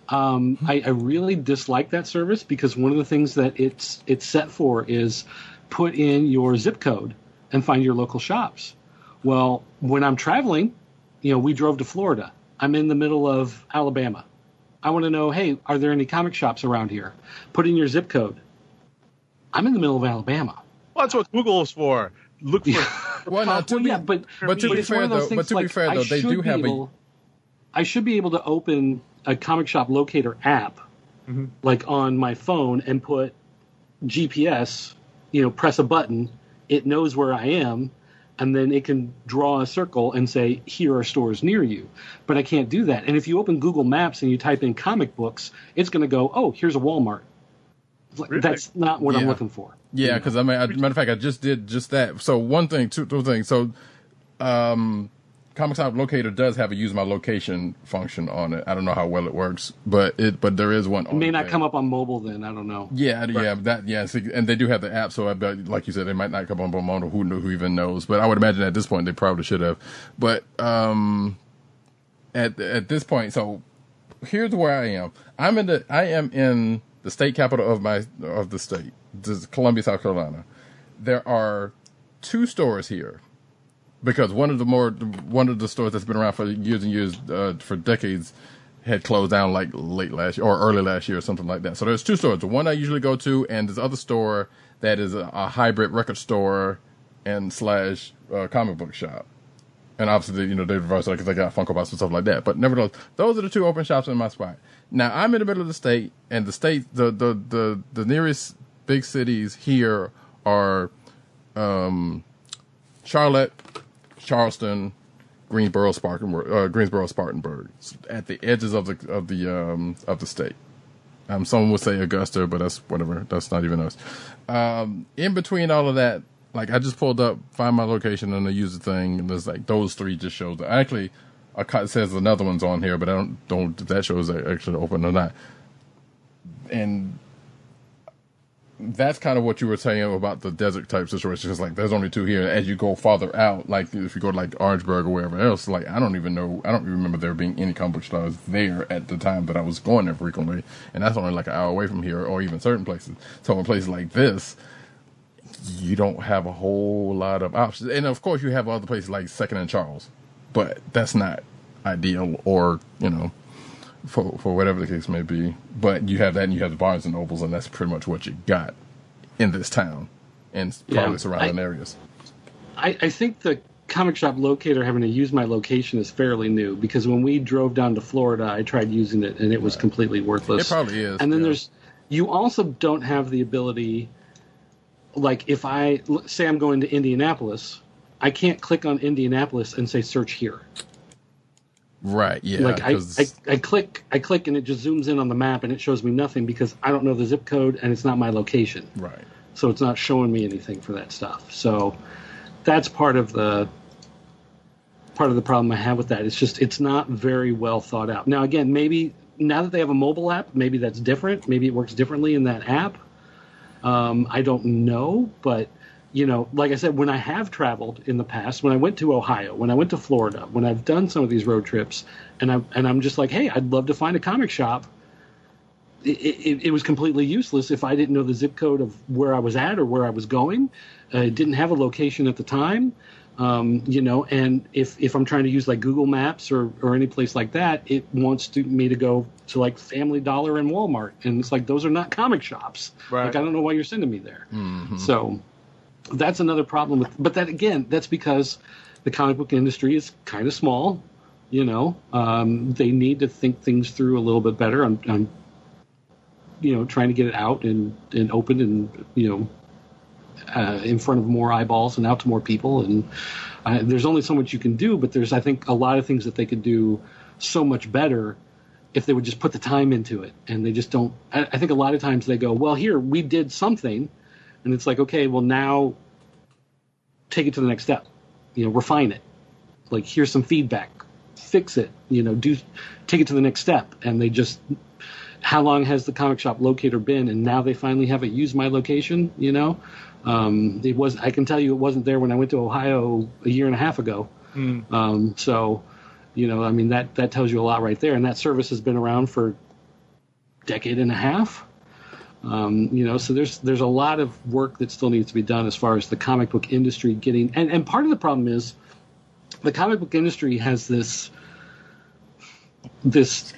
Um, I, I really dislike that service because one of the things that it's it's set for is put in your zip code and find your local shops. Well, when I'm traveling, you know, we drove to Florida. I'm in the middle of Alabama. I want to know, hey, are there any comic shops around here? Put in your zip code. I'm in the middle of Alabama. well, that's what Google is for. Look for. Well, now, to Well, be, yeah, but but to but be it's one fair of those though, but things, to be fair though, they do have able- I should be able to open a comic shop locator app, Mm-hmm. like on my phone, and put GPS. You know, press a button, it knows where I am, and then it can draw a circle and say, "Here are stores near you." But I can't do that. And if you open Google Maps and you type in comic books, it's going to go, "Oh, here's a Walmart." It's Really? That's not what I'm looking for. Yeah, because I mean, I, matter of fact, I just did just that. So one thing, two, two things. So, um, Comic Shop Locator does have a use my location function on it. I don't know how well it works, but it but there is one. It may not come up on mobile then. I don't know. Yeah, yeah, that yeah, so- and they do have the app. So I bet, like you said, they might not come up on mobile. Who knew? Who even knows? But I would imagine at this point they probably should have. But um, at at this point, so here's where I am. I'm in the I am in the state capital of my of the state, Columbia, South Carolina. There are two stores here because one of the more one of the stores that's been around for years and years uh, for decades had closed down like late last year or early last year or something like that. So there's two stores. The one I usually go to, and this other store that is a, a hybrid record store and slash uh, comic book shop. And obviously, you know, they reverse it because they got Funko Pops and stuff like that. But nevertheless, those are the two open shops in my spot. Now I'm in the middle of the state, and the state, the the the, the nearest big cities here are um, Charlotte, Charleston, Greensboro, Spartanburg, uh, Greensboro, Spartanburg, at the edges of the of the um, of the state. Um, someone would say Augusta, but that's whatever. That's not even us. Um, in between all of that, like I just pulled up, find my location, and I use the thing, and there's like those three just shows. Actually, it says another one's on here, but I don't don't that show is actually open or not. and that's kind of what you were saying about the desert type situation. It's like there's only two here. As you go farther out, like if you go to like Orangeburg or wherever else, like I don't even know, I don't remember there being any comic book stores there at the time that I was going there frequently, and that's only like an hour away from here, or even certain places. So in places like this, you don't have a whole lot of options, and of course you have other places like Second and Charles, but that's not ideal, or you know for for whatever the case may be. But you have that, and you have the Barnes and Nobles, and that's pretty much what you got in this town and probably Yeah, surrounding I- areas. I, I think the comic shop locator having to use my location is fairly new because when we drove down to Florida, I tried using it and it was completely worthless. It probably is, And then yeah. there's, you also don't have the ability, like if I say I'm going to Indianapolis, I can't click on Indianapolis and say search here. Right? Yeah. like I, I, I click, I click and it just zooms in on the map and it shows me nothing because I don't know the zip code and it's not my location. right. so it's not showing me anything for that stuff. So that's part of the part of the problem I have with that. It's just it's not very well thought out. Now again, maybe now that they have a mobile app, maybe that's different. Maybe it works differently in that app. Um, I don't know, but you know, like I said, when I have traveled in the past, when I went to Ohio, when I went to Florida, when I've done some of these road trips, and I'm and I'm just like, hey, I'd love to find a comic shop it, it, it was completely useless if I didn't know the zip code of where I was at or where I was going. Uh, it didn't have a location at the time, um, you know. And if if I'm trying to use like Google Maps or or any place like that, it wants to, me to go to like Family Dollar and Walmart, and it's like those are not comic shops. Right. Like I don't know why you're sending me there. So that's another problem with. But that again, that's because the comic book industry is kind of small. You know, um, they need to think things through a little bit better. I'm, I'm you know trying to get it out and and open and you know uh, in front of more eyeballs and out to more people and uh, there's only so much you can do but there's i think a lot of things that they could do so much better if they would just put the time into it and they just don't i, I think a lot of times they go well here we did something and it's like okay well now take it to the next step. You know refine it. Like here's some feedback. Fix it. You know do take it to the next step. And they just how long has the comic shop locator been? And now they finally have it use my location you know? Um, it was i can tell you it wasn't there when i went to ohio a year and a half ago. Um, so you know i mean that that tells you a lot right there. And that service has been around for decade and a half um, you know so there's there's a lot of work that still needs to be done as far as the comic book industry getting and, and part of the problem is the comic book industry has this this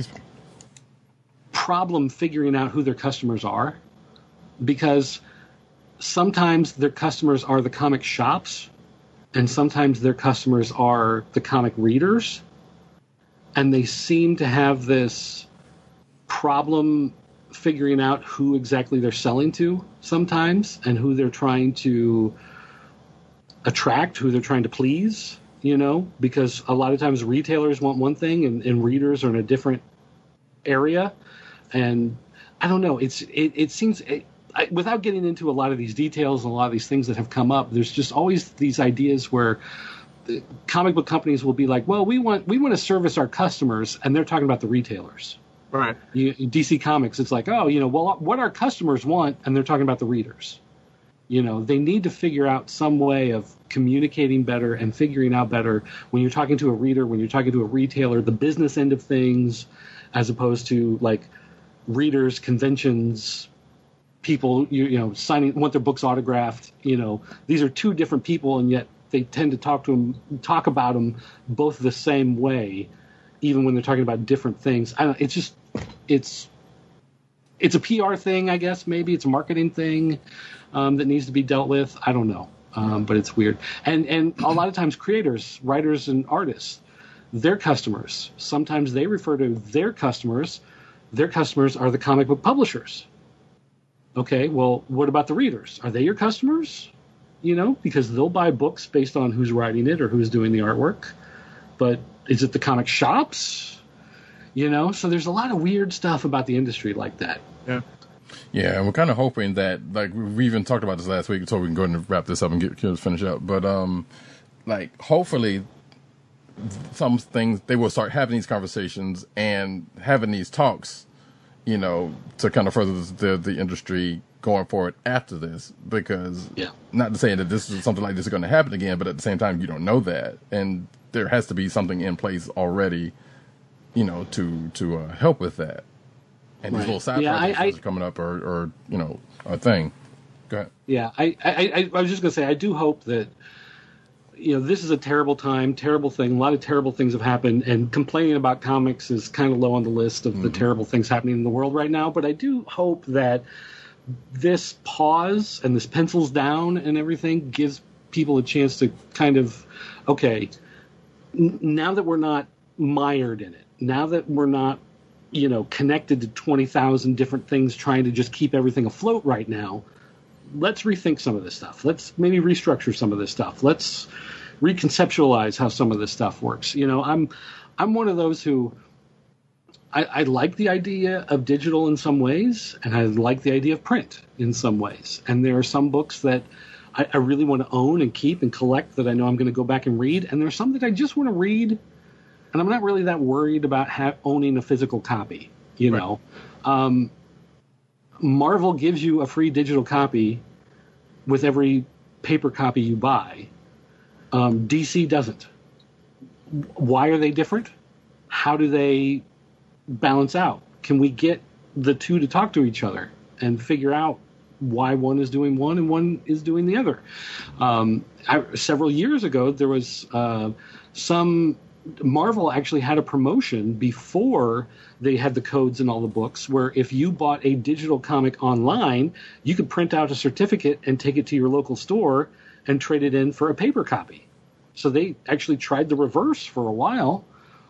problem figuring out who their customers are because sometimes their customers are the comic shops and sometimes their customers are the comic readers and they seem to have this problem figuring out who exactly they're selling to sometimes and who they're trying to attract, who they're trying to please, you know, because a lot of times retailers want one thing and, and readers are in a different area. And I don't know, it's it, it seems it, I, without getting into a lot of these details and a lot of these things that have come up, there's just always these ideas where comic book companies will be like, well, we want we want to service our customers, and they're talking about the retailers. Right. You, DC Comics, it's like, oh, you know, well, what our customers want, and they're talking about the readers. You know, they need to figure out some way of communicating better and figuring out better when you're talking to a reader, when you're talking to a retailer, the business end of things, as opposed to like readers, conventions, people, you, you know, signing want their books autographed. You know, these are two different people, and yet they tend to talk to them, talk about them both the same way, even when they're talking about different things. I don't. It's just, it's it's a PR thing, I guess. Maybe it's a marketing thing um, that needs to be dealt with. I don't know, um, but it's weird. And and a lot of times, creators, writers, and artists, their customers. Sometimes they refer to their customers. Their customers are the comic book publishers. Okay, well, what about the readers? Are they your customers? You know, because they'll buy books based on who's writing it or who's doing the artwork. But is it the comic shops? You know, so there's a lot of weird stuff about the industry like that. Yeah. Yeah, we're kind of hoping that, like, we even talked about this last week, so we can go ahead and wrap this up and get get- finish up. But, um, like, hopefully, some things they will start having these conversations and having these talks you know, to kind of further the the industry going forward after this. Because Yeah. not to say that this is something like this is going to happen again, but at the same time, you don't know that, and there has to be something in place already, you know, to to uh, help with that. And these little side Yeah, projects I- that are coming up, or or you know, a thing. Go ahead. Yeah, I, I, I, I was just going to say, I do hope that, you know, this is a terrible time, terrible thing. A lot of terrible things have happened, and complaining about comics is kind of low on the list of the terrible things happening in the world right now. But I do hope that this pause and this pencils down and everything gives people a chance to kind of, okay, n- now that we're not mired in it, now that we're not, you know, connected to 20,000 different things trying to just keep everything afloat right now, let's rethink some of this stuff. Let's maybe restructure some of this stuff. Let's reconceptualize how some of this stuff works. You know, I'm I'm one of those who I, I like the idea of digital in some ways, and I like the idea of print in some ways. And there are some books that I, I really want to own and keep and collect that I know I'm going to go back and read. And there's some that I just want to read, and I'm not really that worried about ha- owning a physical copy. You know, um, Marvel gives you a free digital copy with every paper copy you buy. Um, DC doesn't. Why are they different? How do they balance out? Can we get the two to talk to each other and figure out why one is doing one and one is doing the other? Um, I, several years ago, there was uh, some Marvel actually had a promotion before they had the codes in all the books where if you bought a digital comic online, you could print out a certificate and take it to your local store and trade it in for a paper copy. So they actually tried the reverse for a while,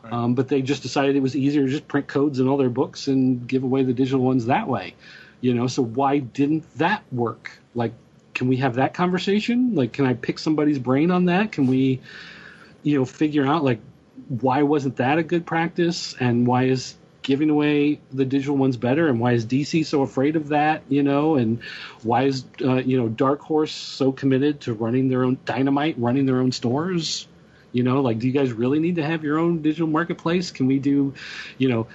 um, but they just decided it was easier to just print codes in all their books and give away the digital ones that way. You know, so why didn't that work? Like, can we have that conversation? Like, can I pick somebody's brain on that? Can we, you know, figure out like why wasn't that a good practice and why is giving away the digital ones better and why is DC so afraid of that, you know, and why is uh, you know Dark Horse so committed to running their own dynamite, running their own stores? You know, like do you guys really need to have your own digital marketplace? Can we do, you know,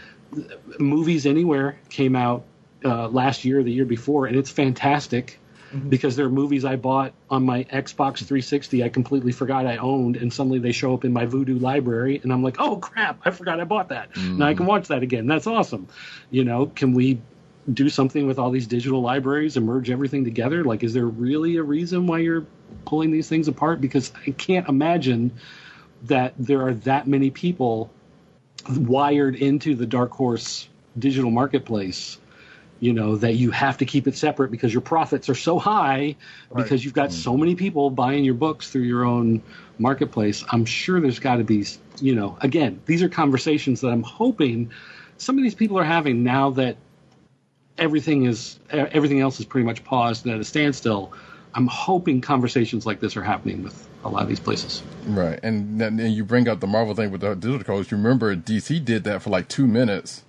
movies anywhere came out uh, last year the year before and it's fantastic Mm-hmm. because there are movies I bought on my Xbox 360 I completely forgot I owned, and suddenly they show up in my Vudu library, and I'm like, oh crap, I forgot I bought that. Mm-hmm. Now I can watch that again. That's awesome. You know, can we do something with all these digital libraries and merge everything together? Like, is there really a reason why you're pulling these things apart? Because I can't imagine that there are that many people wired into the Dark Horse digital marketplace you know that you have to keep it separate because your profits are so high because you've got so mm. many people buying your books through your own marketplace. I'm sure there's got to be you know again these are conversations that i'm hoping some of these people are having now that everything is everything else is pretty much paused and at a standstill. I'm hoping conversations like this are happening with a lot of these places. Right, and then you bring up the Marvel thing with the digital codes. You remember DC did that for like two minutes.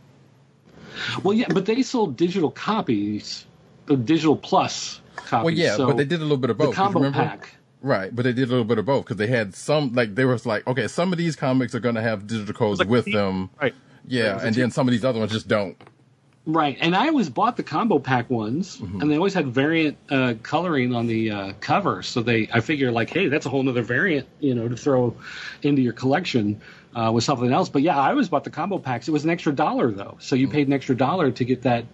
Well yeah but they sold digital copies uh, digital plus copies Well, yeah, so but they did a little bit of both. the 'cause combo remember? pack Right, but they did a little bit of both because they had some like they was like okay, some of these comics are going to have digital codes like with a- them. Right. Yeah, was and then some of these other ones just don't. Right, and I always bought the combo pack ones, Mm-hmm. and they always had variant uh, coloring on the uh, cover. So they, I figure, like, hey, that's a whole other variant, you know, to throw into your collection uh, with something else. But yeah, I always bought the combo packs. It was an extra dollar though, so you paid an extra dollar to get that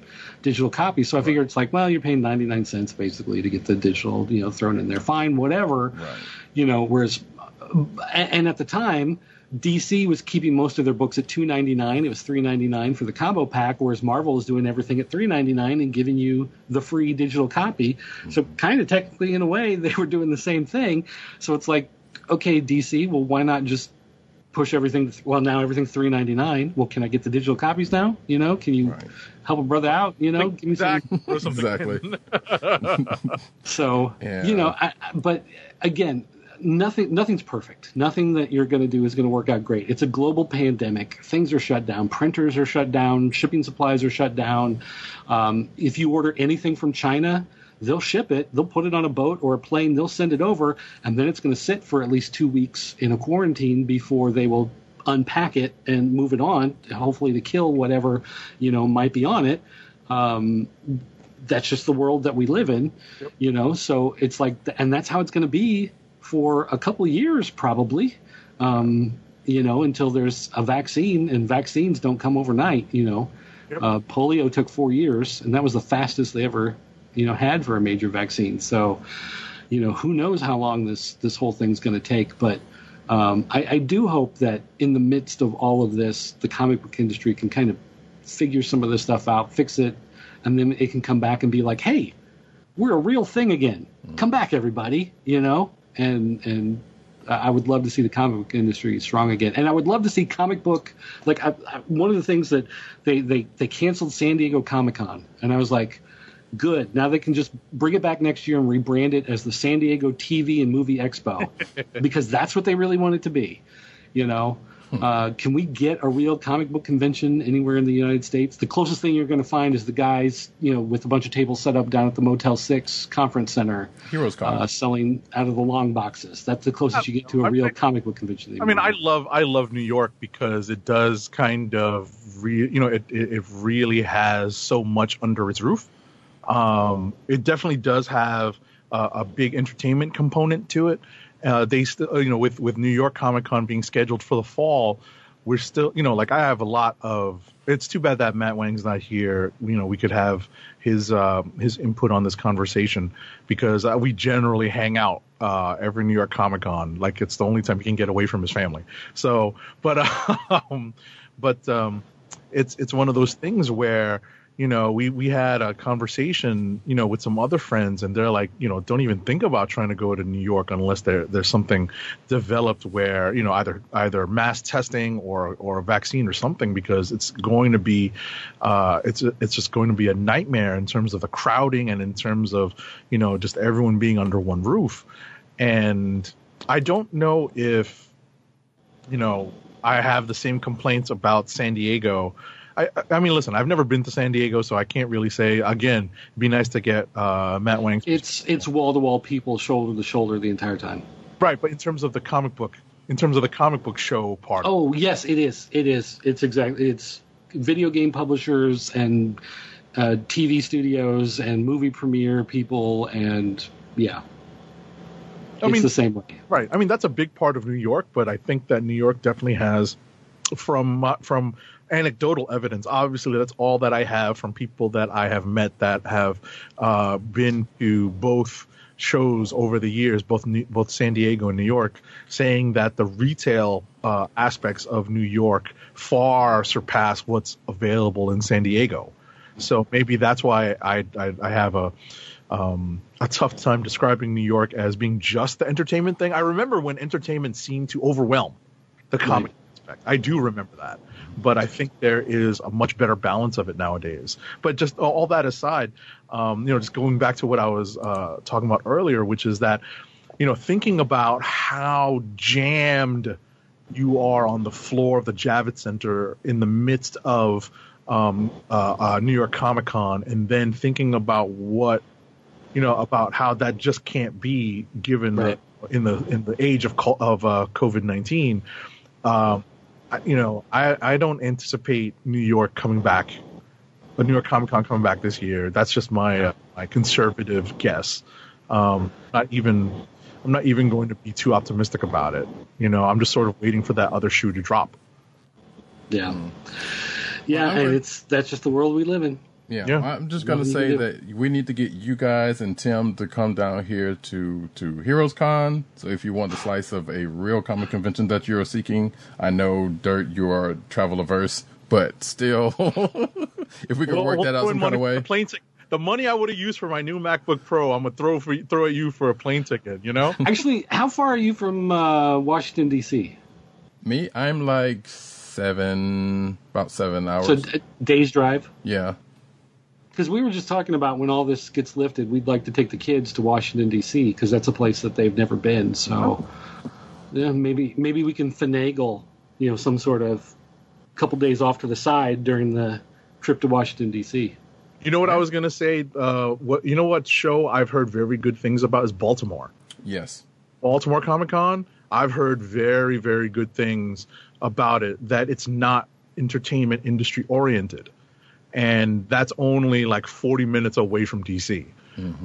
digital copy. So I figured it's like, well, you're paying ninety nine cents basically to get the digital, you know, thrown in there. Fine, whatever, you know. Whereas, and, and at the time. DC was keeping most of their books at two ninety nine. It was three ninety nine for the combo pack, whereas Marvel is doing everything at three ninety nine and giving you the free digital copy. So kind of technically, in a way, [LAUGHS] they were doing the same thing. So it's like, okay, DC, well, why not just push everything? Well, now everything's three ninety nine. Well, can I get the digital copies now? You know, can you Right. help a brother out? You know, give me some Exactly. [LAUGHS] Or something. Exactly. [LAUGHS] so Yeah. you know, I, I- but again, nothing nothing's perfect. Nothing that you're going to do is going to work out great. It's a global pandemic. Things are shut down. Printers are shut down. Shipping supplies are shut down. Um, if you order anything from China. They'll ship it. They'll put it on a boat or a plane. They'll send it over, and then it's going to sit for at least two weeks in a quarantine before they will unpack it and move it on, hopefully to kill whatever you know might be on it. Um, that's just the world that we live in, you know. So it's like, and that's how it's going to be for a couple of years probably. Um, you know, until there's a vaccine, and vaccines don't come overnight. You know, uh, polio took four years, and that was the fastest they ever, you know, had for a major vaccine. So, you know, who knows how long this this whole thing's going to take? But um, I, I do hope that in the midst of all of this, the comic book industry can kind of figure some of this stuff out, fix it, and then it can come back and be like, hey, we're a real thing again. Come back, everybody. You know, and and I would love to see the comic book industry strong again, and I would love to see comic book like I, I, one of the things that they they they canceled San Diego Comic Con, and I was like, good. Now they can just bring it back next year and rebrand it as the San Diego TV and Movie Expo, [LAUGHS] because that's what they really want it to be. You know, uh, can we get a real comic book convention anywhere in the United States? The closest thing you're going to find is the guys, you know, with a bunch of tables set up down at the Motel Six Conference Center, Heroes Con. uh, selling out of the long boxes. That's the closest you get to a I real comic book convention. I mean, I love I love New York because it does kind of re, you know it, it it really has so much under its roof. Um, it definitely does have a, a big entertainment component to it. Uh, they still you know with with New York Comic Con being scheduled for the fall, we're still you know like I have a lot of. It's too bad that Matt Wang's not here. You know we could have his uh, his input on this conversation because uh, we generally hang out uh, every New York Comic Con. Like it's the only time he can get away from his family. So, but [LAUGHS] um, but um, it's it's one of those things where you know we we had a conversation you know with some other friends and they're like you know don't even think about trying to go to New York unless there there's something developed where you know either either mass testing or or a vaccine or something because it's going to be uh, it's it's just going to be a nightmare in terms of the crowding and in terms of you know just everyone being under one roof and I don't know if you know I have the same complaints about San Diego. I, I mean, listen, I've never been to San Diego, so I can't really say. Again, it'd be nice to get uh, Matt Wang's it's it's wall to wall people, shoulder to shoulder the entire time. right, but in terms of the comic book, in terms of the comic book show part, Oh yes, it is. It is. It's exactly. It's video game publishers and uh, TV studios and movie premiere people and yeah, I it's mean, the same way. Right. I mean, that's a big part of New York, but I think that New York definitely has, from uh, from anecdotal evidence. Obviously, that's all that I have from people that I have met that have uh, been to both shows over the years, both New, both San Diego and New York, saying that the retail uh, aspects of New York far surpass what's available in San Diego. So maybe that's why I I, I have a um, a tough time describing New York as being just the entertainment thing. I remember when entertainment seemed to overwhelm the comic aspect. I do remember that, but I think there is a much better balance of it nowadays. But just all that aside, um, you know, just going back to what I was uh, talking about earlier, which is that you know, thinking about how jammed you are on the floor of the Javits Center in the midst of um, uh, uh, New York Comic Con, and then thinking about what you know about how that just can't be given Right. that in the in the age of of uh, COVID nineteen. Um, you know, I I don't anticipate New York coming back, a New York Comic Con coming back this year. That's just my uh, my conservative guess. Um, not even I'm not even going to be too optimistic about it. You know, I'm just sort of waiting for that other shoe to drop. Yeah, yeah, Well, it's that's just the world we live in. Yeah, Yeah. I'm just gonna say you do? that we need to get you guys and Tim to come down here to to Heroes Con. So if you want the slice of a real comic convention that you're seeking, I know Dirt, you are travel averse, but still, [LAUGHS] if we could work that out some kind of way. The plane ticket. The money I would have used for my new MacBook Pro, I'm gonna throw for throw at you for a plane ticket. You know, [LAUGHS] Actually, how far are you from uh, Washington D.C.? Me, I'm like seven, about seven hours. So d- days drive. yeah, Because we were just talking about when all this gets lifted, we'd like to take the kids to Washington D.C. because that's a place that they've never been. So, yeah, maybe maybe we can finagle, you know, some sort of couple days off to the side during the trip to Washington D.C. you know what I was gonna say. Uh, what you know what show I've heard very good things about is Baltimore. yes. Baltimore Comic Con. I've heard very very good things about it that it's not entertainment industry oriented, and that's only like 40 minutes away from DC.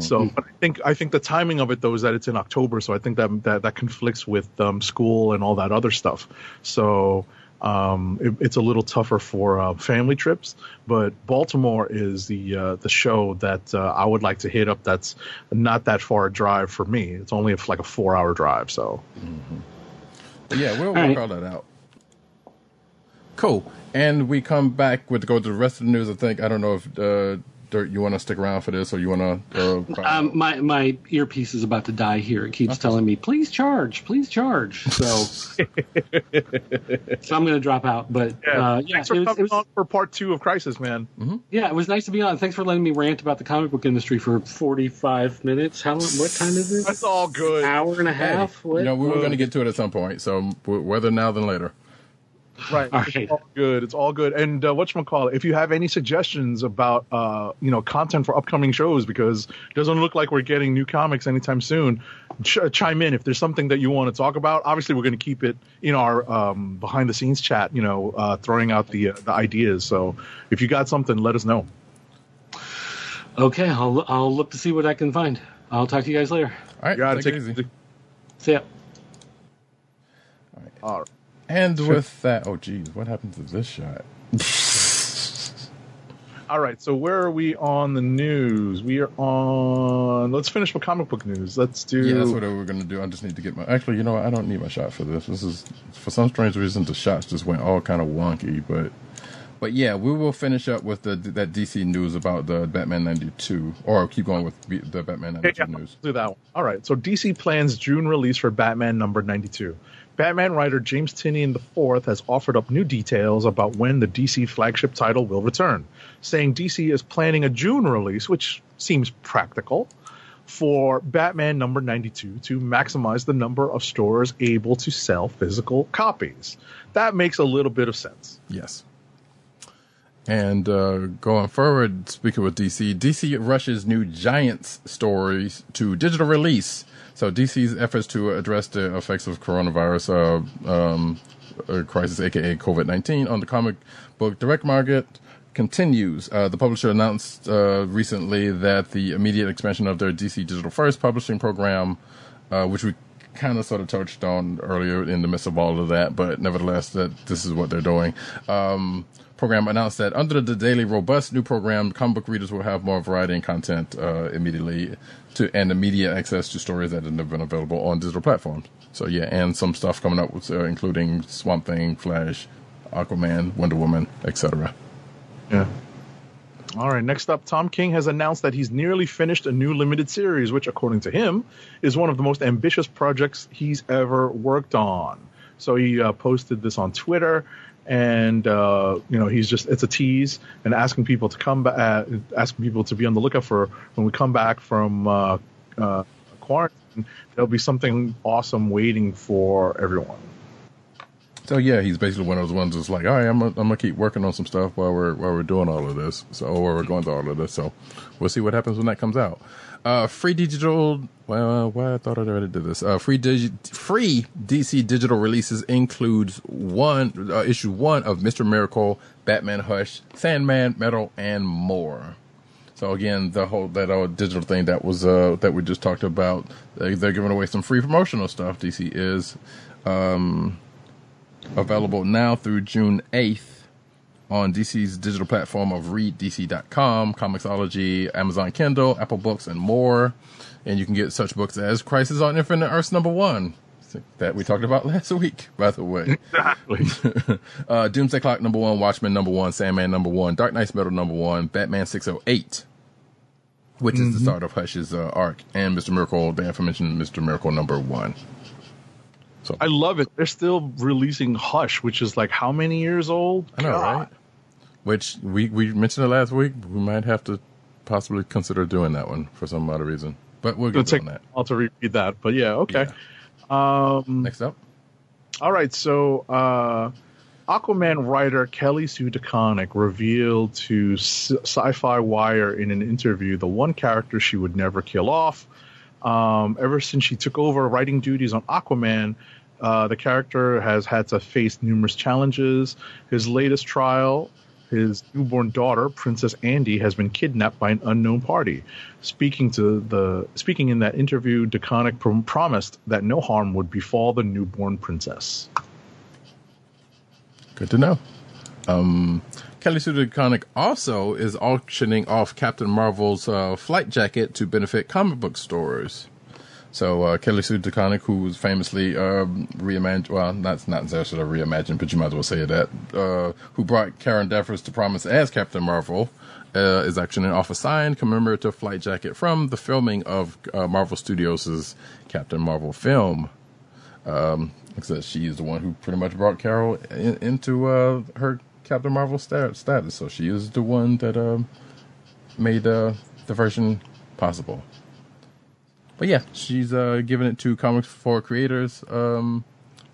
So but I think I think the timing of it though is that it's in October, so I think that that, that conflicts with um, school and all that other stuff. So um, it, it's a little tougher for uh, family trips. But Baltimore is the uh, the show that uh, I would like to hit up. That's not that far a drive for me. It's only like a four hour drive. So But yeah, we'll All work right. all that out. Cool. And we come back with go to the rest of the news. I think I don't know if uh, Dirt, you want to stick around for this or you want to. Uh, Um, my my earpiece is about to die here. It keeps telling me, "Please charge, please charge." So, [LAUGHS] so I'm going to drop out. But yeah, uh, yeah, thanks for it was, coming it was- on for part two of Crisis, man. yeah, it was nice to be on. Thanks for letting me rant about the comic book industry for 45 minutes. How long? What time is it? That's all good. Hour and a half. What? you know, we were going to get to it at some point, so whether now than later. Right. [LAUGHS] All It's all good. It's all good. And uh, whatchamacallit, if you have any suggestions about uh, you know, content for upcoming shows, because it doesn't look like we're getting new comics anytime soon, ch- chime in if there's something that you want to talk about. Obviously, we're going to keep it in our um, behind the scenes chat. You know, uh, throwing out the uh, the ideas. So if you got something, let us know. Okay, I'll I'll look to see what I can find. I'll talk to you guys later. All right, Got to take take it easy. See ya. All right. And with that, oh geez, what happened to this shot? [LAUGHS] All right. So where are we on the news? We are on. Let's finish with comic book news. Let's do. Yeah, that's what we were going to do. I just need to get my. Actually, you know what? I don't need my shot for this. This is for some strange reason the shots just went all kind of wonky, but. But yeah, we will finish up with the that DC news about the Batman '92, or keep going with the Batman '92 yeah, news. do that one. All right. So DC plans June release for Batman number 92. Batman writer James Tynion IV has offered up new details about when the DC flagship title will return, saying DC is planning a June release, which seems practical, for Batman number 92 to maximize the number of stores able to sell physical copies. That makes a little bit of sense. Yes. And uh, going forward, speaking with DC, DC rushes new Giants stories to digital release. So DC's efforts to address the effects of coronavirus uh, um, crisis, aka COVID nineteen, on the comic book direct market continues. Uh, the publisher announced uh, recently that the immediate expansion of their DC Digital First publishing program, uh, which we kind of sort of touched on earlier in the midst of all of that, but nevertheless, that this is what they're doing. Um, program announced that under the daily robust new program, comic book readers will have more variety and content uh, immediately to and immediate access to stories that have never been available on digital platforms. So yeah, and some stuff coming up with uh, including Swamp Thing, Flash, Aquaman, Wonder Woman, etc. Yeah. All right, next up, Tom King has announced that he's nearly finished a new limited series, which, according to him, is one of the most ambitious projects he's ever worked on. So he uh, posted this on Twitter, and uh, you know he's just—it's a tease and asking people to come back, uh, asking people to be on the lookout for when we come back from uh, uh, quarantine. There'll be something awesome waiting for everyone. So yeah, he's basically one of those ones that's like, all right, I'm gonna, I'm keep working on some stuff while we're while we're doing all of this. So or we're going through all of this. So we'll see what happens when that comes out. Uh, free digital. Well, well, I thought I already did this. Uh, free digi- free DC digital releases includes one uh, issue one of Mister Miracle, Batman Hush, Sandman, Metal, and more. So again, the whole that old digital thing that was uh that we just talked about, they, they're giving away some free promotional stuff. DC is um available now through June 8th on DC's digital platform of readdc.com, Comixology, Amazon Kindle, Apple Books, and more. And you can get such books as Crisis on Infinite Earths number one, that we talked about [LAUGHS] last week, by the way. Exactly. [LAUGHS] uh, Doomsday Clock number one, Watchmen number one, Sandman number one, Dark Knight's Metal number one, Batman 608, which is the start of Hush's uh, arc, and Mr. Miracle, the aforementioned Mr. Miracle number one. So I love it. They're still releasing Hush, which is like how many years old? I know, God. right? Which we we mentioned it last week. We might have to possibly consider doing that one for some odd reason, but we'll get take on that. while to repeat that, but yeah, okay. Um, Next up, all right, so uh, Aquaman writer Kelly Sue DeConnick revealed to Sci-Fi Wire in an interview the one character she would never kill off. Um, ever since she took over writing duties on Aquaman, Uh, the character has had to face numerous challenges. His latest trial, his newborn daughter, Princess Andy, has been kidnapped by an unknown party. Speaking to the speaking in that interview, DeConnick prom- promised that no harm would befall the newborn princess. Good to know. Um, Kelly Sue DeConnick also is auctioning off Captain Marvel's uh, flight jacket to benefit comic book stores. So uh, Kelly Sue DeConnick, who was famously um, reimagined, well, that's not necessarily reimagined, but you might as well say that, uh, who brought Karen Danvers to promise as Captain Marvel, uh, is auctioning off a signed commemorative flight jacket from the filming of uh, Marvel Studios' Captain Marvel film. Um, said, she is the one who pretty much brought Carol in, into uh, her Captain Marvel sta- status. So she is the one that um, made uh, the version possible. But yeah, she's uh, giving it to Comics for Creators, um,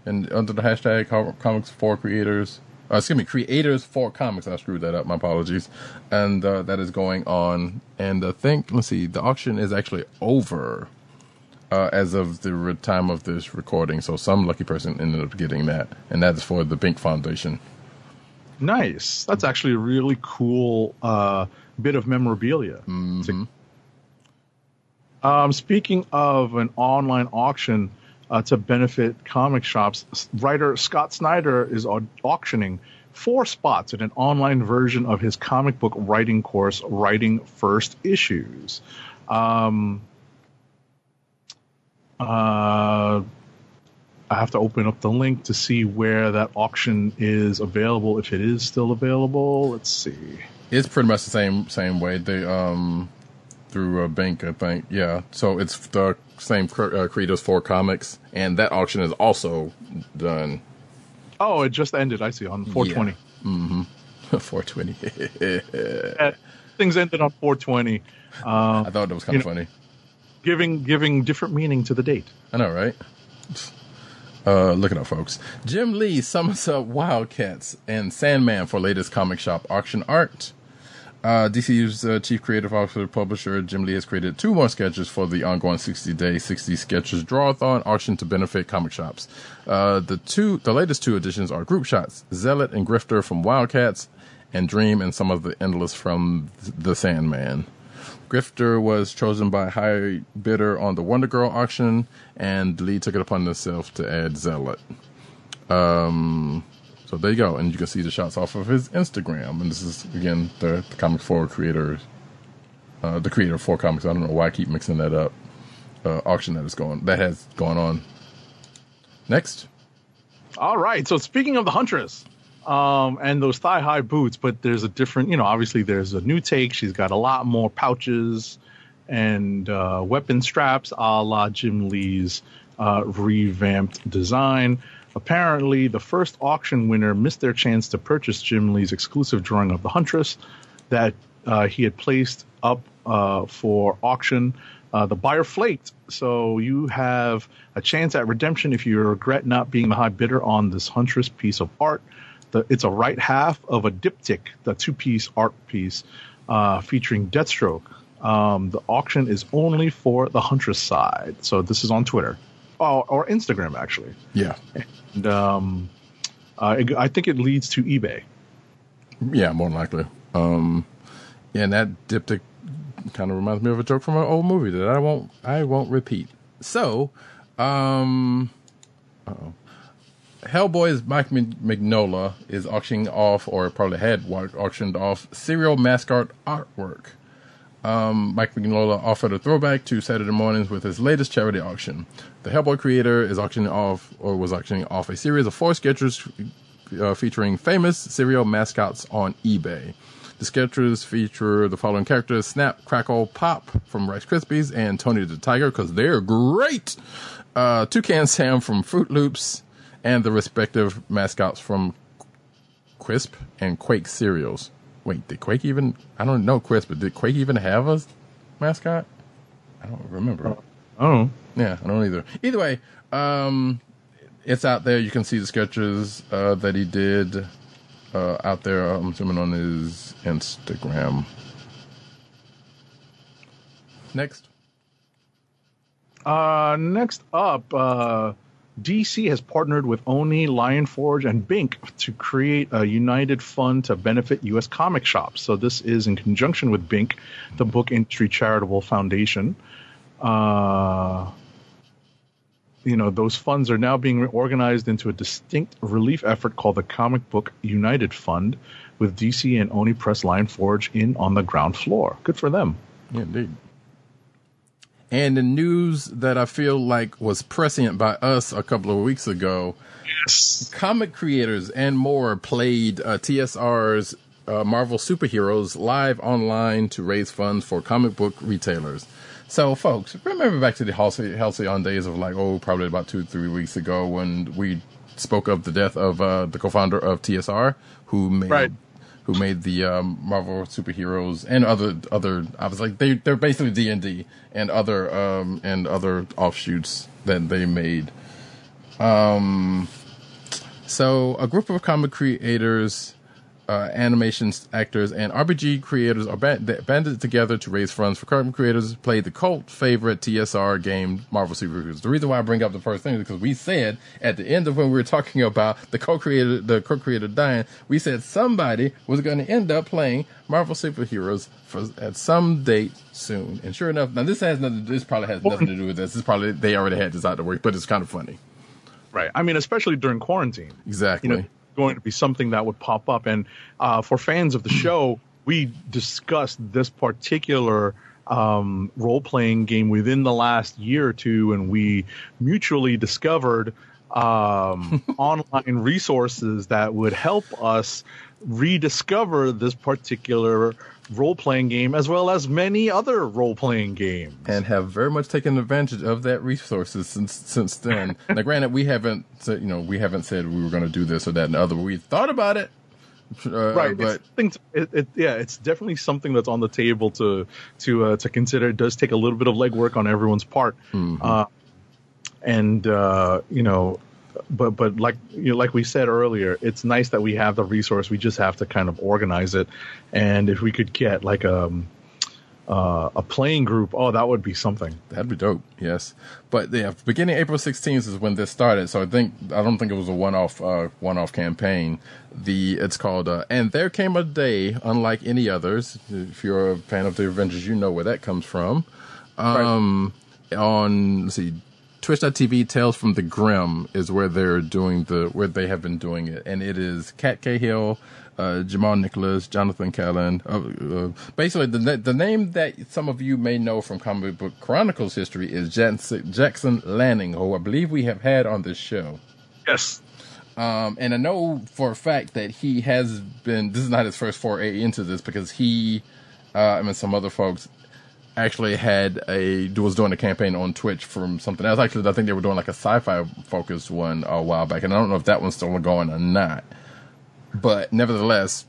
and under the hashtag Comics for Creators. Uh, excuse me, Creators for Comics. I screwed that up. My apologies. And uh, that is going on. And I think, let's see, the auction is actually over uh, as of the re- time of this recording. So some lucky person ended up getting that, and that is for the Binc Foundation. Nice. That's actually a really cool uh, bit of memorabilia. Mhm. Um, speaking of an online auction uh, to benefit comic shops, writer Scott Snyder is auctioning four spots in an online version of his comic book writing course, Writing First Issues. Um, uh, I have to open up the link to see where that auction is available, if it is still available. Let's see. It's pretty much the same same way. The um through a bank, I think. Yeah. So it's the same uh, creators for comics, and that auction is also done. Oh, it just ended. I see on 420. Mm-hmm. [LAUGHS] 420. Uh, [LAUGHS] things ended on 420. Uh, I thought that was kind of know- funny. giving giving different meaning to the date. I know, right? Uh, look it up, folks. Jim Lee sums up Wildcats and Sandman for latest comic shop auction art. Uh, DCU's uh, chief creative officer publisher Jim Lee has created two more sketches for the ongoing 60 day 60 sketches drawathon auction to benefit comic shops. Uh, the two, the latest two editions are group shots: Zealot and Grifter from Wildcats, and Dream and some of the Endless from the Sandman. Grifter was chosen by high bidder on the Wonder Girl auction, and Lee took it upon himself to add Zealot. Um, so there you go, and you can see the shots off of his Instagram. And this is again the, the Comic Four creators, uh, the creator of Four Comics. I don't know why I keep mixing that up. Uh, auction that is going that has gone on. Next, All right. So speaking of the Huntress, um, and those thigh high boots, but there's a different. You know, obviously there's a new take. She's got a lot more pouches and uh, weapon straps, a la Jim Lee's uh, revamped design. Apparently, the first auction winner missed their chance to purchase Jim Lee's exclusive drawing of the Huntress that uh, he had placed up uh, for auction. Uh, the buyer flaked, so you have a chance at redemption if you regret not being the high bidder on this Huntress piece of art. The, it's a right half of a diptych, the two-piece art piece uh, featuring Deathstroke. Um, the auction is only for the Huntress side, so this is on Twitter oh, or Instagram actually. yeah, And um, uh, it- I think it leads to eBay. yeah, more than likely. Um, yeah, and that diptych kind of reminds me of a joke from an old movie that I won't I won't repeat. So, um, uh-oh. Hellboy's Mike Mignola is auctioning off, or probably had auctioned off, cereal mascot artwork. Um, Mike Mignola offered a throwback to Saturday mornings with his latest charity auction. The Hellboy creator is auctioning off, or was auctioning off, a series of four sketches uh, featuring famous cereal mascots on eBay. The sketches feature the following characters: Snap, Crackle, Pop from Rice Krispies, and Tony the Tiger, because they're great. Uh, Toucan Sam from Froot Loops, and the respective mascots from Quisp and Quake cereals. Wait, did Quake even? I don't know Quisp, but did Quake even have a mascot? I don't remember. Oh, Yeah, I don't either. Either way, um, it's out there. You can see the sketches uh, that he did uh, out there. I'm assuming on his Instagram. Next, Uh, next up, uh, DC has partnered with Oni, Lion Forge, and Binc to create a united fund to benefit U.S. comic shops. So this is in conjunction with Binc, the Book Industry Charitable Foundation. Uh, you know, those funds are now being organized into a distinct relief effort called the Comic Book United Fund, with DC and Oni Press Lion Forge in on the ground floor. Good for them. Indeed. And the news that I feel like was prescient by us a couple of weeks ago, Yes. comic creators and more played uh, TSR's uh, Marvel superheroes live online to raise funds for comic book retailers. So, folks, remember back to the Halcyon Halcyon days of like, oh, probably about two, three weeks ago when we spoke of the death of uh, the co-founder of TSR, who made Right. Who made the um, Marvel superheroes and other other. I was like, they they're basically D and D and other um, and other offshoots that they made. Um, so a group of comic creators, uh, animation actors, and RPG creators are band- banded together to raise funds for comic creators. to Play the cult favorite TSR game, Marvel Superheroes. The reason why I bring up the first thing is because we said at the end of when we were talking about the co-creator, the co-creator dying, we said somebody was going to end up playing Marvel Superheroes for at some date soon. And sure enough, now this has nothing. This probably has nothing to do with this. This probably they already had this out to work, but it's kind of funny. Right. I mean, especially during quarantine. Exactly. you know, going to be something that would pop up. And uh, for fans of the show, we discussed this particular um, role playing game within the last year or two, and we mutually discovered um, [LAUGHS] online resources that would help us rediscover this particular role playing game as well as many other role playing games. and have very much taken advantage of that resources since since then. [LAUGHS] now, granted, we haven't said, you know we haven't said we were going to do this or that and the other. We thought about it, uh, right But it's, things, it, it, yeah it's definitely something that's on the table to to uh, to consider it does take a little bit of legwork on everyone's part uh, and uh, you know but but like you know, like we said earlier it's nice that we have the resource we just have to kind of organize it and if we could get like um uh, a playing group oh that would be something that'd be dope. Yes, but yeah, beginning April sixteenth is when this started. So I think I don't think it was a one off uh, one off campaign. The it's called uh, and there came a day unlike any others. If you're a fan of the Avengers, you know where that comes from. Um, on let's see, Twitch.tv Tales from the Grim is where they're doing the where they have been doing it, and it is Kat Cahill, uh, Jamal Nicholas, Jonathan Callan. Uh, uh, basically, the the name that some of you may know from Comic Book Chronicles history is Jackson, Jackson Lanzing, who I believe we have had on this show. yes Um, and I know for a fact that he has been. This is not his first foray into this because he, uh, I mean, some other folks actually had a was doing a campaign on Twitch from something else. Actually, I think they were doing like a sci-fi focused one a while back, and I don't know if that one's still going or not. But nevertheless,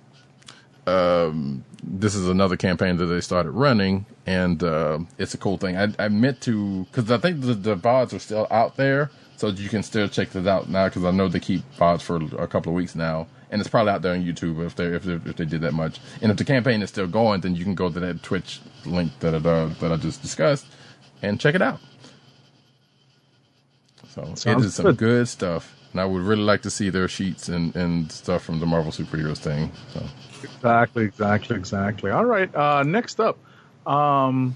um, this is another campaign that they started running, and uh, it's a cool thing. I, I meant to because I think the, the VODs are still out there, so you can still check this out now. Because I know they keep VODs for a couple of weeks now, and it's probably out there on YouTube if they if they, if they did that much. And if the campaign is still going, then you can go to that Twitch link that it, uh, that I just discussed and check it out. So it Sounds is some good. good stuff. And I would really like to see their sheets and, and stuff from the Marvel superheroes thing. So Exactly, exactly, exactly. All right. Uh, next up, um,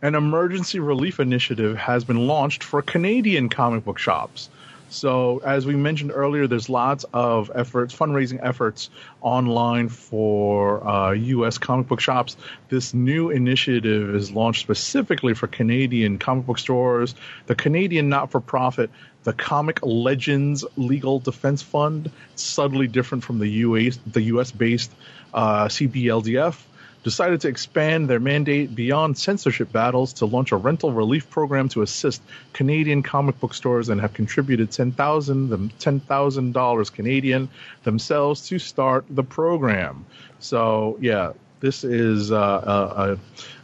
an emergency relief initiative has been launched for Canadian comic book shops. So, as we mentioned earlier, there's lots of efforts, fundraising efforts online for uh, U.S. comic book shops. This new initiative is launched specifically for Canadian comic book stores. The Canadian not-for-profit, the Comic Legends Legal Defense Fund, subtly different from the U.S. the U.S.-based uh, CBLDF decided to expand their mandate beyond censorship battles to launch a rental relief program to assist Canadian comic book stores and have contributed ten thousand them ten thousand dollars Canadian themselves to start the program. So yeah, This is uh,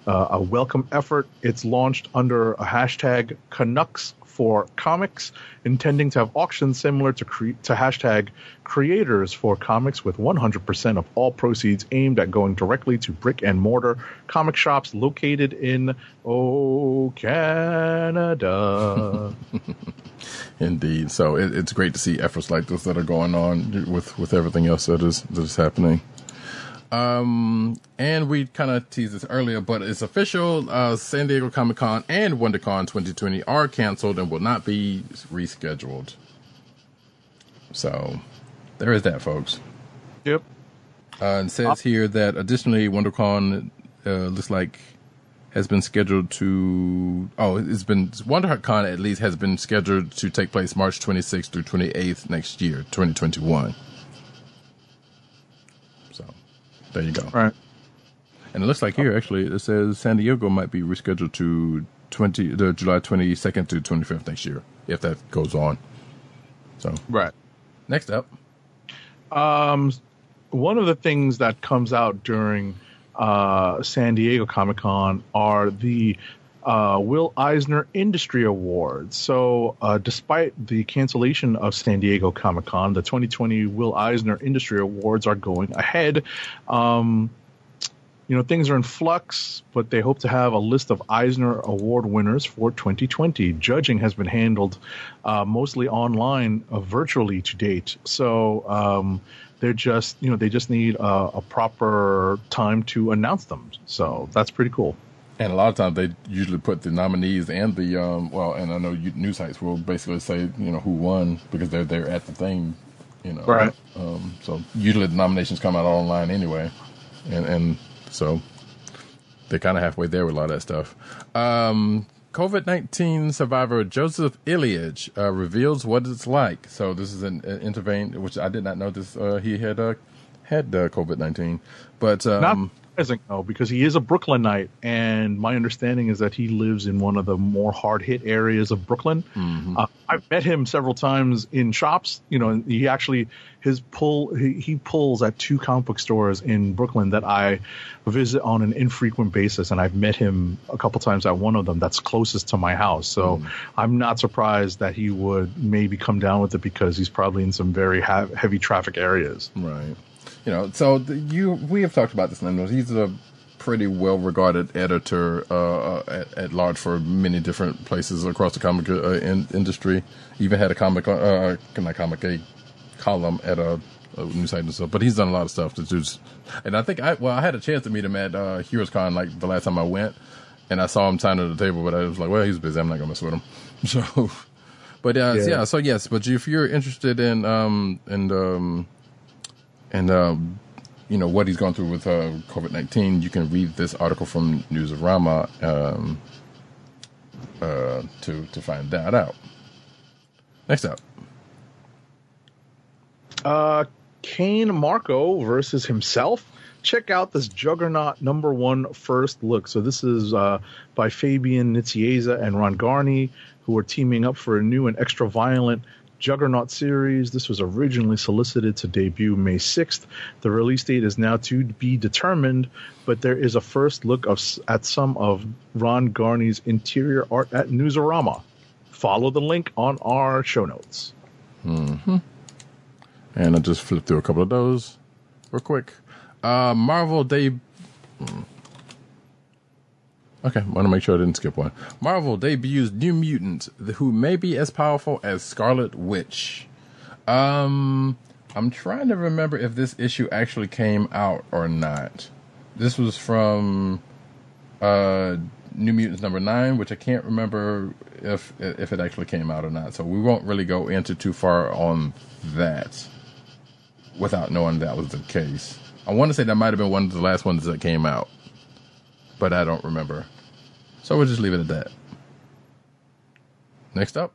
a, a, a welcome effort. It's launched under a hashtag Canucks for comics, intending to have auctions similar to cre- to hashtag creators for comics, with 100% of all proceeds aimed at going directly to brick and mortar comic shops located in oh Canada. [LAUGHS] Indeed. So it, it's great to see efforts like this that are going on with, with everything else that is that is happening. Um, and we kind of teased this earlier, but it's official. Uh, San Diego Comic Con and WonderCon 2020 are canceled and will not be rescheduled. So there is that, folks. yep. Uh, and says here that additionally, WonderCon uh, looks like has been scheduled to. Oh, it's been WonderCon at least has been scheduled to take place March 26th through 28th next year, 2021. So there you go. All right. And it looks like here actually it says San Diego might be rescheduled to 20 the July 22nd to 25th next year if that goes on. So Right. next up, Um, one of the things that comes out during uh, San Diego Comic Con are the uh, Will Eisner Industry Awards. So, uh, despite the cancellation of San Diego Comic Con, the 2020 Will Eisner Industry Awards are going ahead. Um, you know, things are in flux, but they hope to have a list of Eisner Award winners for 2020. Judging has been handled uh, mostly online, uh, virtually to date. So um, they're just, you know, they just need a, a proper time to announce them. So that's pretty cool. And a lot of times they usually put the nominees and the um well, and I know you, news sites will basically say you know who won because they're they're at the thing, you know. Right. Um, so usually the nominations come out online anyway, and and so they're kind of halfway there with a lot of that stuff. Um, COVID nineteen survivor Joseph Illidge uh, reveals what it's like. So this is an, an intervene, which I did not know this. Uh, he had uh, had uh, COVID nineteen, but um, Not surprising though, because he is a Brooklynite, and my understanding is that he lives in one of the more hard hit areas of Brooklyn. Uh, I've met him several times in shops. You know, he actually his pull he, he pulls at two comic book stores in Brooklyn that I visit on an infrequent basis, and I've met him a couple times at one of them that's closest to my house. So I'm not surprised that he would maybe come down with it because he's probably in some very ha- heavy traffic areas. Right. You know, so the, you we have talked about this. He's a pretty well regarded editor uh, uh, at, at large for many different places across the comic uh, in, industry. Even had a comic, uh, not comic, a column at a, a news site and stuff. But he's done a lot of stuff to do. And I think I well, I had a chance to meet him at uh, Heroes Con like the last time I went, and I saw him signing at the table, but I was like, well, he's busy. I'm not gonna mess with him. [LAUGHS] So. But uh, yeah. Yeah. so yes, but if you're interested in um in um and um, you know what he's gone through with uh, COVID nineteen. You can read this article from Newsarama um, uh, to to find that out. Next up, Uh, Cain Marko versus himself. Check out this Juggernaut number one first look. So this is uh, by Fabian Nicieza and Ron Garney, who are teaming up for a new and extra violent Juggernaut series. This was originally solicited to debut May 6th. The release date is now to be determined, but there is a first look of at some of Ron Garney's interior art at Newsarama. Follow the link on our show notes. and I just flipped through a couple of those real quick. Uh, Marvel Day. Okay, want to make sure I didn't skip one. Marvel debuts New Mutant, who may be as powerful as Scarlet Witch. Um, I'm trying to remember if this issue actually came out or not. This was from uh, New Mutants number nine, which I can't remember if if it actually came out or not. So we won't really go into too far on that without knowing that was the case. I want to say that might have been one of the last ones that came out, but I don't remember. So we'll just leave it at that. Next up,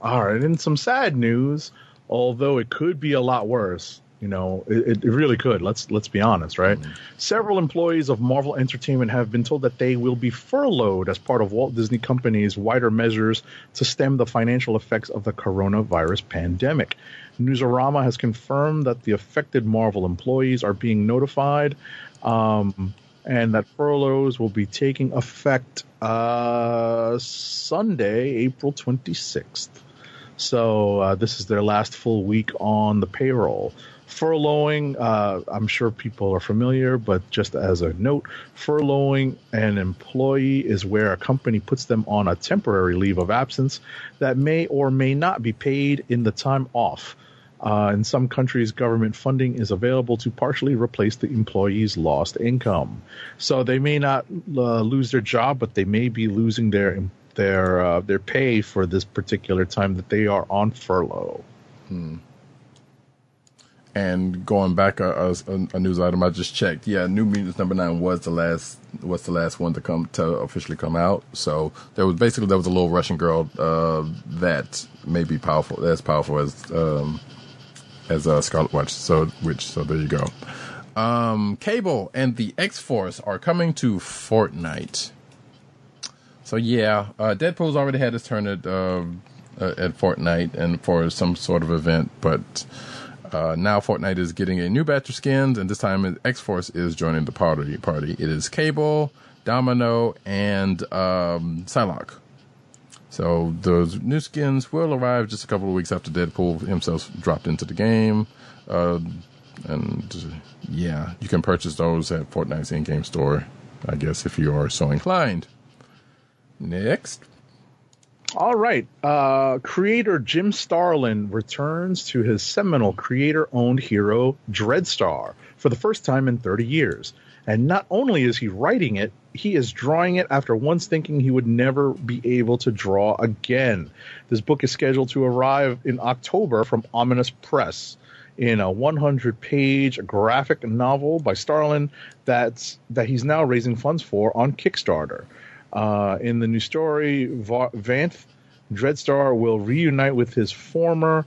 All right, and some sad news, although it could be a lot worse. You know, it, it really could. Let's let's be honest, right? Several employees of Marvel Entertainment have been told that they will be furloughed as part of Walt Disney Company's wider measures to stem the financial effects of the coronavirus pandemic. Newsarama has confirmed that the affected Marvel employees are being notified um, and that furloughs will be taking effect uh, Sunday, April 26th. So uh, this is their last full week on the payroll. Furloughing, uh, I'm sure people are familiar, but just as a note, furloughing an employee is where a company puts them on a temporary leave of absence that may or may not be paid in the time off. Uh, in some countries, government funding is available to partially replace the employee's lost income. So they may not uh, lose their job, but they may be losing their their uh, their pay for this particular time that they are on furlough. And going back a, a, a news item I just checked, yeah, New Mutants number nine was the last was the last one to come to officially come out. So there was basically there was a little Russian girl uh, that may be powerful as powerful as um, as uh, Scarlet Witch. So which so there you go. Um, Cable and the X Force are coming to Fortnite. So yeah, uh, Deadpool's already had his turn at uh, uh, at Fortnite and for some sort of event, but uh, now Fortnite is getting a new batch of skins, and this time X Force is joining the party. Party. It is Cable, Domino, and um, Psylocke. So those new skins will arrive just a couple of weeks after Deadpool himself dropped into the game, uh, and yeah, you can purchase those at Fortnite's in-game store. I guess if you are so inclined. Next. All right. Uh, creator Jim Starlin returns to his seminal creator owned hero, Dreadstar, for the first time in 30 years. And not only is he writing it, he is drawing it after once thinking he would never be able to draw again. This book is scheduled to arrive in October from Ominous Press in a 100 page graphic novel by Starlin that's that he's now raising funds for on Kickstarter. Uh, in the new story, Va- Vanth Dreadstar will reunite with his former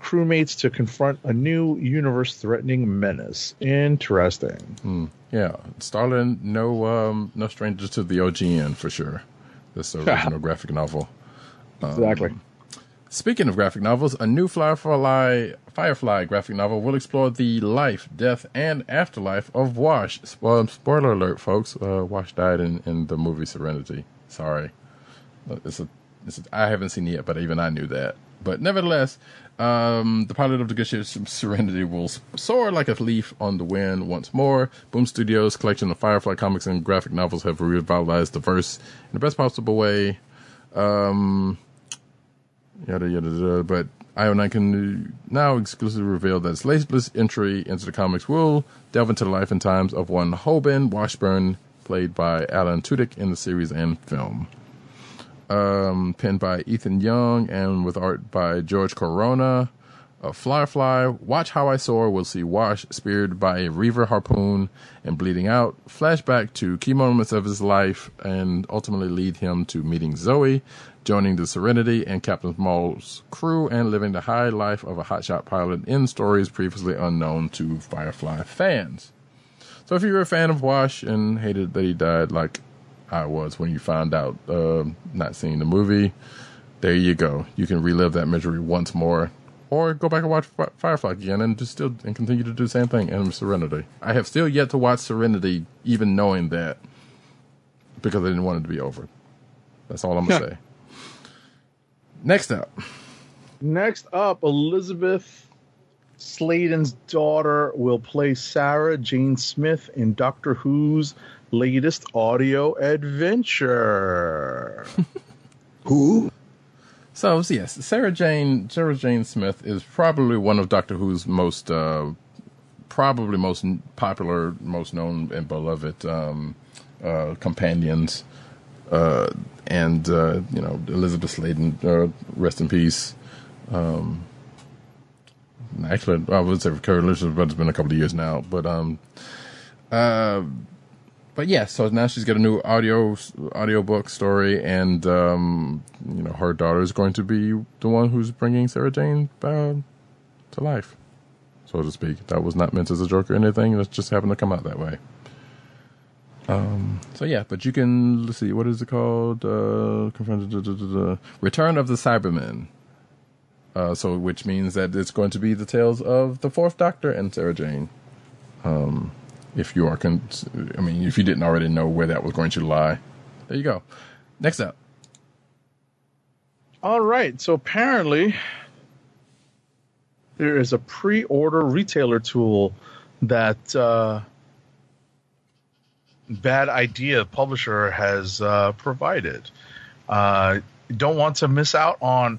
crewmates to confront a new universe-threatening menace. Interesting. Yeah, Starlin, no, um, no stranger to the OGN for sure. This [LAUGHS] original graphic novel. Exactly. Speaking of graphic novels, a new Firefly Firefly graphic novel will explore the life, death, and afterlife of Wash. Spo- spoiler alert, folks. Uh, Wash died in, in the movie Serenity. Sorry, Uh, it's a, it's a, I haven't seen it yet, but even I knew that. But nevertheless, um, the pilot of the good ship Serenity will soar like a leaf on the wind once more. Boom Studios' collection of Firefly comics and graphic novels have revitalized the verse in the best possible way. Um, yada yada yada. But IO9 can now exclusively reveal that its latest entry into the comics will delve into the life and times of one Hoban Washburn, played by Alan Tudyk in the series and film. Um, penned by Ethan Young and with art by George Corona. Uh, Firefly, Watch How I Soar we'll see Wash speared by a Reaver harpoon and bleeding out. Flashback to key moments of his life and ultimately lead him to meeting Zoe, joining the Serenity and Captain Small's crew, and living the high life of a hotshot pilot in stories previously unknown to Firefly fans. So if you're a fan of Wash and hated that he died like I was when you found out, uh, not seeing the movie, there you go. You can relive that misery once more, or go back and watch Fi- Firefly again and just still and continue to do the same thing in Serenity. I have still yet to watch Serenity, even knowing that, because I didn't want it to be over. That's all I'm gonna say. Next up, Next up, Elisabeth Sladen's daughter will play Sarah Jane Smith in Doctor Who's latest audio adventure. [LAUGHS] Who? So yes, Sarah Jane Sarah Jane Smith is probably one of Doctor Who's most uh, probably most popular, most known and beloved um, uh, companions. Uh, and uh, you know Elisabeth Sladen, uh, rest in peace. Um, actually, I would say for Carrie Elizabeth, but it's been a couple of years now. But um, uh, but yeah, so now she's got a new audio audio book story, and um, you know her daughter is going to be the one who's bringing Sarah Jane uh, to life, so to speak. That was not meant as a joke or anything. It just happened to come out that way. Um, so yeah, but you can let's see what is it called? Uh, Return of the Cybermen. Uh, so which means that it's going to be the tales of the Fourth Doctor and Sarah Jane. Um, if you are, con- I mean, if you didn't already know where that was going to lie. There you go. Next up. All right. So apparently, there is a pre-order retailer tool that uh, Bad Idea publisher has uh, provided. Uh, don't want to miss out on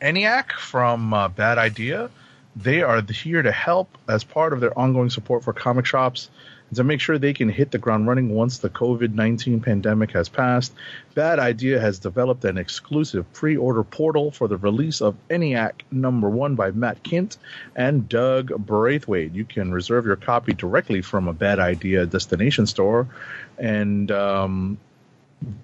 ENIAC from uh, Bad Idea. They are here to help as part of their ongoing support for comic shops and to make sure they can hit the ground running once the COVID 19 pandemic has passed. Bad Idea has developed an exclusive pre order portal for the release of ENIAC number one by Matt Kindt and Doug Braithwaite. You can reserve your copy directly from a Bad Idea destination store and um,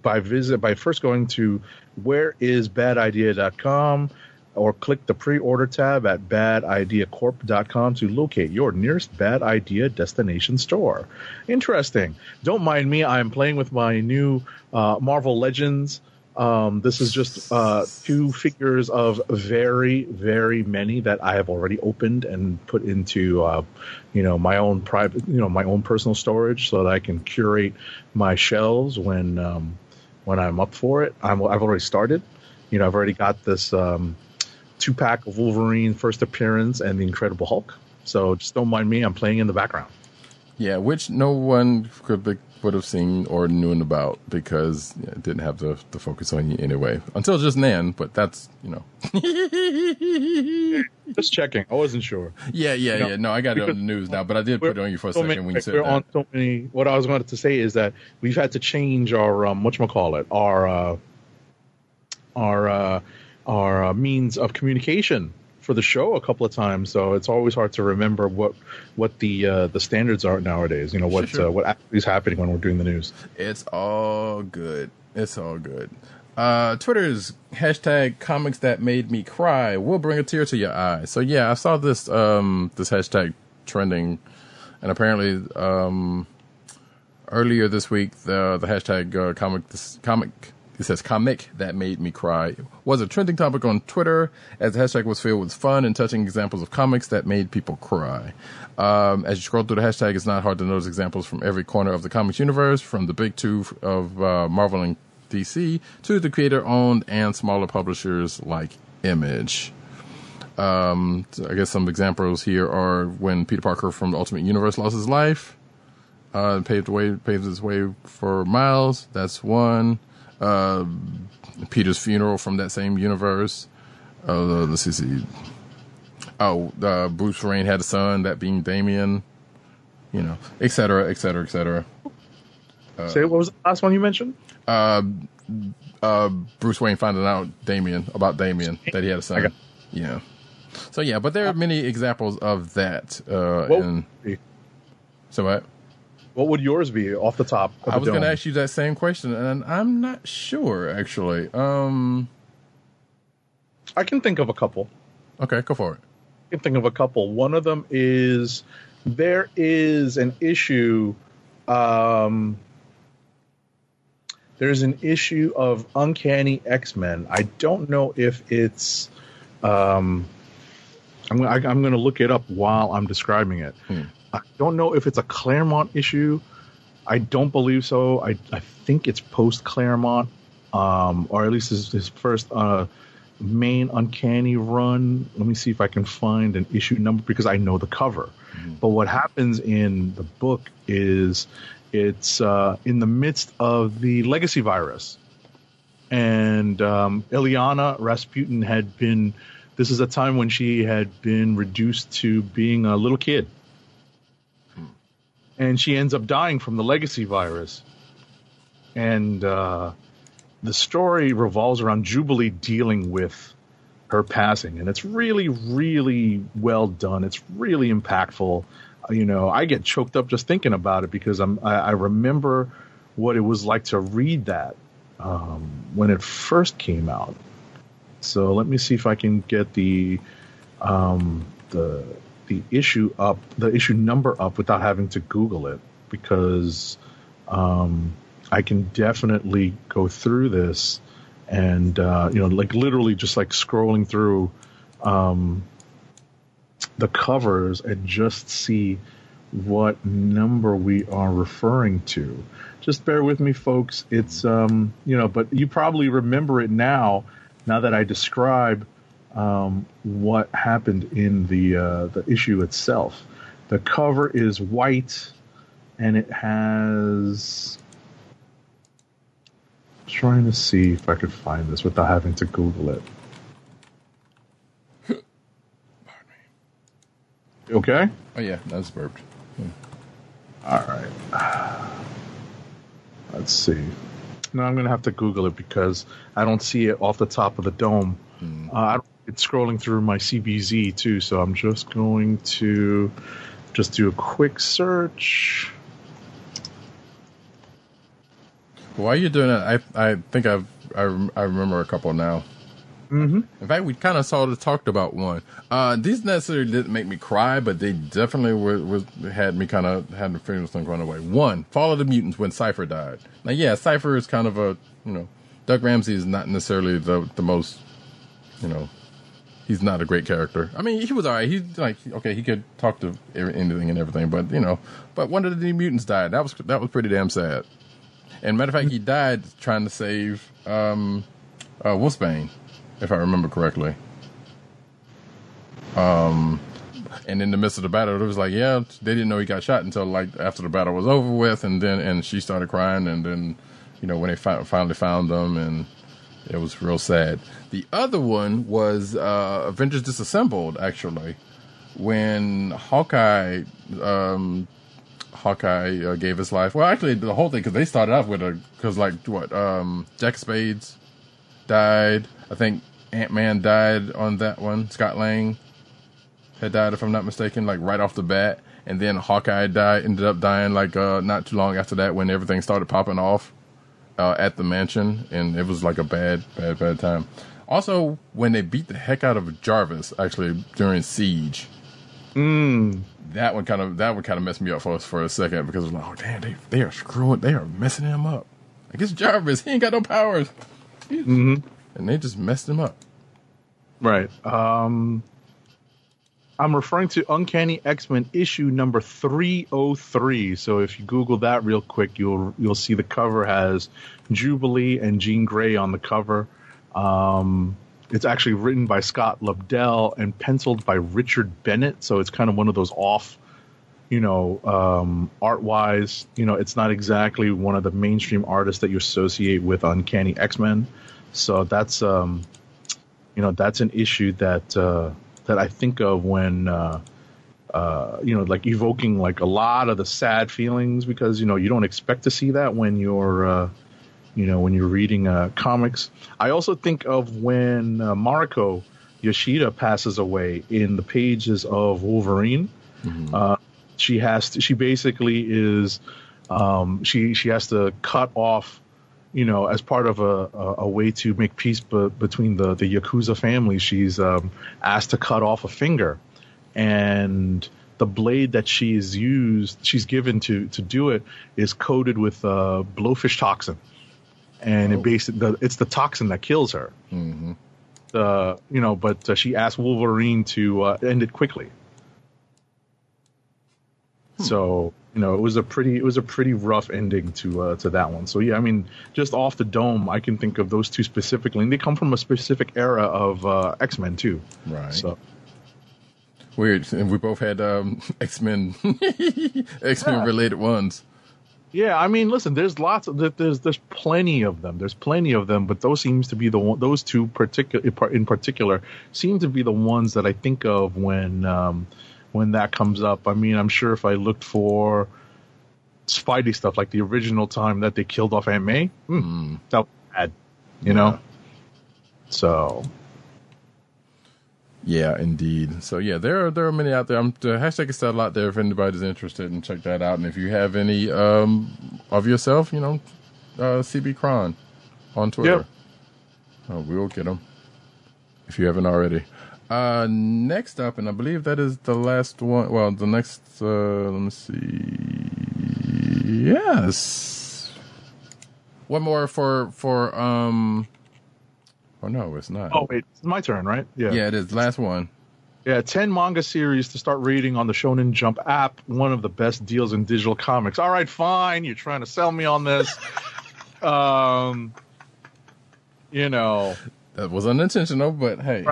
by visit by first going to whereisbadidea.com or click the pre-order tab at badideacorp.com to locate your nearest bad idea destination store interesting don't mind me i'm playing with my new uh, marvel legends um, this is just uh, two figures of very, very many that I have already opened and put into, uh, you know, my own private, you know, my own personal storage, so that I can curate my shelves when um, when I'm up for it. I'm, I've already started. You know, I've already got this um, two pack of Wolverine first appearance and the Incredible Hulk. So just don't mind me. I'm playing in the background. Yeah, which no one could be, would have seen or knew about because yeah, it didn't have the, the focus on you anyway until just then. But that's you know. [LAUGHS] Just checking. I wasn't sure. Yeah, yeah, You know, yeah. No, I got it on the news now, but I did put it on you for a so second many, when you said we're that. on so many. What I was going to say is that we've had to change our um, what call it our uh, our uh, our uh, means of communication for the show a couple of times. So it's always hard to remember what what the uh, the standards are nowadays. You know what Sure, sure. Uh, what actually is happening when we're doing the news. It's all good. It's all good. Uh, Twitter's hashtag comics that made me cry will bring a tear to your eye. So yeah, I saw this um this hashtag trending, and apparently um earlier this week the the hashtag uh, comic this comic it says comic that made me cry was a trending topic on Twitter as the hashtag was filled with fun and touching examples of comics that made people cry. Um, as you scroll through the hashtag, it's not hard to notice examples from every corner of the comics universe, from the big two of uh, Marvel and DC to the creator-owned and smaller publishers like Image. Um, so I guess some examples here are when Peter Parker from the Ultimate Universe lost his life, uh, paved way, paved his way for Miles. That's one. Uh, Peter's funeral from that same universe. Uh, let's see. Oh, uh, Bruce Wayne had a son, that being Damian. You know, et cetera, et cetera, et cetera. Say what was the last one you mentioned? Uh, uh, Bruce Wayne finding out Damian about Damian that he had a son. got- Yeah. So yeah, but there are many examples of that. Uh, What and so what? What would yours be off the top? Of I was going to ask you that same question, and I'm not sure actually. Um, I can think of a couple. okay, go for it. I can think of a couple. One of them is there is an issue. Um, there's an issue of Uncanny X Men. I don't know if it's. Um, I'm, I, I'm going to look it up while I'm describing it. Hmm. I don't know if it's a Claremont issue. I don't believe so. I, I think it's post Claremont, um, or at least his, his first uh, main Uncanny run. Let me see if I can find an issue number because I know the cover. But what happens in the book is it's uh, in the midst of the legacy virus. And um, Illyana Rasputin had been, this is a time when she had been reduced to being a little kid. And she ends up dying from the legacy virus. And uh, the story revolves around Jubilee dealing with her passing, and it's really, really well done. It's really impactful. Uh, You know, I get choked up just thinking about it because I'm I, I remember what it was like to read that um, when it first came out. So let me see if I can get the um, the the issue up, the issue number up without having to Google it because um, I can definitely go through this and uh, you know, like literally just like scrolling through um, the covers and just see what number we are referring to. Just bear with me, folks. It's um, you know, but you probably remember it now. Now that I describe um, what happened in the uh, the issue itself, the cover is white, and it has. Trying to see if I could find this without having to Google it. Okay. Oh yeah, that's burped. All right. Let's see. No, I'm gonna have to Google it because I don't see it off the top of the dome. Uh, I don't, it's scrolling through my CBZ too, so I'm just going to just do a quick search. Why are you're doing that, I I think I've I, I remember a couple now. Mm-hmm. In fact, we kind of sort of talked about one. Uh, these necessarily didn't make me cry, but they definitely were, was had me kind of had the feelings run away. One, Fall of the Mutants when Cypher died. Now, yeah, Cypher is kind of a you know, Doug Ramsey is not necessarily the the most, you know, he's not a great character. I mean, he was alright. He's like okay, he could talk to anything and everything, but you know, but one of the mutants died. That was that was pretty damn sad. And matter of fact, he died trying to save um, uh, Wolfsbane, if I remember correctly. Um, and in the midst of the battle, it was like, yeah, they didn't know he got shot until like after the battle was over with, and then and she started crying, and then you know when they fi- finally found them, and it was real sad. The other one was uh, Avengers Disassembled, actually, when Hawkeye um, Hawkeye uh, gave his life. Well, actually, the whole thing because they started off with a because like what um, Jack Spades died. I think Ant Man died on that one. Scott Lang had died, if I'm not mistaken, like right off the bat. And then Hawkeye died, ended up dying like uh, not too long after that when everything started popping off uh, at the mansion, and it was like a bad, bad, bad time. Also, when they beat the heck out of Jarvis, actually during Siege, Mm. that one kind of that one kind of messed me up for for a second because I was like, oh damn, they they are screwing, they are messing him up. Like it's Jarvis, he ain't got no powers, Mm-hmm. and they just messed him up. Right. Um, I'm referring to Uncanny X-Men issue number 303. So if you Google that real quick, you'll you'll see the cover has Jubilee and Jean Grey on the cover. Um, it's actually written by Scott Lobdell and penciled by Richard Bennett. So it's kind of one of those off, you know, um, art wise. You know, it's not exactly one of the mainstream artists that you associate with Uncanny X-Men. So that's um, you know that's an issue that uh, that I think of when uh, uh, you know like evoking like a lot of the sad feelings because you know you don't expect to see that when you're uh, you know when you're reading uh, comics. I also think of when uh, Mariko Yashida passes away in the pages of Wolverine. Uh, she has to, she basically is um, she she has to cut off you know, as part of a, a, a way to make peace be, between the, the Yakuza family, she's um, asked to cut off a finger. And the blade that she's used, she's given to, to do it, is coated with uh, blowfish toxin. And it basically, it's the toxin that kills her. Mm-hmm. Uh, you know, but uh, she asked Wolverine to uh, end it quickly. So you know, it was a pretty it was a pretty rough ending to uh, to that one. So yeah, I mean, just off the dome, I can think of those two specifically, and they come from a specific era of uh, X Men too. Right. So Weird, and we both had um, [LAUGHS] X Men [LAUGHS] X Men Yeah. related ones. yeah, I mean, listen, there's lots of there's there's plenty of them. There's plenty of them, but those seems to be the one, those two particular in particular seem to be the ones that I think of when um, when that comes up. I mean, I'm sure if I looked for Spidey stuff like the original time that they killed off Aunt May, mm, that was bad, you know. So Yeah, indeed. So yeah, there are there are many out there. I'm the hashtag is out there if anybody's interested and check that out. And if you have any um of yourself, you know, uh, CB Cron on Twitter. Uh, we'll get them if you haven't already. Uh, next up, and I believe that is the last one. Well, the next. Uh, let me see. Yes. One more for for um. Oh no, it's not. oh wait, it's my turn, right? Yeah. Yeah, it is. Last one. Yeah, 10 manga series to start reading on the Shonen Jump app. One of the best deals in digital comics. All right, fine. You're trying to sell me on this. [LAUGHS] um, you know, That was unintentional, but hey,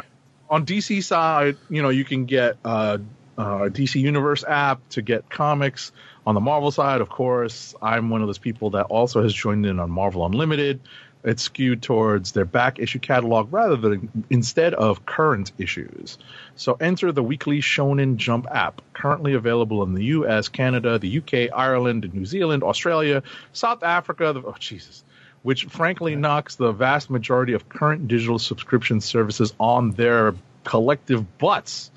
on DC side, you know, you can get uh, uh, DC Universe app to get comics. On the Marvel side, of course, I'm one of those people that also has joined in on Marvel Unlimited. It's skewed towards their back issue catalog rather than instead of current issues. So enter the weekly Shonen Jump app, currently available in the US, Canada, the UK, Ireland, New Zealand, Australia, South Africa. The, oh, Jesus. Which frankly knocks the vast majority of current digital subscription services on their collective butts.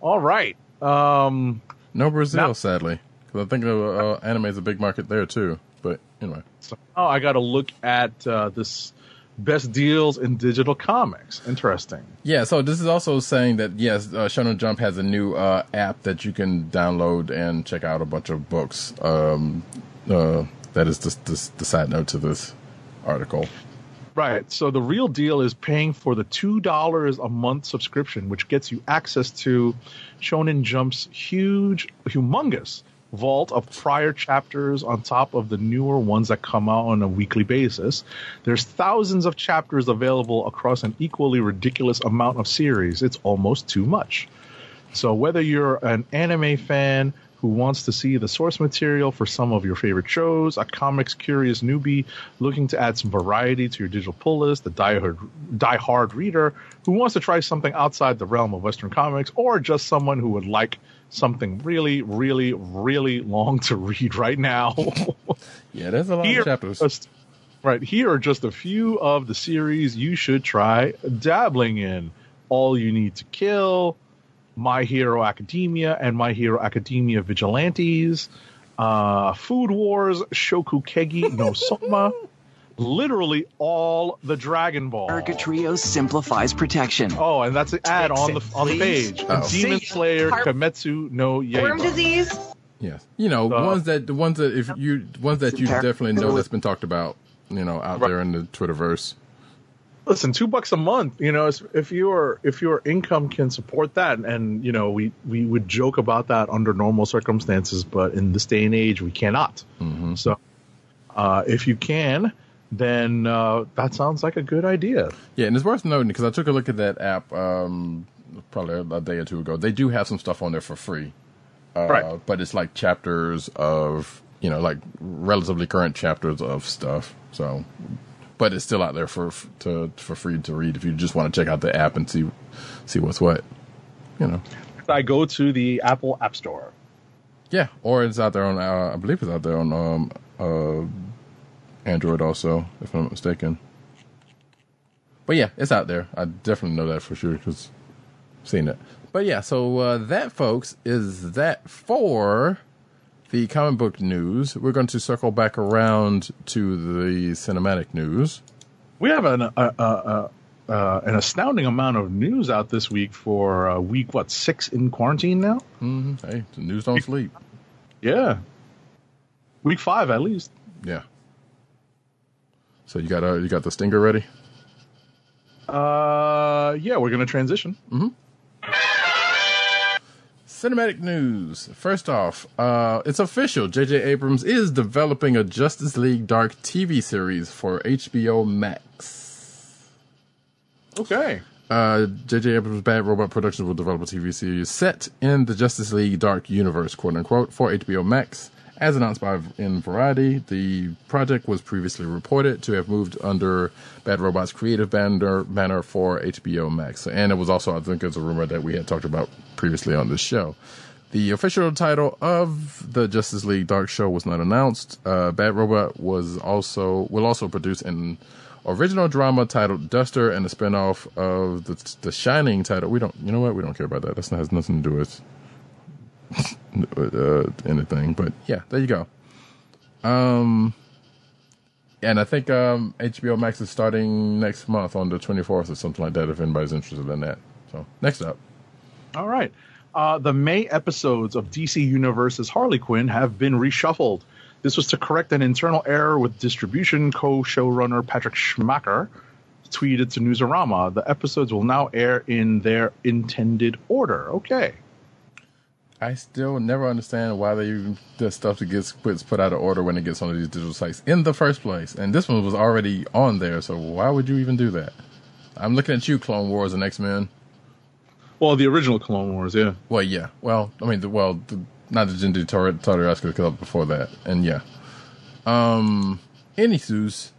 All right. Um, no Brazil, Now- sadly, because I think uh, uh, anime is a big market there too. But anyway, so now I got to look at uh, this best deals in digital comics. Interesting. yeah. So this is also saying that yes, uh, Shonen Jump has a new uh, app that you can download and check out a bunch of books. Um, uh, that is the, the, the side note to this article. Right. So the real deal is paying for the two dollars a month subscription, which gets you access to Shonen Jump's huge, humongous vault of prior chapters on top of the newer ones that come out on a weekly basis. There's thousands of chapters available across an equally ridiculous amount of series. It's almost too much. So whether you're an anime fan who wants to see the source material for some of your favorite shows, a comics curious newbie looking to add some variety to your digital pull list, a diehard, diehard reader who wants to try something outside the realm of Western comics, or just someone who would like something really, really, really long to read right now. [LAUGHS] Yeah, there's a lot Here- of chapters. just- right here are just a few of the series you should try dabbling in. All You Need to Kill, My Hero Academia, and My Hero Academia Vigilantes, uh, Food Wars, Shokugeki no [LAUGHS] Soma, literally all the Dragon Ball. Erica Trio simplifies protection. Oh, and that's an ad on the on the page. Uh-oh. Demon See? Slayer Heart- Kametsu no Worm disease. Yes, you know Uh, ones that the ones that if you ones that you definitely know that's been talked about. You know, out Right. there in the Twitterverse. Listen two bucks a month you know if- if your if your income can support that and you know we we would joke about that under normal circumstances but in this day and age we cannot so uh, if you can then uh, that sounds like a good idea Yeah, and it's worth noting because I took a look at that app um, probably a day or two ago. They do have some stuff on there for free, uh, Right. But it's like chapters of you know like relatively current chapters of stuff. So, but it's still out there for to for free to read if you just want to check out the app and see see what's what. You know, i go to the apple app store yeah, or it's out there on uh, I believe it's out there on um, uh, Android also, if I'm not mistaken. But yeah, it's out there. I definitely know that for sure because I've seen it. But yeah, so uh, that, folks, is that for the comic book news. We're going to circle back around to the cinematic news. we have an uh, uh, uh, uh, an astounding amount of news out this week for uh, week what six in quarantine now hmm Hey, the news don't sleep. yeah week five at least Yeah. So you got uh, you got the stinger ready? uh yeah we're gonna transition Cinematic news. First off, uh, it's official. J.J. Abrams is developing a Justice League Dark TV series for HBO Max. okay Uh, J.J. Abrams' Bad Robot Productions will develop a TV series set in the Justice League Dark Universe, quote unquote, for HBO Max. As announced by in Variety, the project was previously reported to have moved under Bad Robot's creative banner, banner for HBO Max. And it was also, I think, it's a rumor that we had talked about previously on this show. The official title of the Justice League Dark show was not announced. Uh, Bad Robot was also will also produce an original drama titled Duster and a spinoff of the the Shining title. We don't, you know what? We don't care about that. That has nothing to do with uh, anything. But yeah, there you go. Um, and I think um, HBO Max is starting next month on the 24th or something like that. If anybody's interested in that. So next up. All right. Uh, the May episodes of DC Universe's Harley Quinn have been reshuffled. This was to correct an internal error with distribution co showrunner Patrick Schumacker. tweeted to Newsarama, the episodes will now air in their intended order. Okay. I still never understand why they even the stuff that gets put out of order when it gets on these digital sites in the first place. And this one was already on there, so why would you even do that? I'm looking at you, Clone Wars and X Men. Well, the original Clone Wars, yeah. Well, yeah. Well, I mean, the, well, the, not the Genndy Tartakovsky because before that, and yeah. Um, anywho's,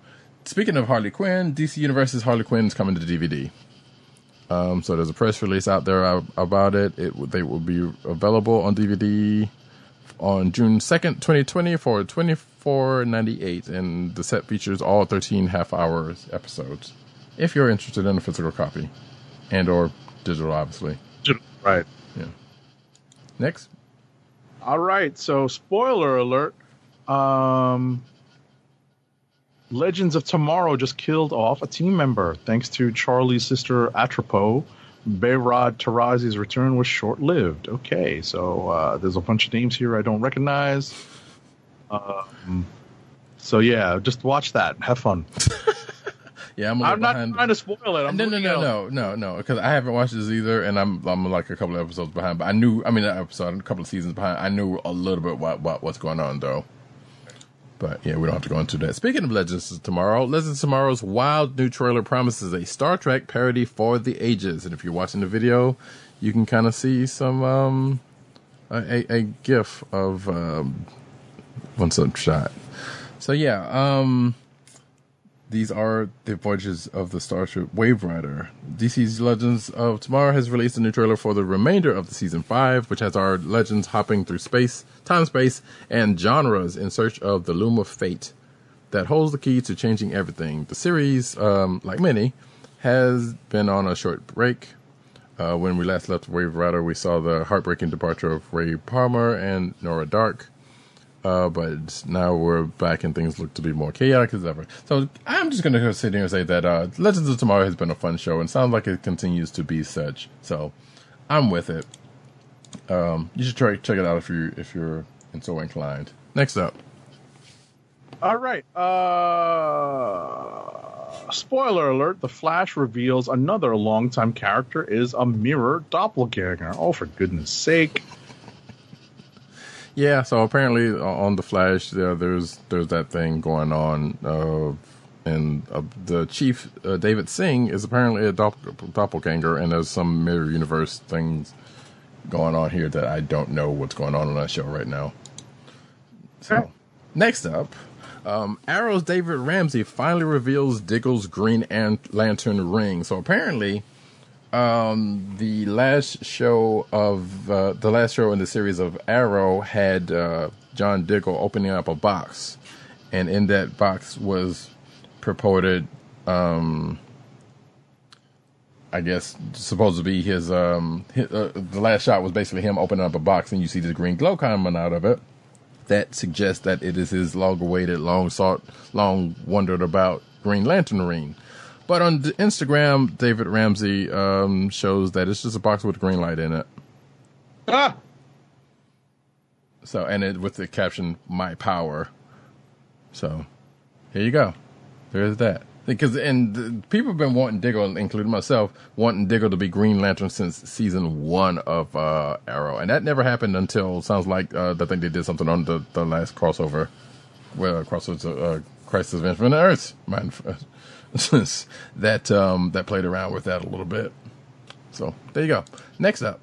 speaking of Harley Quinn, DC Universe's Harley Quinn is coming to DVD. Um, so there's a press release out there about it. It they will be available on DVD on June 2nd, 2020 for 24.98 and the set features all 13 half hours episodes. If you're interested in a physical copy and or digital obviously. Right. Yeah. Next. All right. So, spoiler alert. Um, Legends of Tomorrow just killed off a team member thanks to Charlie's sister Atropo. Behrad Tarazi's return was short lived. Okay, so uh, there's a bunch of names here I don't recognize. Um, so, yeah, just watch that. Have fun. [LAUGHS] Yeah, I'm, I'm not behind. trying to spoil it. I'm no, no, no, no, no, no, because I haven't watched this either, and I'm I'm like a couple of episodes behind. But I knew, I mean, episode, a couple of seasons behind. I knew a little bit what, what what's going on though. But yeah, we don't have to go into that. Speaking of Legends of Tomorrow, Legends of Tomorrow's wild new trailer promises a Star Trek parody for the ages, and if you're watching the video, you can kind of see some um a, a, a gif of um one such shot. So yeah, um these are the voyages of the Starship Wave Rider. DC's Legends of Tomorrow has released a new trailer for the remainder of the season five, which has our legends hopping through space, time, space, and genres in search of the loom of fate that holds the key to changing everything. The series, um, like many, has been on a short break. Uh, when we last left Wave Rider, we saw the heartbreaking departure of Ray Palmer and Nora Darhk. Uh, but now we're back and things look to be more chaotic as ever. So I'm just going to sit here and say that uh, Legends of Tomorrow has been a fun show and sounds like it continues to be such. So I'm with it. Um, you should try check it out if you if you're so inclined. Next up, All right. Uh, spoiler alert: The Flash reveals another longtime character is a mirror doppelganger. Oh, for goodness sake! Yeah. So apparently on the Flash, there, there's there's that thing going on. Uh, and uh, the chief, uh, David Singh, is apparently a dopp- doppelganger, and there's some mirror universe things going on here that I don't know what's going on on that show right now. So, next up, um, Arrow's David Ramsey finally reveals Diggle's Green An- Lantern ring. So apparently, um, the last show of uh, the last show in the series of Arrow had uh, John Diggle opening up a box, and in that box was purported, um, I guess, supposed to be his. Um, hi uh, the last shot was basically him opening up a box, and you see this green glow coming out of it. That suggests that it is his long-awaited, long sought, long wondered about Green Lantern ring. But on the Instagram, David Ramsey um, shows that it's just a box with a green light in it. Ah, So, and it with the caption "My Power." So, here you go. There's that. Because and the, people have been wanting Diggle, including myself, wanting Diggle to be Green Lantern since season one of uh, Arrow, and that never happened until sounds like uh, I think they did something on the, the last crossover, well, crossover to uh, Crisis of Infinite Earths, mind [LAUGHS] that um, that played around with that a little bit. So there you go. Next up.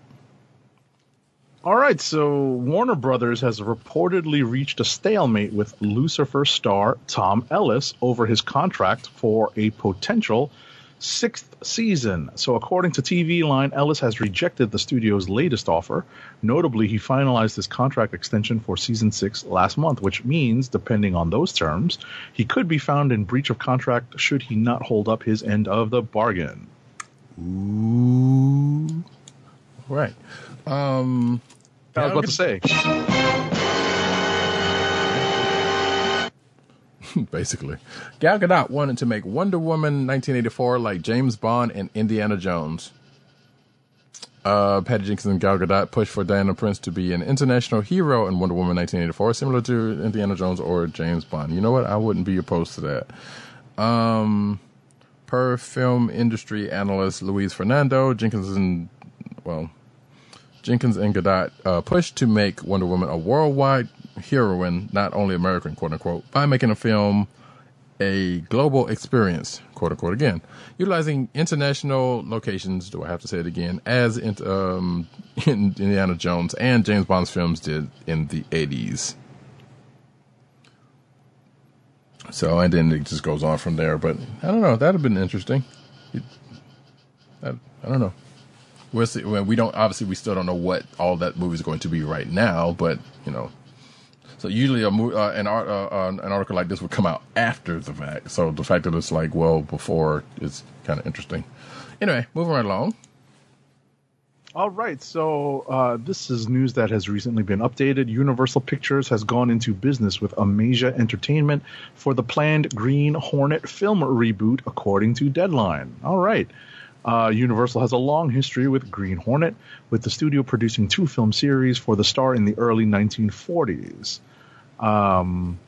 All right, so Warner Brothers has reportedly reached a stalemate with Lucifer star Tom Ellis over his contract for a potential sixth season. So, according to TV Line, Ellis has rejected the studio's latest offer. Notably, he finalized his contract extension for season six last month, which means, depending on those terms, he could be found in breach of contract should he not hold up his end of the bargain. Ooh. Right. Um, I was about to say. [LAUGHS] basically. Gal Gadot wanted to make Wonder Woman 1984 like James Bond and Indiana Jones. Uh, Patty Jenkins and Gal Gadot pushed for Diana Prince to be an international hero in Wonder Woman 1984, similar to Indiana Jones or James Bond. You know what? I wouldn't be opposed to that. Um, Per film industry analyst Luis Fernando, Jenkins and well, Jenkins and Gadot uh, pushed to make Wonder Woman a worldwide heroine, not only American, quote unquote, by making a film a global experience, quote unquote, again, utilizing international locations. Do I have to say it again? As in, um, [LAUGHS] Indiana Jones and James Bond's films did in the 80s. So, and then it just goes on from there. But I don't know. That'd have been interesting. It, I, I don't know. We'll see. Well, we don't, obviously, we still don't know what all that movie is going to be right now, but, you know, so usually a uh, an art uh, uh, an article like this would come out after the fact. So the fact that it's like well before is kind of interesting. Anyway, moving right along. All right, so uh, this is news that has recently been updated. Universal Pictures has gone into business with Amasia Entertainment for the planned Green Hornet film reboot, according to Deadline. All right. Uh, Universal has a long history with Green Hornet, with the studio producing two film series for the star in the early 1940s. Um,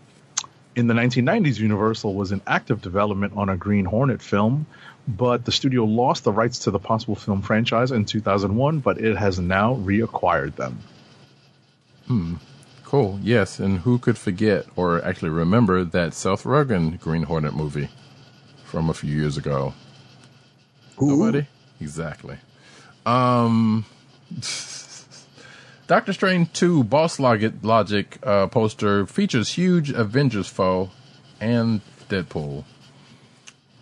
in the 1990s, Universal was in active development on a Green Hornet film, but the studio lost the rights to the possible film franchise in 2001, but it has now reacquired them. Hmm. Cool. Yes, and who could forget or actually remember that Seth Rogen Green Hornet movie from a few years ago? Nobody? Exactly. Um [LAUGHS] Doctor Strange 2 Boss Logic, uh, poster features huge Avengers foe and Deadpool.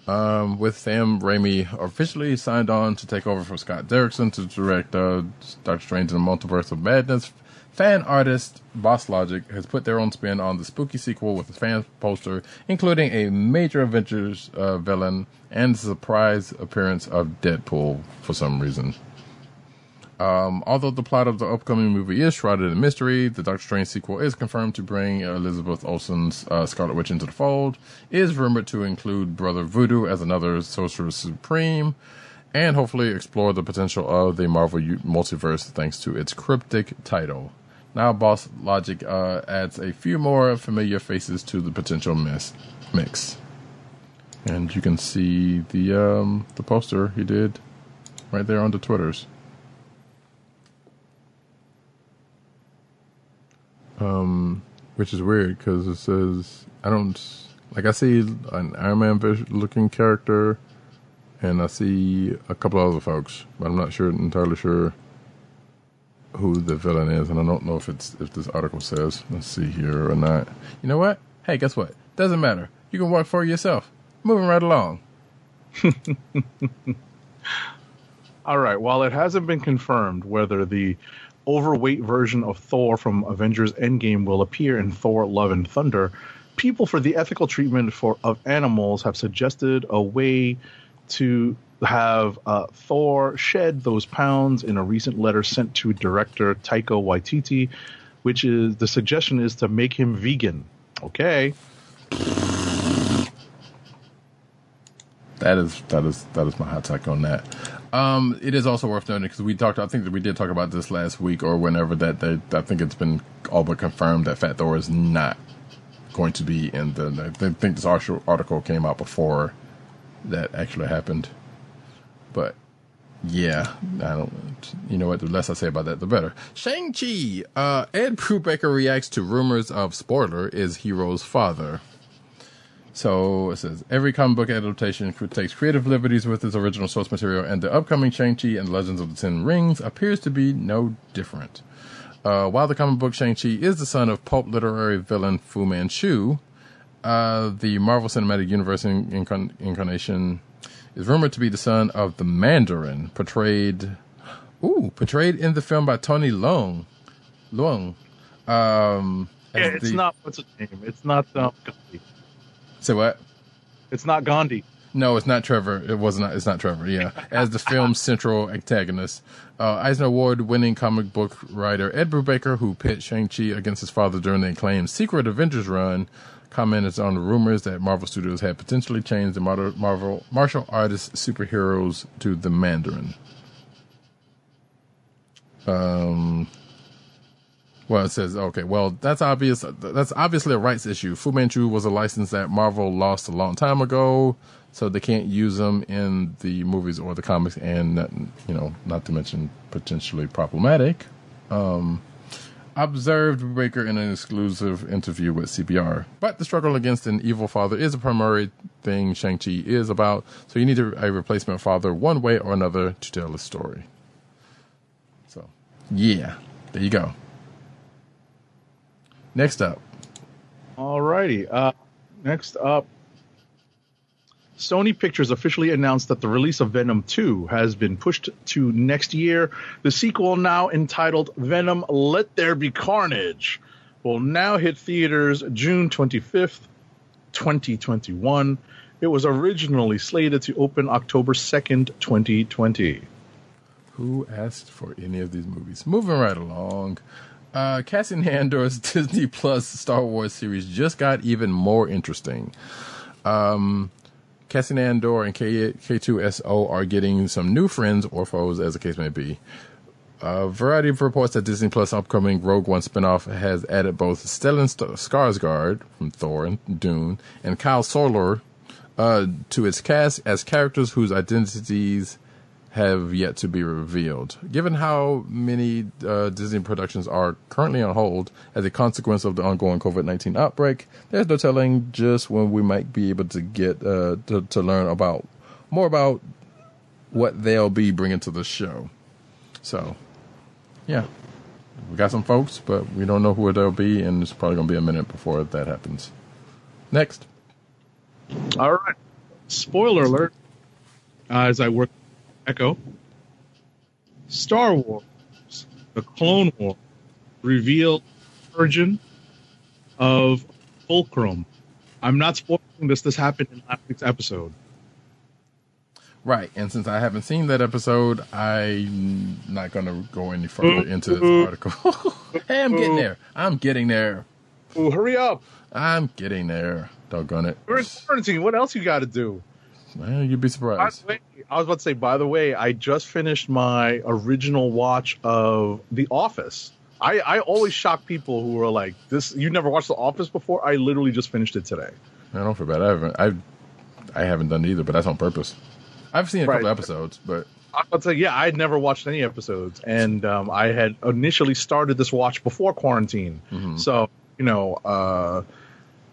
Um, with Sam Raimi officially signed on to take over from Scott Derrickson to direct uh, Doctor Strange in the Multiverse of Madness, fan artist Boss Logic has put their own spin on the spooky sequel with a fan poster, including a major Avengers uh, villain and the surprise appearance of Deadpool for some reason. Um, although the plot of the upcoming movie is shrouded in mystery, the Doctor Strange sequel is confirmed to bring Elizabeth Olsen's uh, Scarlet Witch into the fold, is rumored to include Brother Voodoo as another Sorcerer Supreme, and hopefully explore the potential of the Marvel multiverse thanks to its cryptic title. Now, Boss Logic uh, adds a few more familiar faces to the potential mess, mix. And you can see the um, the poster he did right there on the Twitters. Um, which is weird because it says I don't like I see an Iron Man looking character, and I see a couple of other folks, but I'm not sure entirely sure who the villain is, and I don't know if it's if this article says. Let's see here or not. You know what? Hey, guess what? Doesn't matter. You can work for yourself. Moving right along. [LAUGHS] All right. While it hasn't been confirmed whether the overweight version of Thor from Avengers Endgame will appear in Thor: Love and Thunder, people for the ethical treatment for of animals have suggested a way to have uh, Thor shed those pounds in a recent letter sent to director Taika Waititi, which is the suggestion is to make him vegan. Okay. That is that is that is my hot take on that. Um, it is also worth noting because we talked. I think that we did talk about this last week or whenever that. They, I think it's been all but confirmed that Fat Thor is not going to be in the. I think this article came out before that actually happened. But yeah, I don't. You know what? The less I say about that, the better. Shang Chi. Uh, Ed Brubaker reacts to rumors of spoiler is Hero's father. So it says every comic book adaptation takes creative liberties with its original source material, and the upcoming Shang-Chi and Legends of the Ten Rings appears to be no different. Uh, while the comic book Shang-Chi is the son of pulp literary villain Fu Manchu, uh, the Marvel Cinematic Universe in- incarn- incarnation is rumored to be the son of the Mandarin, portrayed, ooh, portrayed in the film by Tony Leung. Leung. Um, Yeah, it's the- not what's its name. It's not um, Say what? It's not Gandhi. No, it's not Trevor. It was not. It's not Trevor. Yeah, [LAUGHS] as the film's central antagonist, uh, Eisner Award-winning comic book writer Ed Brubaker, who pit Shang-Chi against his father during the acclaimed Secret Avengers run, commented on the rumors that Marvel Studios had potentially changed the Mar- Marvel martial artist superheroes to the Mandarin. Um, Well, it says okay. Well, that's obvious. That's obviously a rights issue. Fu Manchu was a license that Marvel lost a long time ago, so they can't use them in the movies or the comics, and you know, not to mention potentially problematic. Um, observed Baker in an exclusive interview with CBR. But the struggle against an evil father is a primary thing Shang Chi is about. So you need a replacement father, one way or another, to tell the story. So, yeah, there you go. Next up. Alrighty. Uh, next up, Sony Pictures officially announced that the release of Venom 2 has been pushed to next year. The sequel, now entitled Venom Let There Be Carnage, will now hit theaters June 25th, 2021. It was originally slated to open October 2nd, 2020. Who asked for any of these movies? Moving right along. Uh, Cassian Andor's [LAUGHS] Disney Plus Star Wars series just got even more interesting. Um, Cassian Andor and K- K2SO are getting some new friends or foes, as the case may be. A variety of reports that Disney Plus upcoming Rogue One spinoff has added both Stellan St- Skarsgård from Thor and Dune and Kyle Soller uh, to its cast as characters whose identities have yet to be revealed. Given how many uh, Disney productions are currently on hold as a consequence of the ongoing COVID 19 outbreak, there's no telling just when we might be able to get uh, to, to learn about more about what they'll be bringing to the show. So, yeah, we got some folks, but we don't know who they'll be, and it's probably going to be a minute before that happens. Next. All right. Spoiler alert. Uh, as I work Echo. Star Wars, the Clone War, revealed origin of Fulcrum. I'm not spoiling this. This happened in last week's episode. Right, and since I haven't seen that episode, I'm not going to go any further into this article. [LAUGHS] hey, I'm getting there. I'm getting there. Ooh, hurry up. I'm getting there. Doggone it. We're in quarantine. What else you got to do? Well, you'd be surprised. way, I was about to say, by the way, I just finished my original watch of The Office. I, I always shock people who are like, "This you never watched The Office before?" I literally just finished it today. I don't feel bad. I haven't. I I haven't done it either, but that's on purpose. I've seen a couple episodes, but I was about to say, yeah, I had never watched any episodes, and um, I had initially started this watch before quarantine. So you know, uh,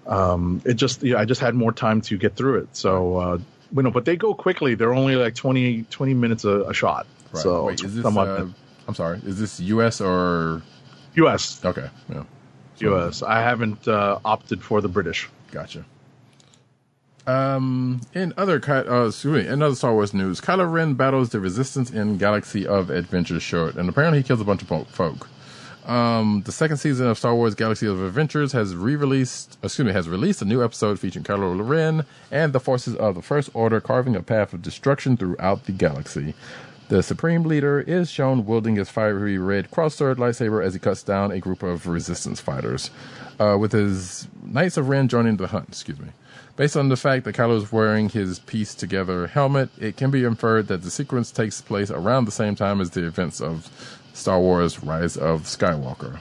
um, it just yeah, I just had more time to get through it. So uh, you know, but they go quickly. They're only like 20, 20 minutes a, a shot. right. So Wait, is this? Uh, I'm sorry. Is this U.S. or U.S. okay? Yeah, U.S. I haven't uh, opted for the British. gotcha. Um, in other uh, excuse me, in other Star Wars news, Kylo Ren battles the Resistance in Galaxy of Adventure short, and apparently he kills a bunch of folk. Um, the second season of Star Wars Galaxy of Adventures has re-released, excuse me, has released a new episode featuring Kylo Ren and the forces of the First Order carving a path of destruction throughout the galaxy. The Supreme Leader is shown wielding his fiery red cross-sword lightsaber as he cuts down a group of Resistance fighters, uh, with his Knights of Ren joining the hunt. Excuse me. Based on the fact that Kylo is wearing his piece together helmet, it can be inferred that the sequence takes place around the same time as the events of Star Wars Rise of Skywalker.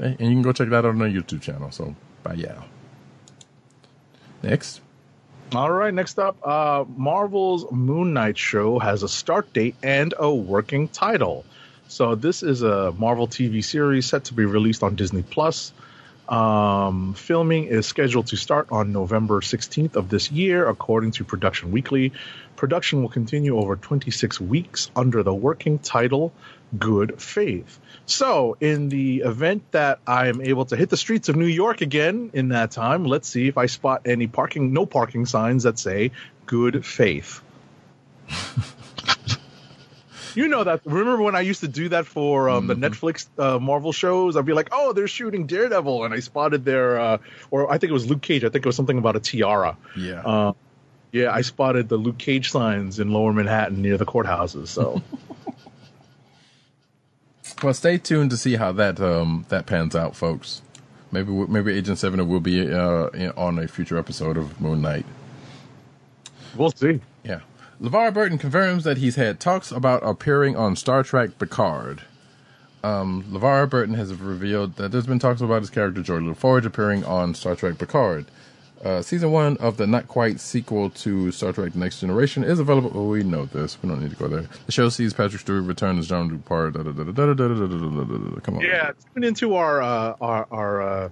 Okay, And you can go check that out on our YouTube channel. So, bye, yeah. Next. All right, next up, uh, Marvel's Moon Knight show has a start date and a working title. So this is a Marvel TV series set to be released on Disney Plus. Um, filming is scheduled to start on November 16th of this year, according to Production Weekly. Production will continue over 26 weeks under the working title Good Faith. So, in the event that I am able to hit the streets of New York again in that time, let's see if I spot any parking, no parking signs that say Good Faith. [LAUGHS] You know that. Remember when I used to do that for um, the Netflix uh, Marvel shows? I'd be like, "Oh, they're shooting Daredevil," and I spotted their, uh, or I think it was Luke Cage. I think it was something about a tiara. Yeah. Uh, yeah, I spotted the Luke Cage signs in Lower Manhattan near the courthouses. So, [LAUGHS] Well, stay tuned to see how that um, that pans out, folks. Maybe maybe Agent Seven will be uh, on a future episode of Moon Knight. we'll see. Yeah. LeVar Burton confirms that he's had talks about appearing on Star Trek Picard. Um, LeVar Burton has revealed that there's been talks about his character Geordi LaForge appearing on Star Trek Picard. Season one of the not quite sequel to Star Trek The Next Generation is available. Oh, we know this. We don't need to go there. The show sees Patrick Stewart return as John Dupar. Come on. Yeah, tune into our, uh, our, our uh,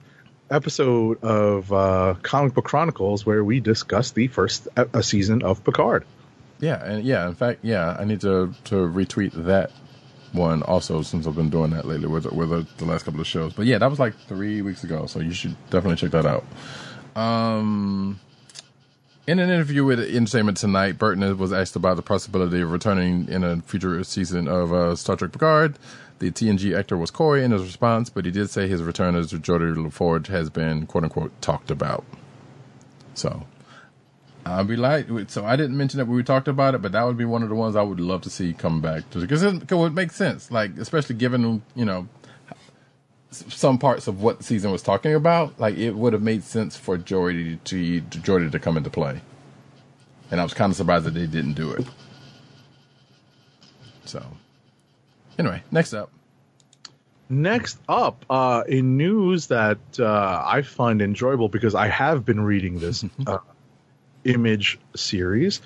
episode of uh, Comic Book Chronicles where we discuss the first a- season of Picard. Yeah, and yeah, in fact, yeah, I need to, to retweet that one also since I've been doing that lately with, with the last couple of shows. But yeah, that was like three weeks ago, so you should definitely check that out. Um, in an interview with Entertainment Tonight, Burton was asked about the possibility of returning in a future season of uh, Star Trek Picard. The TNG actor was coy in his response, but he did say his return as Geordi LaForge has been "quote unquote" talked about. So I'll be like, so I didn't mention that we talked about it, but that would be one of the ones I would love to see come back because it, it would make sense, like especially given you know some parts of what the season was talking about. Like it would have made sense for Geordi to, to Geordi to come into play, and I was kind of surprised that they didn't do it. So, anyway, next up. Next up, uh, in news that uh, I find enjoyable because I have been reading this [LAUGHS] uh, image series.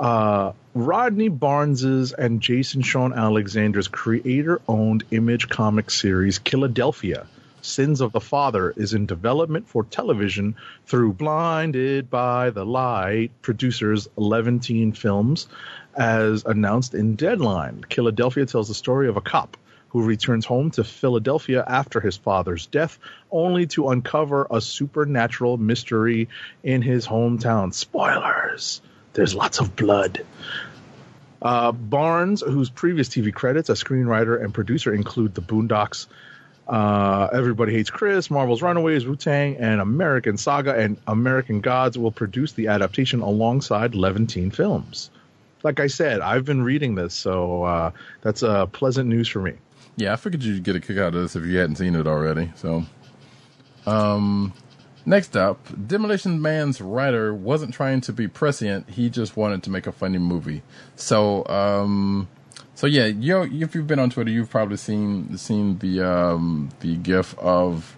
Uh, Rodney Barnes's and Jason Shawn Alexander's creator-owned image comic series Philadelphia Sins of the Father is in development for television through Blinded by the Light producers Levantine Films as announced in Deadline. Philadelphia tells the story of a cop who returns home to Philadelphia after his father's death, only to uncover a supernatural mystery in his hometown. Spoilers! There's lots of blood. Uh, Barnes, whose previous TV credits as screenwriter and producer include The Boondocks, uh, Everybody Hates Chris, Marvel's Runaways, Wu Tang, and American Saga and American Gods, will produce the adaptation alongside Levantine Films. Like I said, I've been reading this, so uh, that's uh, pleasant news for me. Yeah, I figured you'd get a kick out of this if you hadn't seen it already. So, um, next up, Demolition Man's writer wasn't trying to be prescient; he just wanted to make a funny movie. So, um, so yeah, you if you've been on Twitter, you've probably seen seen the um the gif of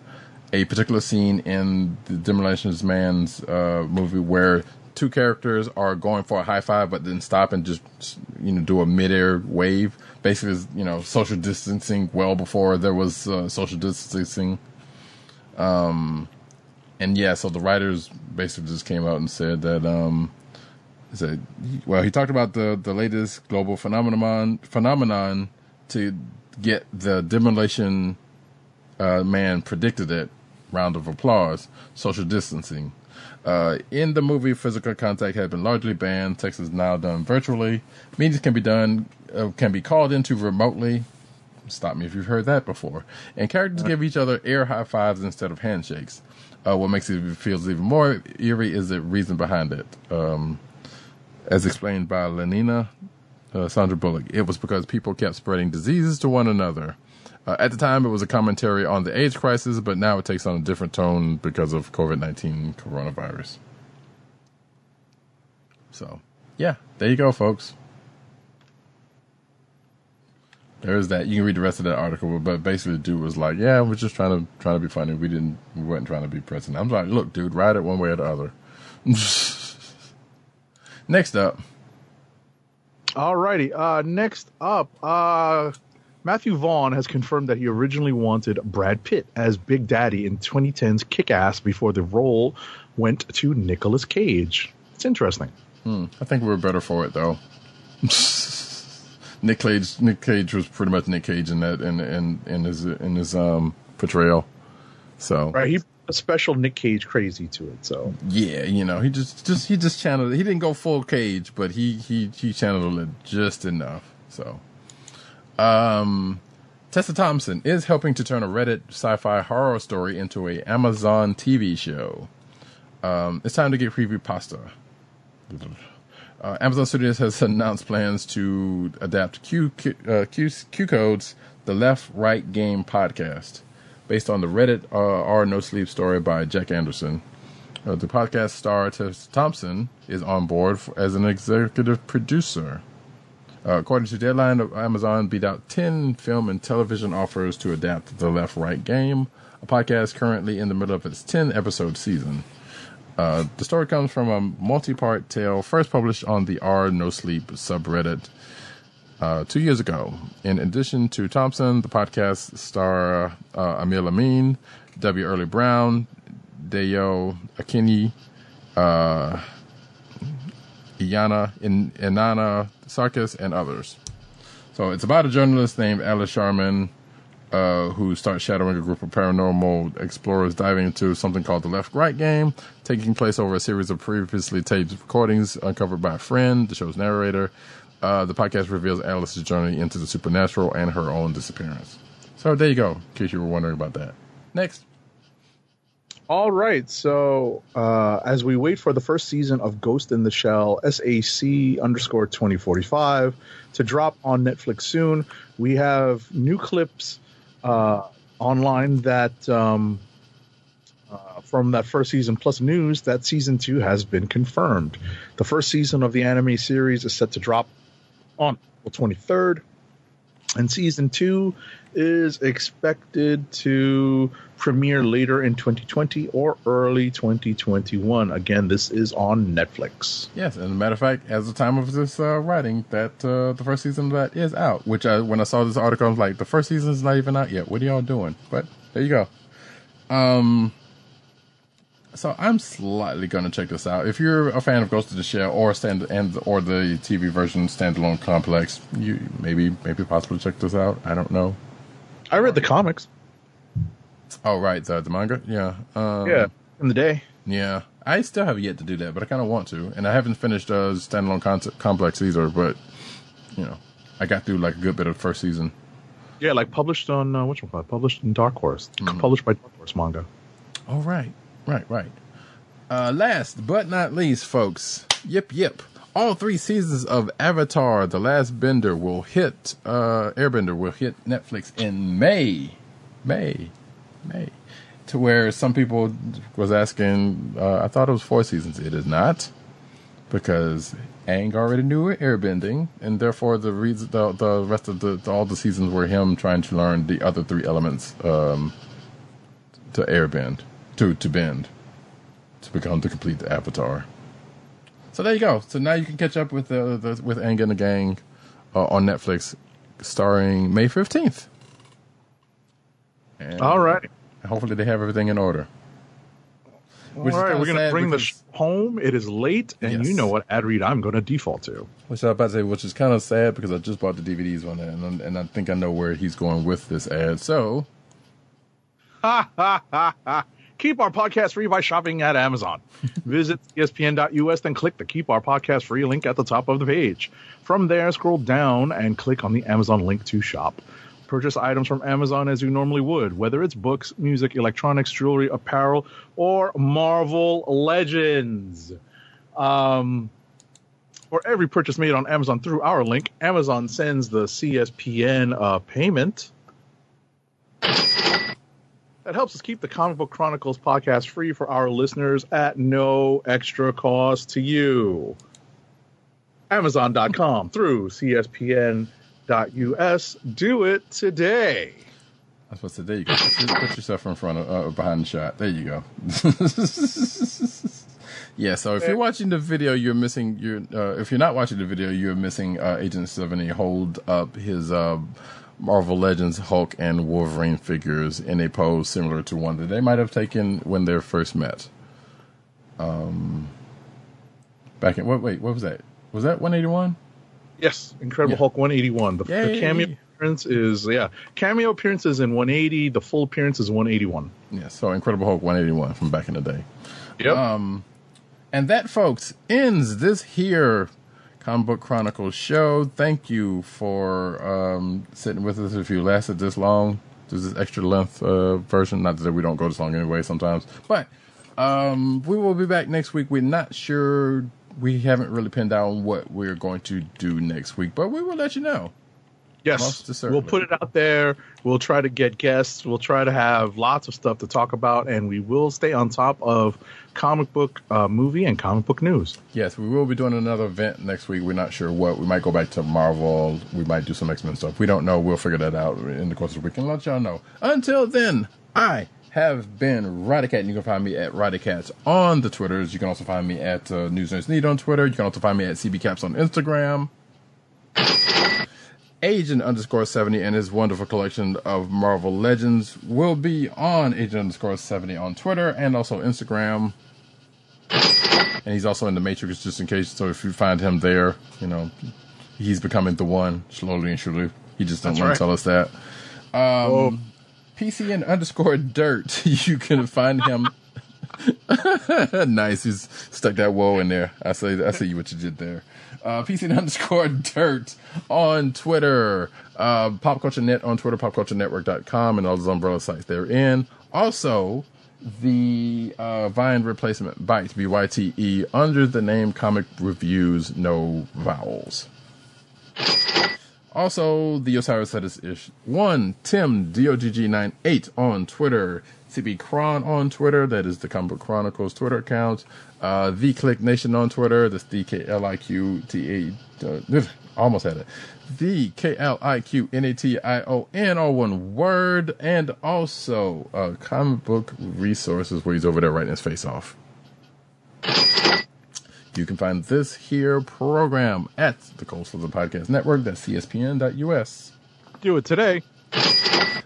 a particular scene in the Demolition Man's uh, movie where two characters are going for a high five, but then stop and just you know do a midair wave. Basically, you know, social distancing well before there was uh, social distancing. Um, and yeah, so the writers basically just came out and said that um, said well, he talked about the the latest global phenomenon phenomenon to get the demolition uh, man predicted it. Round of applause. Social distancing. Uh, in the movie, physical contact had been largely banned. Sex is now done virtually. Meetings can be done, uh, can be called into remotely. Stop me if you've heard that before. And characters give each other air high fives instead of handshakes. Uh, what makes it feels even more eerie is the reason behind it. Um, as explained by Lenina uh, Sandra Bullock, it was because people kept spreading diseases to one another. Uh, at the time, it was a commentary on the AIDS crisis, but now it takes on a different tone because of COVID 19 coronavirus. So, yeah, there you go, folks. There's that. You can read the rest of that article, but basically, the dude was like, "Yeah, we're just trying to trying to be funny. We didn't, we weren't trying to be president." I'm like, "Look, dude, ride it one way or the other." [LAUGHS] Next up, Alrighty. Uh, next up, uh, Matthew Vaughn has confirmed that he originally wanted Brad Pitt as Big Daddy in 2010's Kick Ass before the role went to Nicolas Cage. It's interesting. Hmm, I think we were better for it though. [LAUGHS] Nick Cage, Nick Cage was pretty much Nick Cage in that in in in his in his um portrayal. So Right, he a special Nick Cage crazy to it. So yeah, you know, he just just he just channeled. He didn't go full Cage, but he he he channeled it just enough. So, um, Tessa Thompson is helping to turn a Reddit sci-fi horror story into a Amazon TV show. Um, it's time to get creepypasta. Uh, Amazon Studios has announced plans to adapt Q, Q, uh, Q, Q Code's The Left Right Game podcast based on the Reddit uh, R No Sleep story by Jack Anderson. Uh, the podcast star Tess Thompson is on board for, as an executive producer. Uh, according to Deadline, Amazon beat out 10 film and television offers to adapt the Left Right Game, a podcast currently in the middle of its 10 episode season. Uh, the story comes from a multi part tale first published on the R No Sleep subreddit uh, two years ago. In addition to Thompson, the podcast star uh, Aml Ameen, W. Early Brown, Dayo Akini, uh, Iyana, In- Inanna Sarkis, and others. So it's about a journalist named Alice Sharman uh, who starts shadowing a group of paranormal explorers diving into something called the Left Right Game, taking place over a series of previously taped recordings uncovered by a friend, the show's narrator. Uh, the podcast reveals Alice's journey into the supernatural and her own disappearance. So there you go, in case you were wondering about that. Next. All right. So uh, as we wait for the first season of Ghost in the Shell SAC underscore 2045 to drop on Netflix soon, we have new clips uh, online that um, uh, from that first season plus news that season two has been confirmed. The first season of the anime series is set to drop on April 23rd, and season two is expected to premiere later in 2020 or early 2021. Again, this is on Netflix. Yes, and a matter of fact, as the time of this uh, writing, that uh, the first season of that is out. Which I, when I saw this article, I was like, the first season is not even out yet. What are y'all doing? But there you go. Um, so I'm slightly going to check this out. If you're a fan of Ghost of the Shell or stand and or the TV version standalone complex, you maybe maybe possibly check this out. I don't know. I read the comics. Oh right, the, the manga. Yeah. Um, Yeah, in the day. Yeah, I still have yet to do that, but I kind of want to, and I haven't finished uh, standalone con- complex either. But you know, I got through like a good bit of the first season. Yeah, like published on uh, which one? Published in Dark Horse. Mm-hmm. Published by Dark Horse manga. All right, right, right. Uh, last but not least, folks. Yip yip. All three seasons of Avatar: The Last Bender will hit. Uh, Airbender will hit Netflix in May. May, May. To where some people was asking, uh, I thought it was four seasons. It is not, because Aang already knew airbending, and therefore the the the rest of the, all the seasons were him trying to learn the other three elements um, to airbend, to to bend, to become the complete avatar. So there you go. So now you can catch up with the, the with Aang and the Gang uh, on Netflix, starring May fifteenth. All right. Hopefully they have everything in order. All Which right, we're gonna bring the because- sh- home. It is late, and Yes. you know what ad read I'm going to default to. Which I was about to say, which is kind of sad because I just bought the DVDs on that, and, and I think I know where he's going with this ad. So, Ha ha ha ha. Keep our podcast free by shopping at Amazon. [LAUGHS] Visit CSPN.us, then click the Keep Our Podcast Free link at the top of the page. From there, scroll down and click on the Amazon link to shop. Purchase items from Amazon as you normally would, whether it's books, music, electronics, jewelry, apparel, or Marvel Legends. Um, for every purchase made on Amazon through our link, Amazon sends the CSPN uh, payment. That helps us keep the Comic Book Chronicles podcast free for our listeners at no extra cost to you. Amazon.com through CSPN.us. Do it today. I was supposed to. There you go. Put yourself in front of uh, behind the shot. There you go. [LAUGHS] yeah. So if you're watching the video, you're missing. You're uh, if you're not watching the video, you're missing uh, Agent Seventy hold up his uh, Marvel Legends Hulk and Wolverine figures in a pose similar to one that they might have taken when they first met. Um. Back in what? Wait, what was that? Was that 181? Yes, Incredible Yeah. Hulk 181. The, the cameo appearance is yeah, cameo appearances in 180. The full appearance is 181. Yeah. So Incredible Hulk 181 from back in the day. Yep. Um, and that, folks, ends this here Comic Book Chronicles show. Thank you for um, sitting with us if you lasted this long. This is extra length uh, version. Not that we don't go this long anyway sometimes. But um, we will be back next week. We're not sure. We haven't really pinned down what we're going to do next week, but we will let you know. Yes, we'll put it out there. We'll try to get guests. We'll try to have lots of stuff to talk about, and we will stay on top of comic book uh, movie and comic book news. Yes, we will be doing another event next week. We're not sure what. We might go back to Marvel. We might do some X Men stuff. We don't know. We'll figure that out in the course of the week and let y'all know. Until then, I have been Radicat, and you can find me at Radicats on the Twitters. You can also find me at uh, News Nerds Need on Twitter. You can also find me at CBCaps on Instagram. Agent underscore 70 and his wonderful collection of Marvel Legends will be on Agent underscore 70 on Twitter and also Instagram. And he's also in the Matrix just in case. So if you find him there, you know, he's becoming the one slowly and surely. He just don't want right. to tell us that. Um, PCN underscore dirt. [LAUGHS] You can find him. [LAUGHS] nice. He's stuck that woe in there. I say, I see what you did there. Uh, PCN underscore dirt on Twitter. Uh, Pop Culture Net on Twitter, popculturenetwork.com, and all those umbrella sites they're in. Also, the uh, Vine replacement Byte, B Y T E, under the name Comic Reviews, no vowels. Also, the Osiris said is ish one Tim DOGG98 on Twitter, CB Cron on Twitter, that is the Comic Book Chronicles Twitter account, uh, DKLIQ Nation on Twitter, that's D K L I Q T A, uh, [LAUGHS] almost had it, The K L I Q N A T I O N, all one word, and also uh, Comic Book Resources, where he's over there writing his face off. You can find this here program at the Cold Slither Podcast Network. That's cspn.us. Do it today.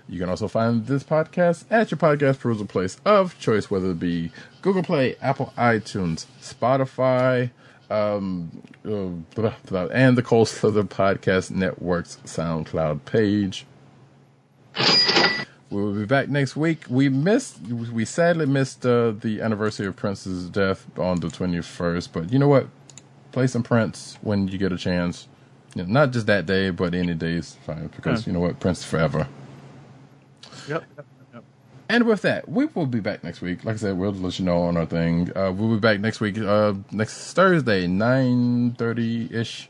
You can also find this podcast at your podcast perusal place of choice, whether it be Google Play, Apple iTunes, Spotify, um, uh, [LAUGHS] and the Cold Slither Podcast Network's SoundCloud page. We will be back next week. We missed, we sadly missed uh, the anniversary of Prince's death on the 21st, but you know what? Play some Prince when you get a chance. You know, not just that day, but any day is fine because Yeah. you know what? Prince is forever. Yep. yep. And with that, we will be back next week. Like I said, we'll let you know on our thing. Uh, we'll be back next week, uh, next Thursday, 9.30ish.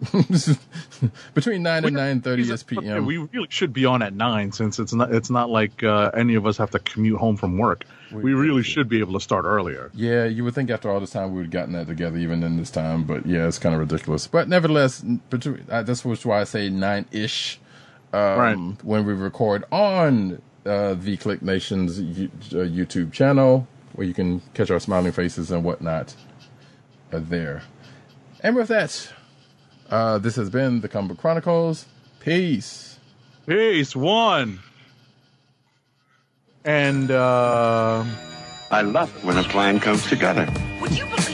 [LAUGHS] Between 9 and 9.30 ish Yeah, p.m. we really should be on at nine since it's not it's not like uh, any of us have to commute home from work. We, really should be able to start earlier. Yeah, you would think after all this time we would have gotten that together even in this time, but yeah, it's kind of ridiculous. But nevertheless, between, uh, that's which why I say nine ish um, Right. when we record on uh, DKLIQ Nation's uh, YouTube channel, where you can catch our smiling faces and whatnot uh, there. And with that, uh, this has been the Comic Book Chronicles. Peace. Peace one. And uh I love it when a plan comes together. Would you believe